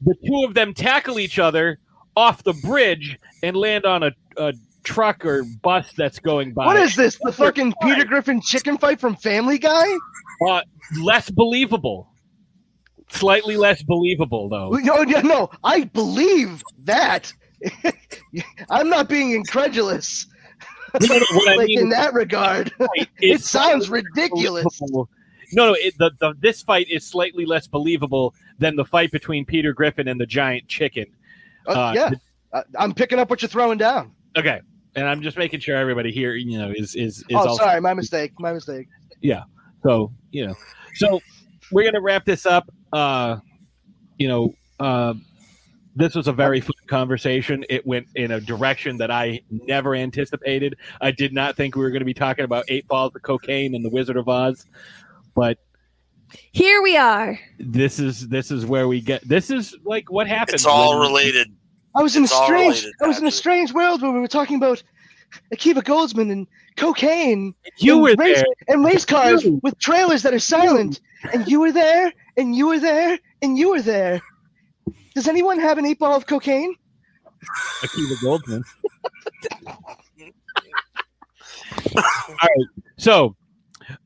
the two of them tackle each other off the bridge and land on a, a truck or bus that's going by. What is this? The fucking Peter Griffin chicken fight from Family Guy? Uh, less believable. Slightly less believable, though. No, no, no. I believe that. [LAUGHS] I'm not being incredulous. No, no, what [LAUGHS] I mean in that regard, [LAUGHS] it It's sounds ridiculous. believable. No, no. It, the, the this fight is slightly less believable than the fight between Peter Griffin and the giant chicken. Uh, Uh, yeah, I, I'm picking up what you're throwing down. Okay, and I'm just making sure everybody here, you know, is is is oh, also sorry, my mistake. My mistake. yeah so you know so we're gonna wrap this up uh you know uh this was a very fun conversation. It went in a direction that I never anticipated. I did not think we were going to be talking about eight balls of cocaine and the Wizard of Oz, but Here we are. this is this is where we get. This is like what happens. It's all when- related. I was in a It's all strange. related, I was in a strange world where we were talking about Akiva Goldsman and cocaine. You and were race, there. and race cars You. with trailers that are silent. And you were there, and you were there, and you were there. Does anyone have an eight ball of cocaine? Akiva Goldsman. [LAUGHS] All right. So,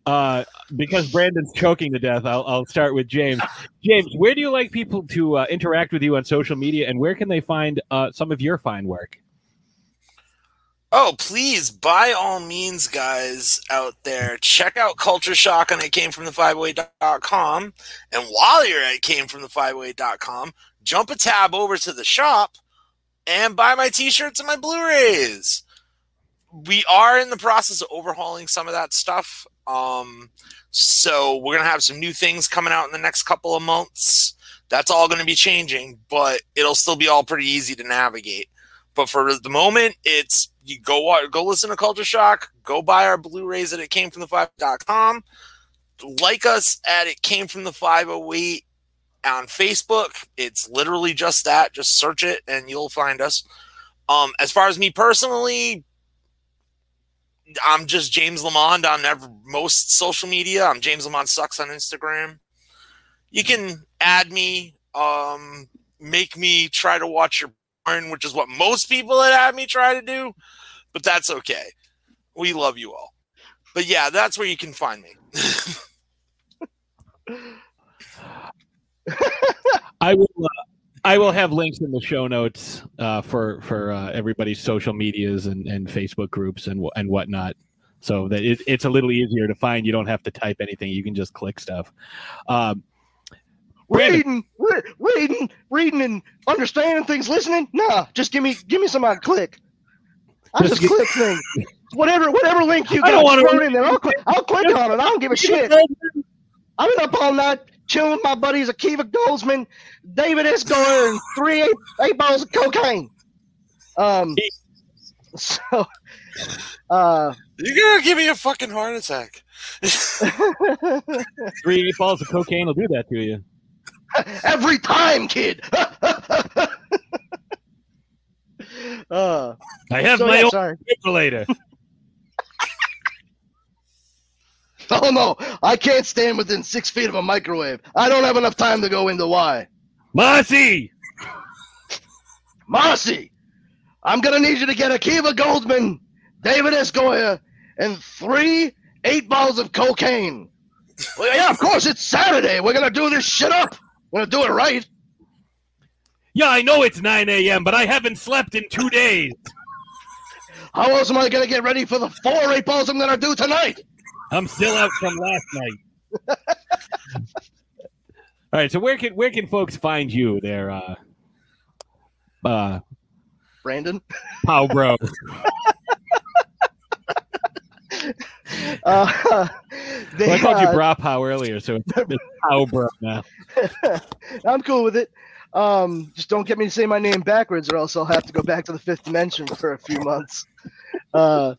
uh, because Brandon's choking to death, I'll, I'll start with James. James, where do you like people to uh, interact with you on social media, and where can they find uh, some of your fine work? Oh, please, by all means, guys out there, check out Culture Shock on it came from the 508.com. And while you're at came from the 508.com, jump a tab over to the shop and buy my t-shirts and my Blu-rays. We are in the process of overhauling some of that stuff. Um, so we're gonna have some new things coming out in the next couple of months. That's all gonna be changing, but it'll still be all pretty easy to navigate. But for the moment, it's you go go listen to Culture Shock, go buy our Blu-rays at it came from the five.com. Like us at it came from the 508 on Facebook. It's literally just that. Just search it and you'll find us. Um, as far as me personally, I'm just James Lamond on ever, most social media. I'm James Lamond sucks on Instagram. You can add me, um, make me try to watch your which is what most people that add me try to do, but that's okay. We love you all. But yeah, that's where you can find me. [LAUGHS] I will. Uh, I will have links in the show notes uh, for for uh, everybody's social medias and, and Facebook groups and and whatnot, so that it, it's a little easier to find. You don't have to type anything; you can just click stuff. Um, Brandon, Reading, re- reading, reading, and understanding things. Listening? Nah, just give me, give me some. I click. I Just just, get- click things. Whatever, whatever link you I don't got, wanna in there. I'll, click, I'll click on it. I don't give a shit. I've been up all night chilling with my buddies Akiva Goldsman, David Escobar, and three eight, eight balls of cocaine. Um, so, uh, You're gonna give me a fucking heart attack. [LAUGHS] Three eight balls of cocaine will do that to you. [LAUGHS] every time, kid. [LAUGHS] uh, I have so my yeah, own sorry. defibrillator. [LAUGHS] Oh no, I can't stand within six feet of a microwave. I don't have enough time to go into why. Marcy, Marcy, I'm gonna need you to get Akiva Goldsman, David Escobar, and three eight balls of cocaine. Well, yeah, of course it's Saturday. We're gonna do this shit up. Gonna do it right. yeah, I know it's nine a.m., but I haven't slept in two days. How else am I gonna get ready for the four eight balls I'm gonna do tonight? I'm still out from last night. [LAUGHS] All right, so where can where can folks find you there, uh, uh, Brandon. Pow Bro? [LAUGHS] [LAUGHS] Uh, they, Well, I called you uh, Bra Pow earlier, so it's, it's Pow Bro now. [LAUGHS] I'm cool with it. Um, just don't get me to say my name backwards, or else I'll have to go back to the fifth dimension for a few months. Uh,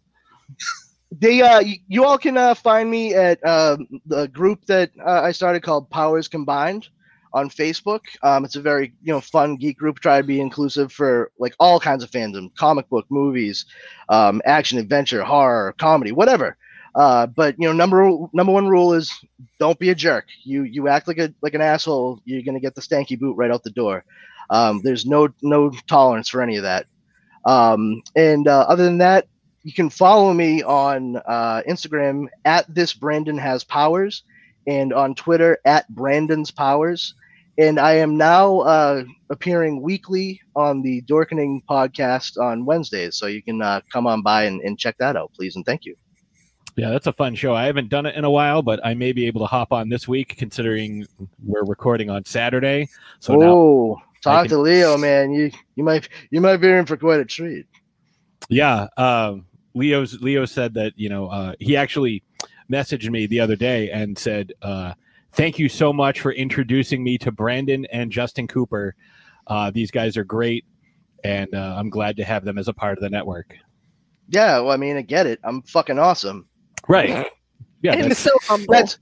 they, uh, y- you all can uh, find me at uh, the group that uh, I started called Powers Combined on Facebook. Um, it's a very you know fun geek group. Try to be inclusive for like all kinds of fandom, comic book, movies, um, action, adventure, horror, comedy, whatever. Uh, but you know, number number one rule is don't be a jerk. You you act like a like an asshole, you're gonna get the stanky boot right out the door. Um, there's no no tolerance for any of that. Um, and uh, other than that, you can follow me on uh, Instagram at this Brandon has powers, and on Twitter at Brandon's powers. And I am now uh, appearing weekly on the Dorkening podcast on Wednesdays, so you can uh, come on by and, and check that out, please, and thank you. Yeah, that's a fun show. I haven't done it in a while, but I may be able to hop on this week, considering we're recording on Saturday. So now, oh, talk can- to Leo, man. You you might you might be in for quite a treat. yeah, um, Leo's Leo said that you know uh, he actually messaged me the other day and said, uh, "Thank you so much for introducing me to Brandon and Justin Cooper. Uh, these guys are great, and uh, I'm glad to have them as a part of the network. Yeah, well, I mean, I get it. I'm fucking awesome. Right. Yeah. and That's, so humble. That's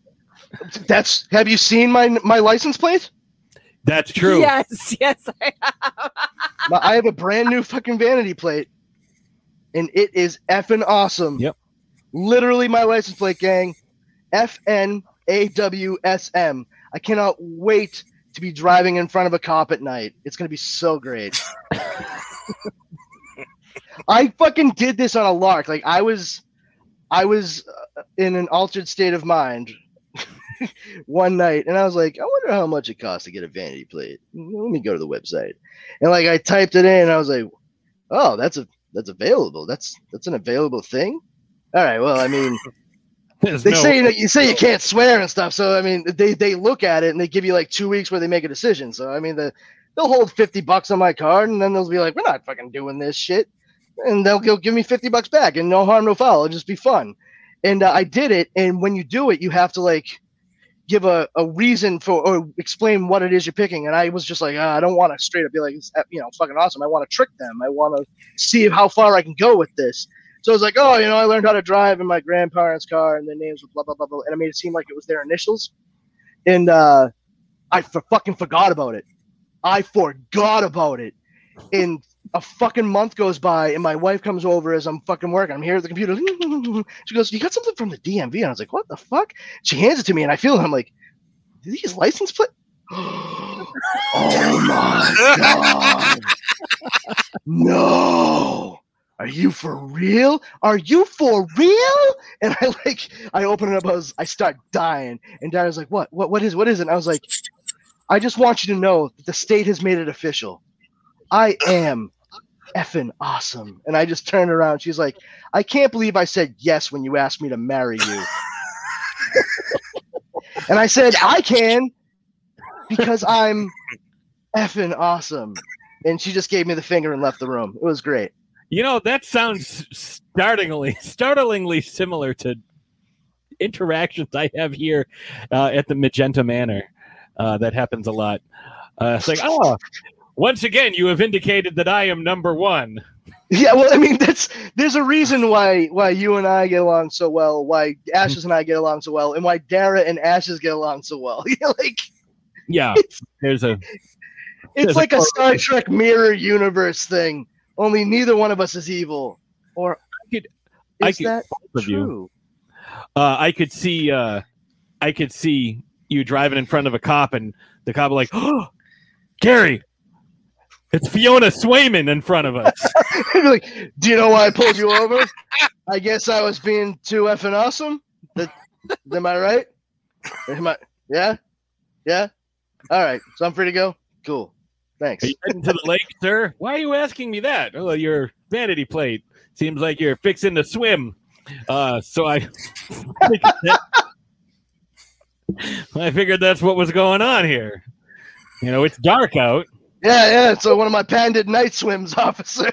that's. Have you seen my my license plate? that's true. Yes, yes, I have. My- I have a brand new fucking vanity plate, and it is effing awesome. Yep. Literally, my license plate, gang. F N A W S M. I cannot wait to be driving in front of a cop at night. It's gonna be so great. [LAUGHS] I fucking did this on a lark. Like I was, I was uh, in an altered state of mind [LAUGHS] one night, and I was like, I wonder how much it costs to get a vanity plate. Let me go to the website, and like I typed it in, and I was like, oh, that's a that's available. That's that's an available thing. All right. Well, I mean, [LAUGHS] There's they no- say that you say you can't swear and stuff. So I mean, they they look at it and they give you like two weeks where they make a decision. So I mean, the they'll hold fifty bucks on my card, and then they'll be like, we're not fucking doing this shit, and they'll give me fifty bucks back, and no harm, no foul. It'll just be fun. And uh, I did it, and when you do it, you have to like give a, a reason for or explain what it is you're picking. And I was just like, ah, I don't want to straight up be like, you know, fucking awesome. I want to trick them. I want to see how far I can go with this. So I was like, oh, you know, I learned how to drive in my grandparents' car, and their names were blah blah blah blah, and I made it seem like it was their initials, and uh, I f- fucking forgot about it. I forgot about it, and a fucking month goes by, and my wife comes over as I'm fucking working. I'm here at the computer. [LAUGHS] She goes, "You got something from the DMV?" And I was like, "What the fuck?" She hands it to me, and I feel it. I'm like, "Did these license plate?" [GASPS] oh my god! No. Are you for real? Are you for real? And I like I open it up, I was I start dying. And Dad was like, What? What what is what is it? And I was like, I just want you to know that the state has made it official. I am effing awesome. And I just turned around. She's like, I can't believe I said yes when you asked me to marry you. [LAUGHS] and I said, I can because I'm effing awesome. And she just gave me the finger and left the room. It was great. You know, that sounds startlingly, startlingly similar to interactions I have here uh, at the Magenta Manor. Uh, that happens a lot. Uh, it's like, oh, once again, you have indicated that I am number one. Yeah, well, I mean, that's there's a reason why why you and I get along so well, why Ashes and I get along so well, and why Dara and Ashes get along so well. [LAUGHS] Like Yeah, there's a it's There's a like a Star. Trek mirror universe thing. Only neither one of us is evil. Or could- I is could- that true? uh, I could see uh, I could see you driving in front of a cop and the cop like, oh, [GASPS] Gary, it's Fiona Swayman in front of us. [LAUGHS] Like, do you know why I pulled you over? I guess I was being too effing awesome. That, am I right? Am I? Yeah, yeah. All right, so I'm free to go. Cool. Thanks. Are you heading to the lake, sir? Why are you asking me that? Oh, your vanity plate seems like you're fixing to swim. Uh, so I, [LAUGHS] I figured that's what was going on here. You know, it's dark out. Yeah, yeah. So one of my panded night swims, [LAUGHS] officer.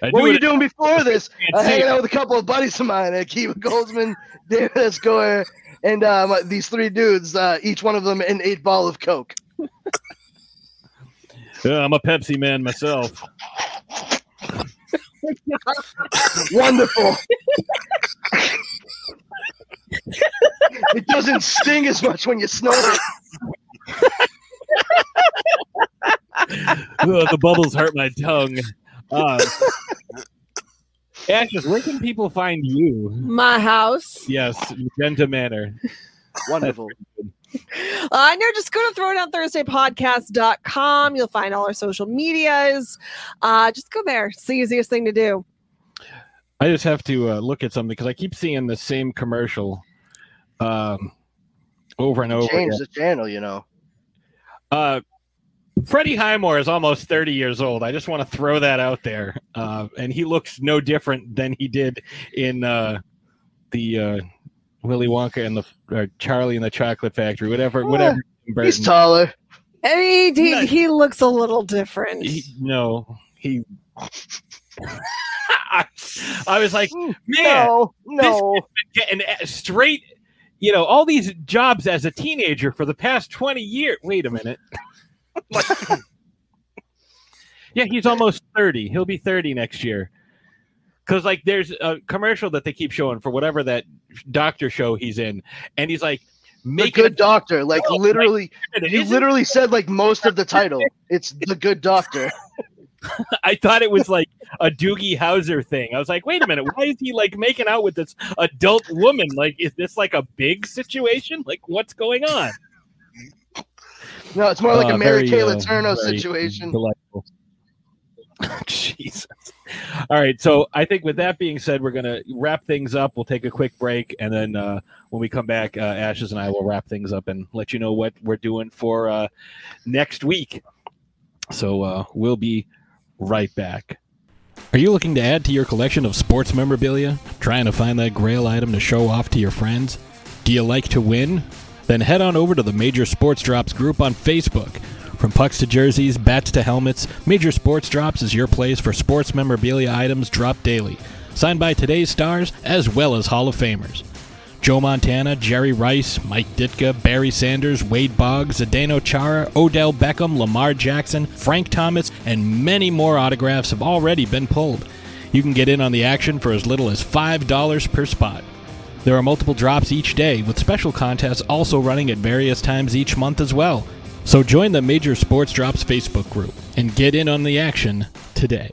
What were you it- doing before this? [LAUGHS] Can't Uh, hanging out with a couple of buddies of mine, uh, Kiva Goldsman, [LAUGHS] David Escobar, and uh, these three dudes. Uh, each one of them an eight ball of coke. Yeah, I'm a Pepsi man myself. Wonderful. it doesn't sting as much when you snort it. Ugh, the bubbles hurt my tongue. Um, Ashes, where can people find you? My house. Yes, Magenta Manor. Wonderful. Uh, no, just go to throwdownthursdaypodcast.com. You'll find all our social medias. Uh, just go there. It's the easiest thing to do. I just have to uh, look at something because I keep seeing the same commercial um, over and over. Change again. the channel, you know. Uh, Freddie Highmore is almost 30 years old. I just want to throw that out there. Uh, and he looks no different than he did in uh, the uh, Willy Wonka and the uh, Charlie and the Chocolate Factory, whatever, Yeah, whatever. He's Burton- taller. I mean, he, Nice. he looks a little different. he, no, he. [LAUGHS] I, I was like, man, No, no. getting straight, you know, all these jobs as a teenager for the past 20 years. Wait a minute. [LAUGHS] Yeah, he's almost 30. He'll be 30 next year. Cuz like there's a commercial that they keep showing for whatever that doctor show he's in and he's like The Good it Doctor, like No, literally, it you literally said like most of the title. It's The Good Doctor. [LAUGHS] [LAUGHS] I thought it was like a Doogie Howser thing. I was like, wait a minute, why is he like making out with this adult woman? Like, is this like a big situation? Like, what's going on? No, it's more like Uh, a Mary Kay very, uh, Letourneau situation. Delightful. [LAUGHS] Jesus. All right. So I think with that being said, we're gonna wrap things up. We'll take a quick break, and then uh, when we come back, uh, Ashes and I will wrap things up and let you know what we're doing for uh, next week. So uh, we'll be right back. Are you looking to add to your collection of sports memorabilia? Trying to find that grail item to show off to your friends? Do you like to win? Then head on over to the Major Sports Drops group on Facebook. From pucks to jerseys, bats to helmets, Major Sports Drops is your place for sports memorabilia items dropped daily, signed by today's stars as well as Hall of Famers. Joe Montana, Jerry Rice, Mike Ditka, Barry Sanders, Wade Boggs, Zdeno Chara, Odell Beckham, Lamar Jackson, Frank Thomas, and many more autographs have already been pulled. You can get in on the action for as little as $5 per spot. There are multiple drops each day, with special contests also running at various times each month as well. So join the Major Sports Drops Facebook group and get in on the action today.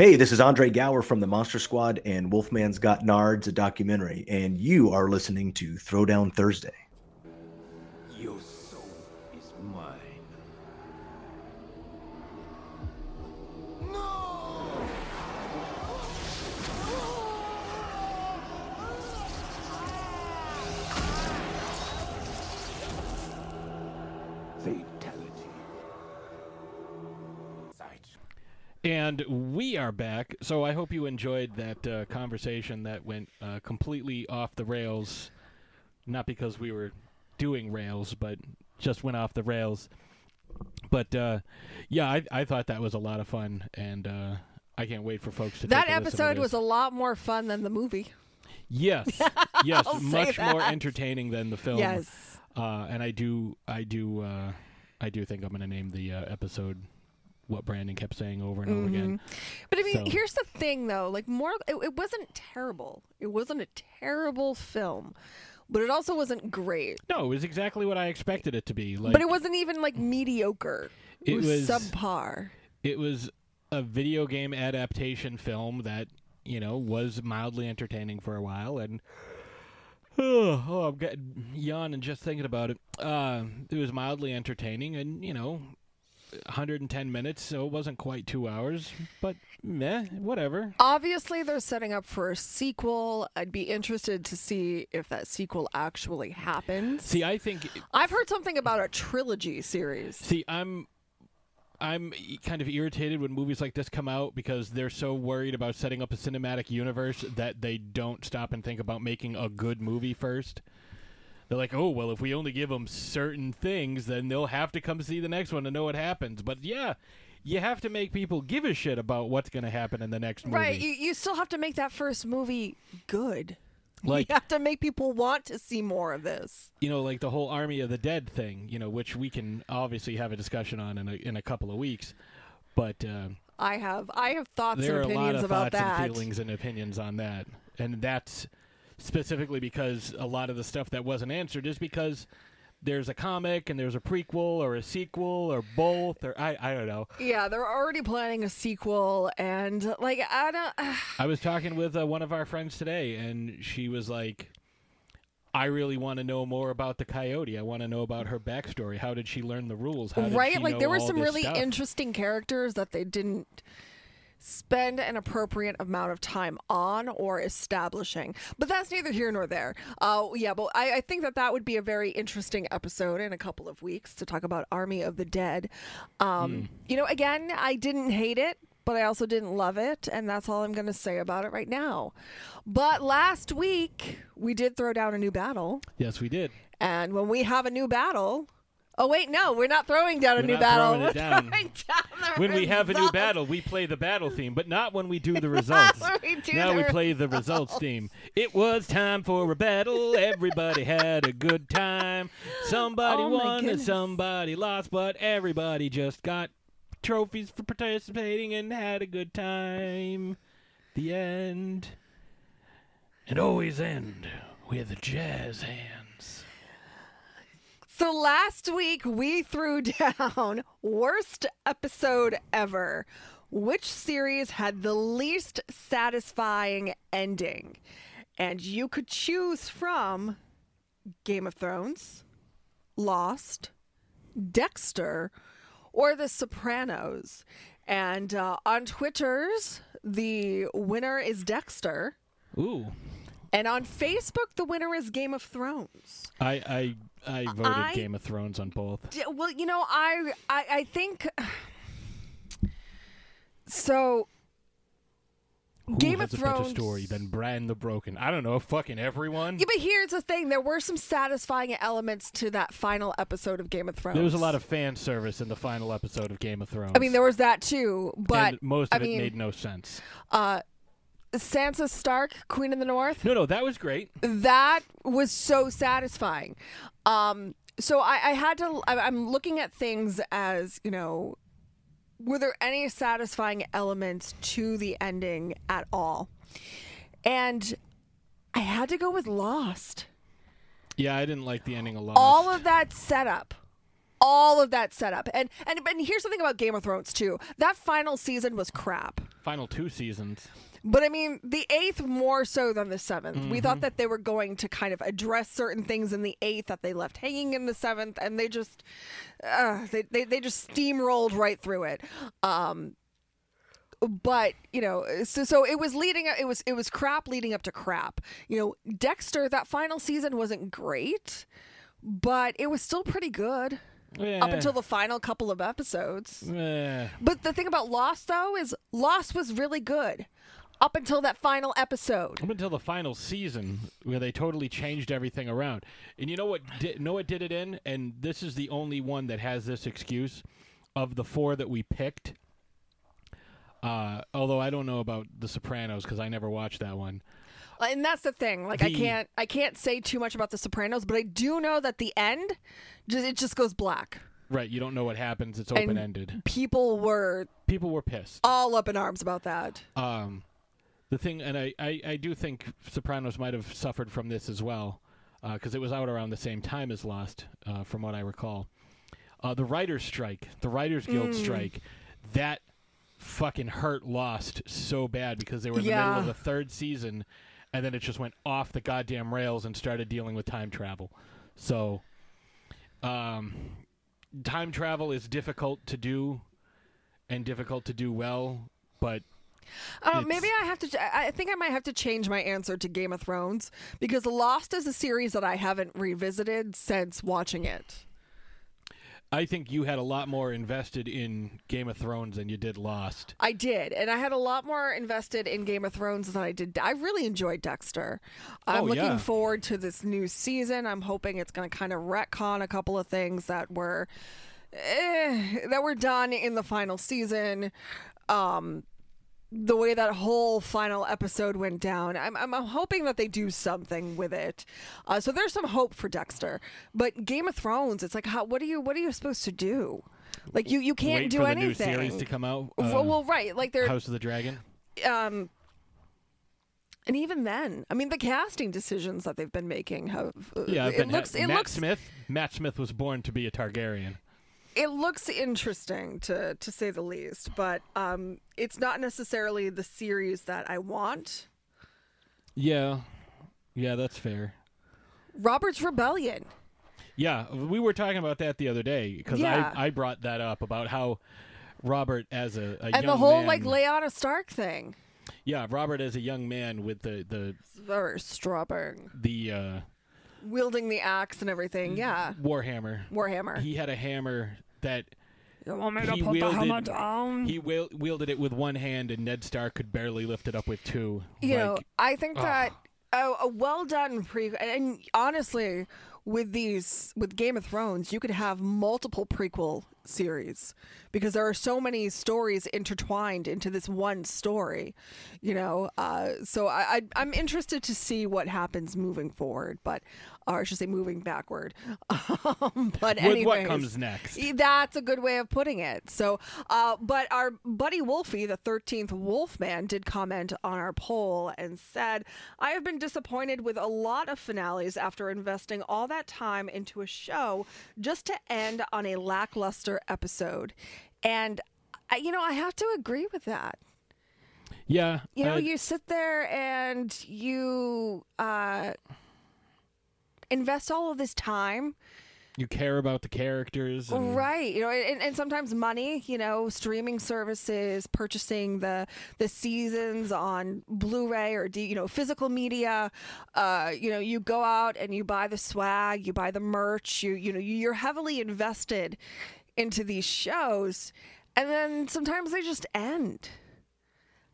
Hey, this is Andre Gower from the Monster Squad and Wolfman's Got Nards, a documentary, and you are listening to Throwdown Thursday. And we are back. So I hope you enjoyed that uh, conversation that went uh, completely off the rails. Not because we were doing rails, but just went off the rails. But uh, yeah, I, I thought that was a lot of fun, and uh, I can't wait for folks to That take a listen to episode was a lot more fun than the movie. Yes, [LAUGHS] yes, much more entertaining than the film. Yes. uh, and I do, I do, uh, I do think I'm going to name the uh, episode what Brandon kept saying over and over again. But I mean, So- here's the thing, though. Like, more, it, it wasn't terrible. It wasn't a terrible film, but it also wasn't great. No, it was exactly what I expected it to be. Like, but it wasn't even like mediocre. It, It was, was- subpar. it was a video game adaptation film that you know was mildly entertaining for a while and oh, [SIGHS] oh i'm getting yawning just thinking about it uh, it was mildly entertaining and you know 110 minutes so it wasn't quite two hours but meh whatever Obviously, they're setting up for a sequel. I'd be interested to see if that sequel actually happens. see i think I've heard something about a trilogy series. see i'm I'm kind of irritated when movies like this come out because they're so worried about setting up a cinematic universe that they don't stop and think about making a good movie first. They're like, oh, well, if we only give them certain things, then they'll have to come see the next one to know what happens. But yeah, you have to make people give a shit about what's going to happen in the next movie. Right, you, you still have to make that first movie good. Like- you have to make people want to see more of this. you know, like the whole Army of the Dead thing, you know, which we can obviously have a discussion on in a, in a couple of weeks. But uh, I have I have thoughts there are and a lot opinions of about thoughts that. and feelings and opinions on that, and that's specifically because a lot of the stuff that wasn't answered is because there's a comic and there's a prequel or a sequel or both or I I don't know. Yeah, they're already planning a sequel, and like I don't. [SIGHS] I was talking with uh, one of our friends today, and she was like. I really want to know more about the coyote. I want to know about her backstory. How did she learn the rules? How did right, like there were some really stuff? interesting characters that they didn't spend an appropriate amount of time on or establishing. But that's neither here nor there. Uh, yeah, but I, I think that that would be a very interesting episode in a couple of weeks to talk about Army of the Dead. Um, You know, again, I didn't hate it. But I also didn't love it, and that's all I'm going to say about it right now. But last week, we did throw down a new battle. Yes, we did. And when we have a new battle, oh wait, no, we're not throwing down a We're new not battle. throwing [LAUGHS] We're down. throwing down the [LAUGHS] When we have a new battle, we play the battle theme, but not when we do the [LAUGHS] results. We do now the we play the results theme. It was time for a battle. Everybody had a good time. Somebody Oh, won and somebody lost, but everybody just got trophies for participating and had a good time. The end. And always end with jazz hands. So last week we threw [LAUGHS] down worst episode ever. Which series had the least satisfying ending? And you could choose from Game of Thrones, Lost, Dexter, or The Sopranos. And uh, on Twitter's, the winner is Dexter. Ooh. And on Facebook, the winner is Game of Thrones. I I I voted I- Game of Thrones on both. D- Well, you know, I I, I think so. Who Game of Thrones. story than Bran the Broken? I don't know. Fucking everyone. Yeah, but here's the thing: there were some satisfying elements to that final episode of Game of Thrones. There was a lot of fan service in the final episode of Game of Thrones. I mean, there was that too, but and most I of it mean, made no sense. uh, Sansa Stark, Queen of the North. No, no, that was great. that was so satisfying. Um, so I, I had to. I, I'm looking at things as you know, were there any satisfying elements to the ending at all? And I had to go with Lost. Yeah, I didn't like the ending a lot. All of that setup. All of that setup, and and and here's something about Game of Thrones too. That final season was crap. Final two seasons. But I mean, the eighth more so than the 7th We Mm-hmm. thought that they were going to kind of address certain things in the eighth that they left hanging in the seventh, and they just, uh, they, they they just steamrolled right through it. Um, but you know, so so it was leading. up. It was it was crap leading up to crap. You know, Dexter that final season wasn't great, but it was still pretty good up Eh, until the final couple of episodes. eh. But the thing about Lost though is Lost was really good up until that final episode. Up until the final season, where they totally changed everything around. And you know what? Di- know what did it in? And this is the only one that has this excuse of the four that we picked. Uh, although I don't know about The Sopranos because I never watched that one. And that's the thing. Like I can't I can't say too much about the Sopranos, but I do know that the end it just goes black. Right, you don't know what happens. It's open ended. People were People were pissed. all up in arms about that. Um, the thing, and I, I, I do think Sopranos might have suffered from this as well, because it was out around the same time as Lost, uh, from what I recall. Uh, the writers' strike, the Writers Guild strike, that fucking hurt Lost so bad because they were in the middle of the third season, and then it just went off the goddamn rails and started dealing with time travel. So, um, time travel is difficult to do, and difficult to do well, but Uh, maybe I have to. I think I might have to change my answer to Game of Thrones because Lost is a series that I haven't revisited since watching it. I think you had a lot more invested in Game of Thrones than you did Lost. I did, and I had a lot more invested in Game of Thrones than I did. I really enjoyed Dexter. I'm Oh, looking yeah. forward to this new season. I'm hoping it's going to kind of retcon a couple of things that were eh, that were done in the final season. Um, the way that whole final episode went down, I'm, I'm hoping that they do something with it. Uh, so there's some hope for Dexter. But Game of Thrones, it's like, how, what are you what are you supposed to do? Like you you can't Wait do for the anything. new series to come out. well, uh, well, right, like they're House of the Dragon. um and even then i mean the casting decisions that they've been making have uh, Yeah, it been ha- it Matt looks Smith. Matt Smith was born to be a Targaryen. It looks interesting to to say the least but um it's not necessarily the series that i want Yeah, yeah, that's fair. robert's rebellion Yeah, we were talking about that the other day because Yeah. I, I brought that up about how Robert as a, a and the whole man, like Lyanna Stark thing. yeah, Robert as a young man with the the Very strapping. the uh, Wielding the axe and everything. Mm, yeah. Warhammer. Warhammer. He had a hammer that You want me to he put the hammer wielded. down? He wielded it with one hand, and Ned Stark could barely lift it up with two. you know, I think ugh. that a, a well done pre and honestly, with these with Game of Thrones, you could have multiple prequel series because there are so many stories intertwined into this one story. You know, uh, so I, I I'm interested to see what happens moving forward, but or I should say moving backward. [LAUGHS] Um, but With anyways, what comes next. That's a good way of putting it. So, uh, but our buddy Wolfie, the 13th Wolfman, did comment on our poll and said, I have been disappointed with a lot of finales after investing all that time into a show just to end on a lackluster episode. And, you know, I have to agree with that. yeah, You know, uh, you sit there and you uh, invest all of this time. you care about the characters. And, Right, you know, and, and sometimes money, you know, streaming services, purchasing the the seasons on Blu-ray or D, you know, physical media. Uh, you know, you go out and you buy the swag, you buy the merch. You you know, you're heavily invested into these shows, and then sometimes they just end,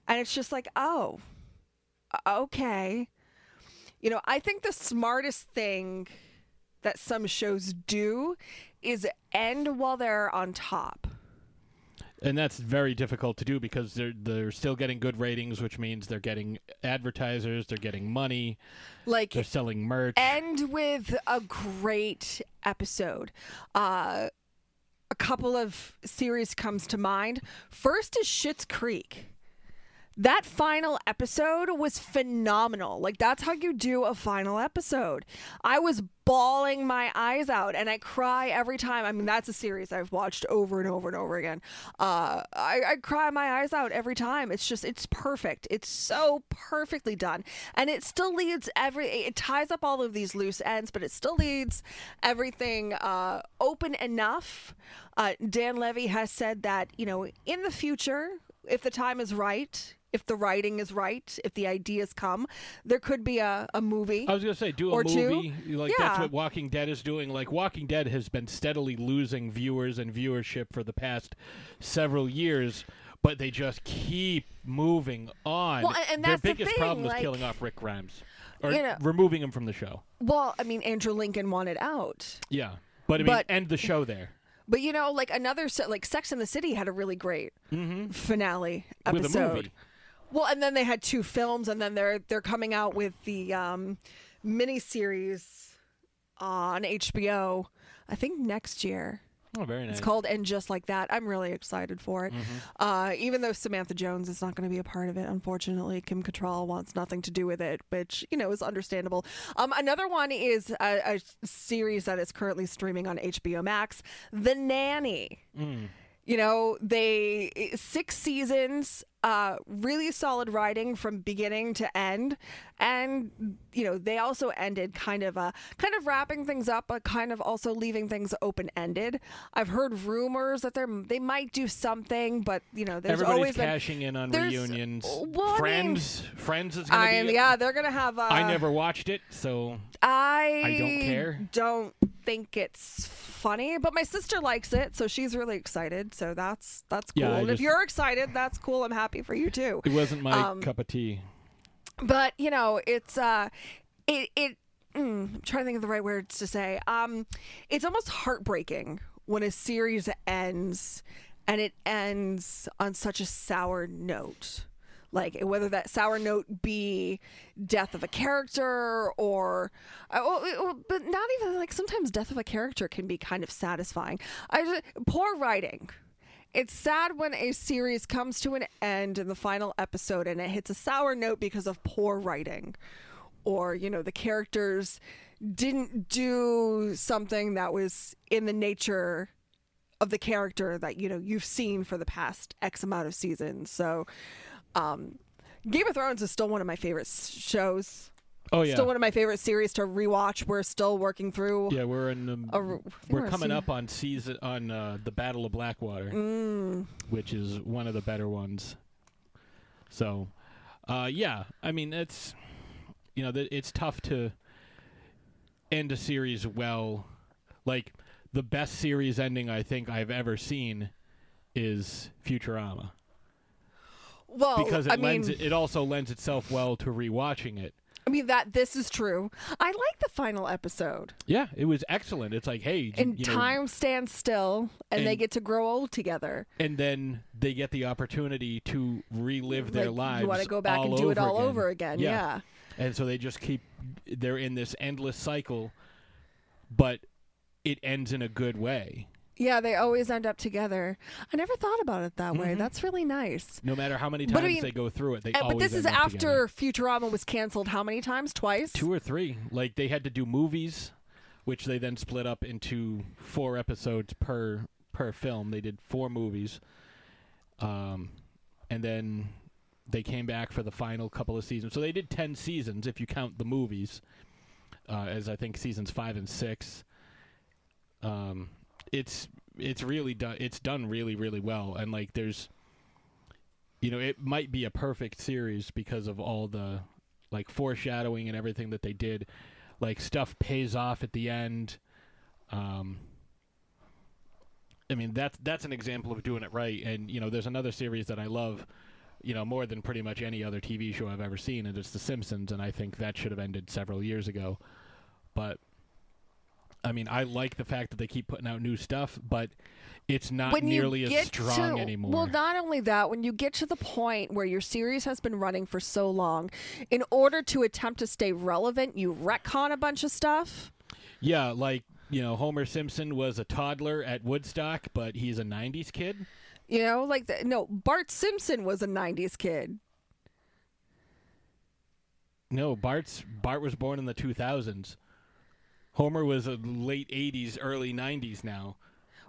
and it's just like, oh, okay. You know, I think the smartest thing that some shows do is end while they're on top. and that's very difficult to do because they're they're still getting good ratings, which means they're getting advertisers, they're getting money, Like they're selling merch. end with a great episode. Uh a couple of series comes to mind. First is Schitt's Creek. That final episode was phenomenal. Like that's how you do a final episode. I was bawling my eyes out and I cry every time. I mean, that's a series I've watched over and over and over again. Uh, I, I cry my eyes out every time. It's just, it's perfect. It's so perfectly done. And it still leads every, it ties up all of these loose ends, but it still leads everything uh, open enough. Uh, Dan Levy has said that, you know, in the future, if the time is right, if the writing is right, if the ideas come, there could be a, a movie. I was gonna say, do a movie two. like that's what Walking Dead is doing. Like Walking Dead has been steadily losing viewers and viewership for the past several years, but they just keep moving on. Well, and- and Their that's the biggest thing, problem is like- killing off Rick Grimes or You know- removing him from the show. Well, I mean, Andrew Lincoln wanted out. Yeah, but I mean, But- end the show there [LAUGHS] But you know, like another like Sex in the City had a really great mm-hmm. finale episode. With a movie. Well, and then they had two films, and then they're they're coming out with the um, miniseries on HBO. I think next year. Oh, very nice. It's called And Just Like That. I'm really excited for it. Uh, even though Samantha Jones is not going to be a part of it, unfortunately, Kim Cattrall wants nothing to do with it, which, you know, is understandable. Um, another one is a, a series that is currently streaming on HBO Max, The Nanny. You know, they six seasons, uh, really solid writing from beginning to end, and you know they also ended kind of uh, kind of wrapping things up, but kind of also leaving things open ended. I've heard rumors that they are they might do something, but you know there's Everybody's always been- cashing in on reunions. well, I mean- Friends, Friends is gonna I be. yeah, they're gonna have. Uh, I never watched it, so I I don't care. Don't think it's funny, but my sister likes it, so she's really excited. So that's that's cool. Yeah, and if you're excited, that's cool. I'm happy for you too. it wasn't my Um, cup of tea. but you know it's uh it it mm, I'm trying to think of the right words to say um it's almost heartbreaking when a series ends and it ends on such a sour note like whether that sour note be death of a character or uh, but not even like sometimes death of a character can be kind of satisfying i just, poor writing it's sad when a series comes to an end in the final episode and it hits a sour note because of poor writing. Or, you know, the characters didn't do something that was in the nature of the character that, you know, you've seen for the past X amount of seasons. So, um, Game of Thrones is still one of my favorite shows. Oh yeah. Still one of my favorite series to rewatch. We're still working through. yeah, we're in. Um, a r- I think we're coming up on season on uh, the Battle of Blackwater, Mm. which is one of the better ones. So, uh, yeah, I mean it's you know th- it's tough to end a series well. Like the best series ending I think I've ever seen is Futurama Well, because it I lends mean, it, also lends itself well to rewatching it. I mean that this is true. I like the final episode. Yeah, it was excellent. It's like, hey, And you know, time stands still, and, they get to grow old together. and then they get the opportunity to relive their Like, lives. You want to go back and do it all again. over again? Yeah. And so they just keep they're in this endless cycle, but it ends in a good way. Yeah, They always end up together. I never thought about it that way. Mhm. That's really nice. No matter how many times I mean- they go through it, they Uh, but this is after together. Futurama was canceled. How many times? Twice. two or three. Like they had to do movies, which they then split up into four episodes per per film. They did four movies, um, and then they came back for the final couple of seasons. So they did ten seasons if you count the movies, uh, as I think seasons five and six. Um, it's it's really done. It's done really really well, and like there's you know, it might be a perfect series because of all the like foreshadowing and everything that they did. Like stuff pays off at the end. Um, I mean, that's that's an example of doing it right. And you know, there's another series that I love, you know, more than pretty much any other TV show I've ever seen, and it's The Simpsons. And I think that should have ended several years ago. But I mean, I like the fact that they keep putting out new stuff, but it's not when nearly as strong to, anymore. Well, not only that, when you get to the point where your series has been running for so long, in order to attempt to stay relevant, you retcon a bunch of stuff. Yeah, like you know, Homer Simpson was a toddler at Woodstock, but he's a '90s kid. You know, like the, no, Bart Simpson was a '90s kid. No, Bart's Bart was born in the 2000s. Homer was a late '80s, early '90s. Now,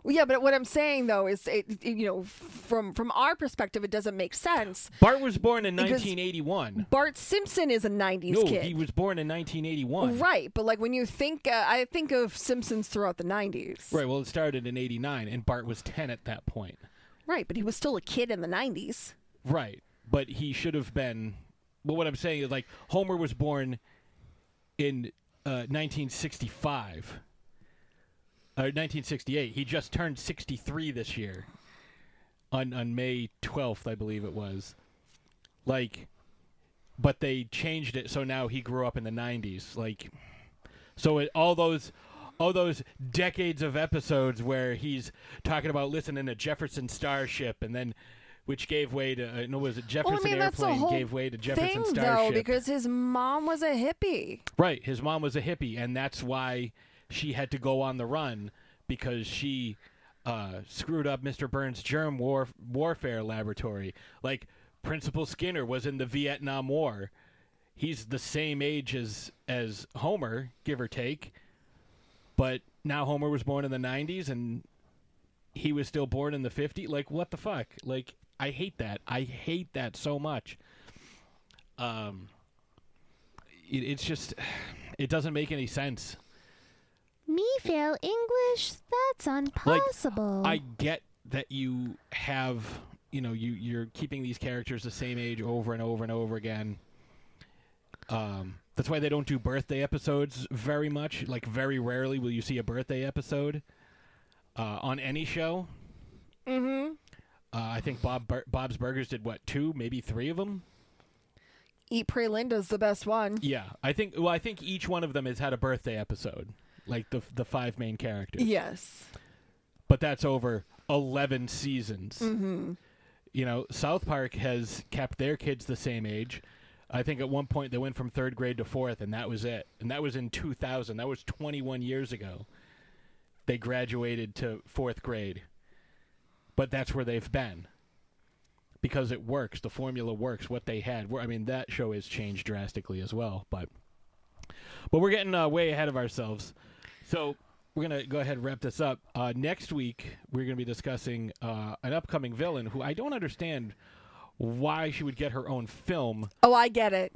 Well, yeah, but what I'm saying though is, it, it- you know, from from our perspective, it doesn't make sense. Bart was born in 1981. Bart Simpson is a '90s No, kid. he was born in 1981. Right, but like when you think, uh, I think of Simpsons throughout the '90s. Right. Well, it started in '89, and Bart was 10 at that point. Right, but he was still a kid in the '90s. Right. But he should have been. Well, what I'm saying is, like, Homer was born in uh, 1965. Or 1968. He just turned 63 this year. On on May 12th, I believe it was. Like, but they changed it so now he grew up in the 90s. Like, so it, all those. All those decades of episodes where he's talking about listening to Jefferson Starship, and then, which gave way to uh, no, was it Jefferson well, I mean, Airplane gave way to Jefferson thing, Starship? though, because his mom was a hippie. Right. His mom was a hippie, and that's why she had to go on the run because she uh, screwed up Mr. Burns' germ war- warfare laboratory. Like Principal Skinner was in the Vietnam War. He's the same age as as Homer, give or take. But now Homer was born in the 90s and he was still born in the 50s. Like what the fuck? Like I hate that. I hate that so much. Um it, it's just [SIGHS] it doesn't make any sense. Me fail English? That's impossible. I get that you have, you know, you you're keeping these characters the same age over and over and over again. Um, that's why they don't do birthday episodes very much. Like very rarely will you see a birthday episode uh, on any show. Mm-hmm. Uh, I think Bob Bur- Bob's Burgers did what two, maybe three of them. Eat, Spray, Linda's the best one. Yeah, I think. Well, I think each one of them has had a birthday episode, like the the five main characters. Yes. but that's over 11 seasons. Mm-hmm. You know, South Park has kept their kids the same age. I think at one point they went from third grade to fourth, and that was it. And that was in 2000. That was 21 years ago. They graduated to fourth grade. But that's where they've been. Because it works. The formula works. What they had. I mean, that show has changed drastically as well. But, but we're getting uh, way ahead of ourselves. So we're to go ahead and wrap this up. Uh, next week, we're to be discussing uh, an upcoming villain who I don't understand why she would get her own film. Oh, I get it.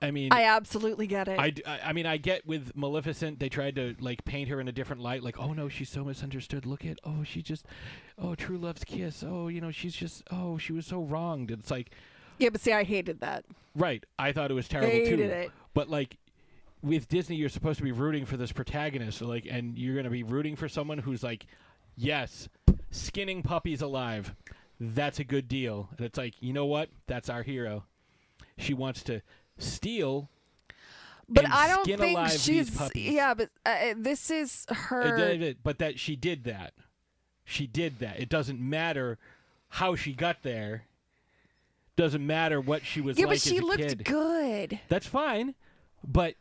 I mean, I absolutely get it. I, I mean, I get with Maleficent, they tried to like paint her in a different light. Like, oh no, she's so misunderstood. Look at, oh, she just, oh, true love's kiss. Oh, you know, she's just, oh, she was so wronged. It's like, yeah, but see, I hated that. right. I thought it was terrible Hated too. it. But like, with Disney, you're supposed to be rooting for this protagonist. Like, and you're gonna be rooting for someone who's like, yes, skinning puppies alive. That's a good deal. And it's like, you know what? That's our hero. She wants to steal But I don't think she's. Yeah, but uh, this is her. it, but that she did that. She did that. It doesn't matter how she got there. Doesn't matter what she was yeah, like but she looked kid. good. That's fine, but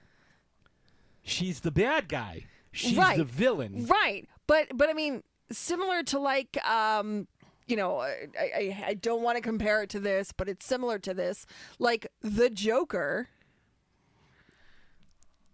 she's the bad guy. She's right. the villain. Right. But but I mean, similar to like um you know, I, I, I don't want to compare it to this, but it's similar to this. Like the Joker.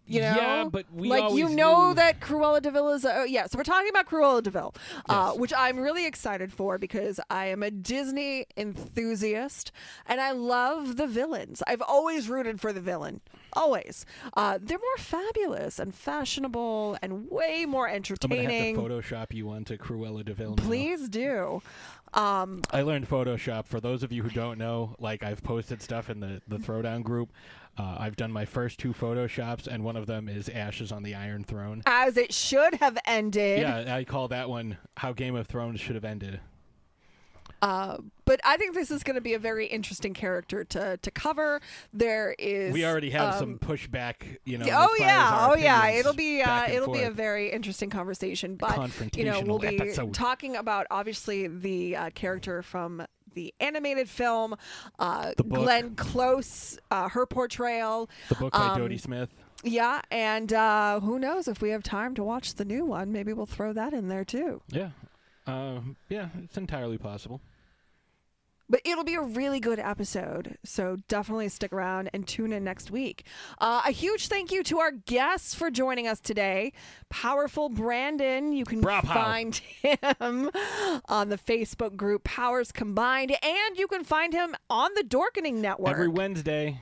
You know, Yeah, but we like you know knew- that Cruella de Vil is. A, oh, yeah, so we're talking about Cruella de Vil, uh, which I'm really excited for because I am a Disney enthusiast and I love the villains. I've always rooted for the villain, always. Uh, they're more fabulous and fashionable and way more entertaining. I'm gonna have to Photoshop you onto Cruella de Vil. now. Please do. Um, I learned Photoshop. For those of you who don't know, like I've posted stuff in the the Throwdown group. Uh, I've done my first two Photoshops, and one of them is Ashes on the Iron Throne. as it should have ended. Yeah, I call that one "How Game of Thrones Should Have Ended." Uh, but I think this is going to be a very interesting character to to cover. There is. We already have um, some pushback, you know. oh as far as yeah, oh yeah. It'll be uh, it'll be a very interesting conversation. But you know, we'll be episode. talking about obviously the uh, character from the animated film, uh, The. Glenn Close, uh, her portrayal. the book by um, Dodie Smith. Yeah, and uh, who knows if we have time to watch the new one? Maybe we'll throw that in there too. Yeah, um, yeah, it's entirely possible. But it'll be a really good episode. So definitely stick around and tune in next week. Uh, a huge thank you to our guests for joining us today. Powerful Brandon. You can Bravo. find [LAUGHS] him on the Facebook group Powers Combined. And you can find him on the Dorkening Network. Every Wednesday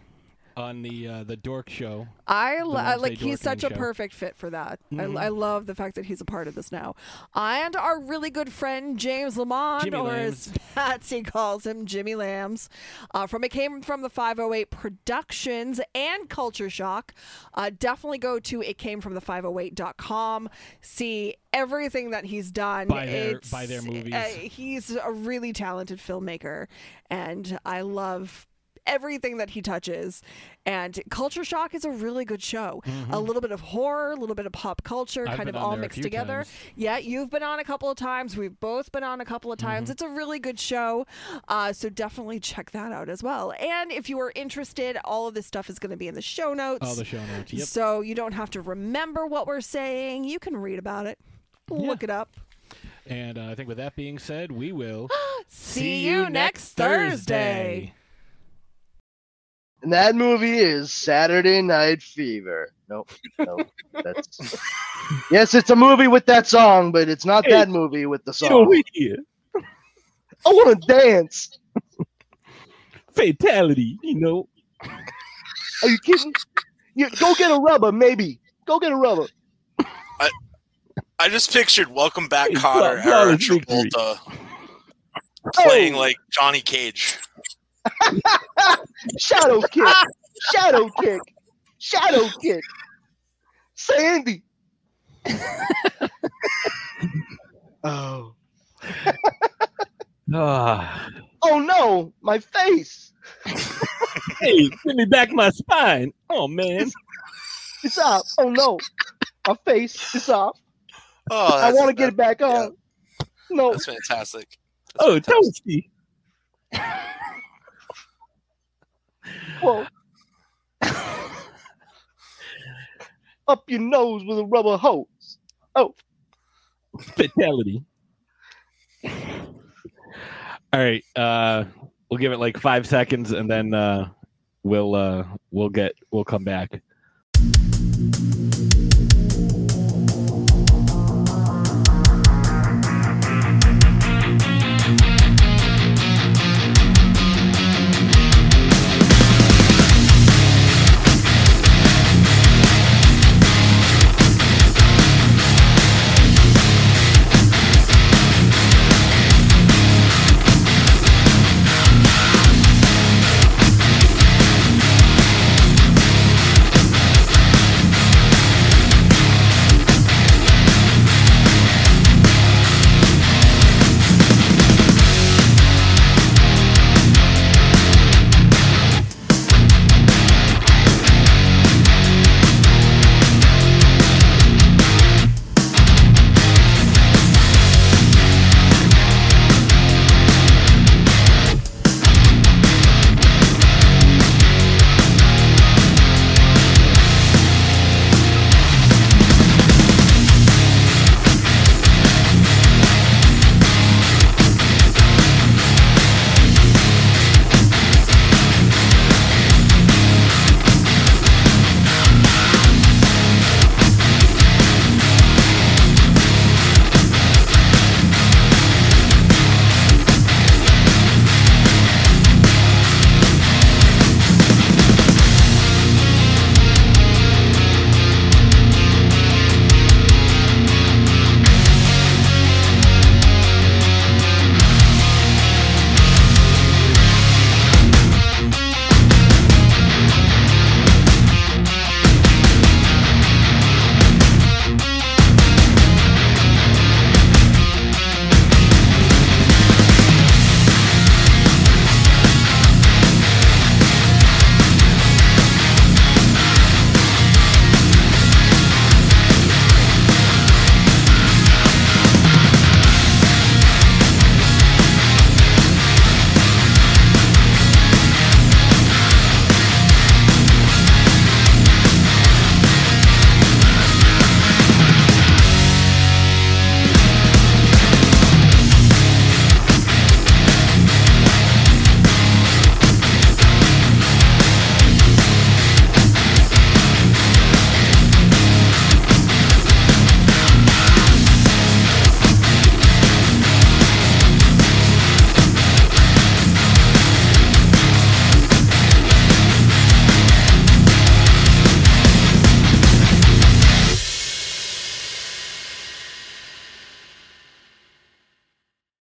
on the uh, the Dork Show. I lo- like he's such a Show. perfect fit for that. Mhm. I, I love the fact that he's a part of this now. And our really good friend James Lamont, Jimmy or as Patsy calls him, Jimmy Lambs, uh, from it came from the 508 Productions and Culture Shock. Uh, definitely go to it came from the 508.com. See everything that he's done. by their- It's- buy their movies. uh, he's a really talented filmmaker, and I love everything that he touches. And Culture Shock is a really good show. A little bit of horror, a little bit of pop culture, Mm-hmm. I've kind of all mixed together. times. Yeah, you've been on a couple of times. We've both been on a couple of times. Mm-hmm. It's a really good show. Uh, so definitely check that out as well. And if you are interested, all of this stuff is going to be in the show notes. All the show notes. Yep. So you don't have to remember what we're saying. You can read about it, look it up. And uh, I think with that being said, we will [GASPS] See you next Thursday. And that movie is Saturday Night Fever. Nope, nope. [LAUGHS] That's yes, it's a movie with that song, but it's not that movie with the song. here. I want to dance. Fatality, you know. Are you kidding? You go get a rubber, maybe. Go get a rubber. I I just pictured Welcome Back, Hey, Kotter, flaw- Eric victory. Travolta playing Oh. like Johnny Cage. [LAUGHS] Shadow kick. Shadow kick. Shadow kick. Sandy. [LAUGHS] oh. [LAUGHS] Ah. Oh no, my face. hey, give me back my spine. Oh man. It's off. Oh no. My face is off. Oh, I want to get it back on. No. That's fantastic. Oh, toasty. Whoa. Up your nose with a rubber hose. Oh. Fatality. All right. Uh we'll give it like five seconds and then uh we'll uh we'll get we'll come back.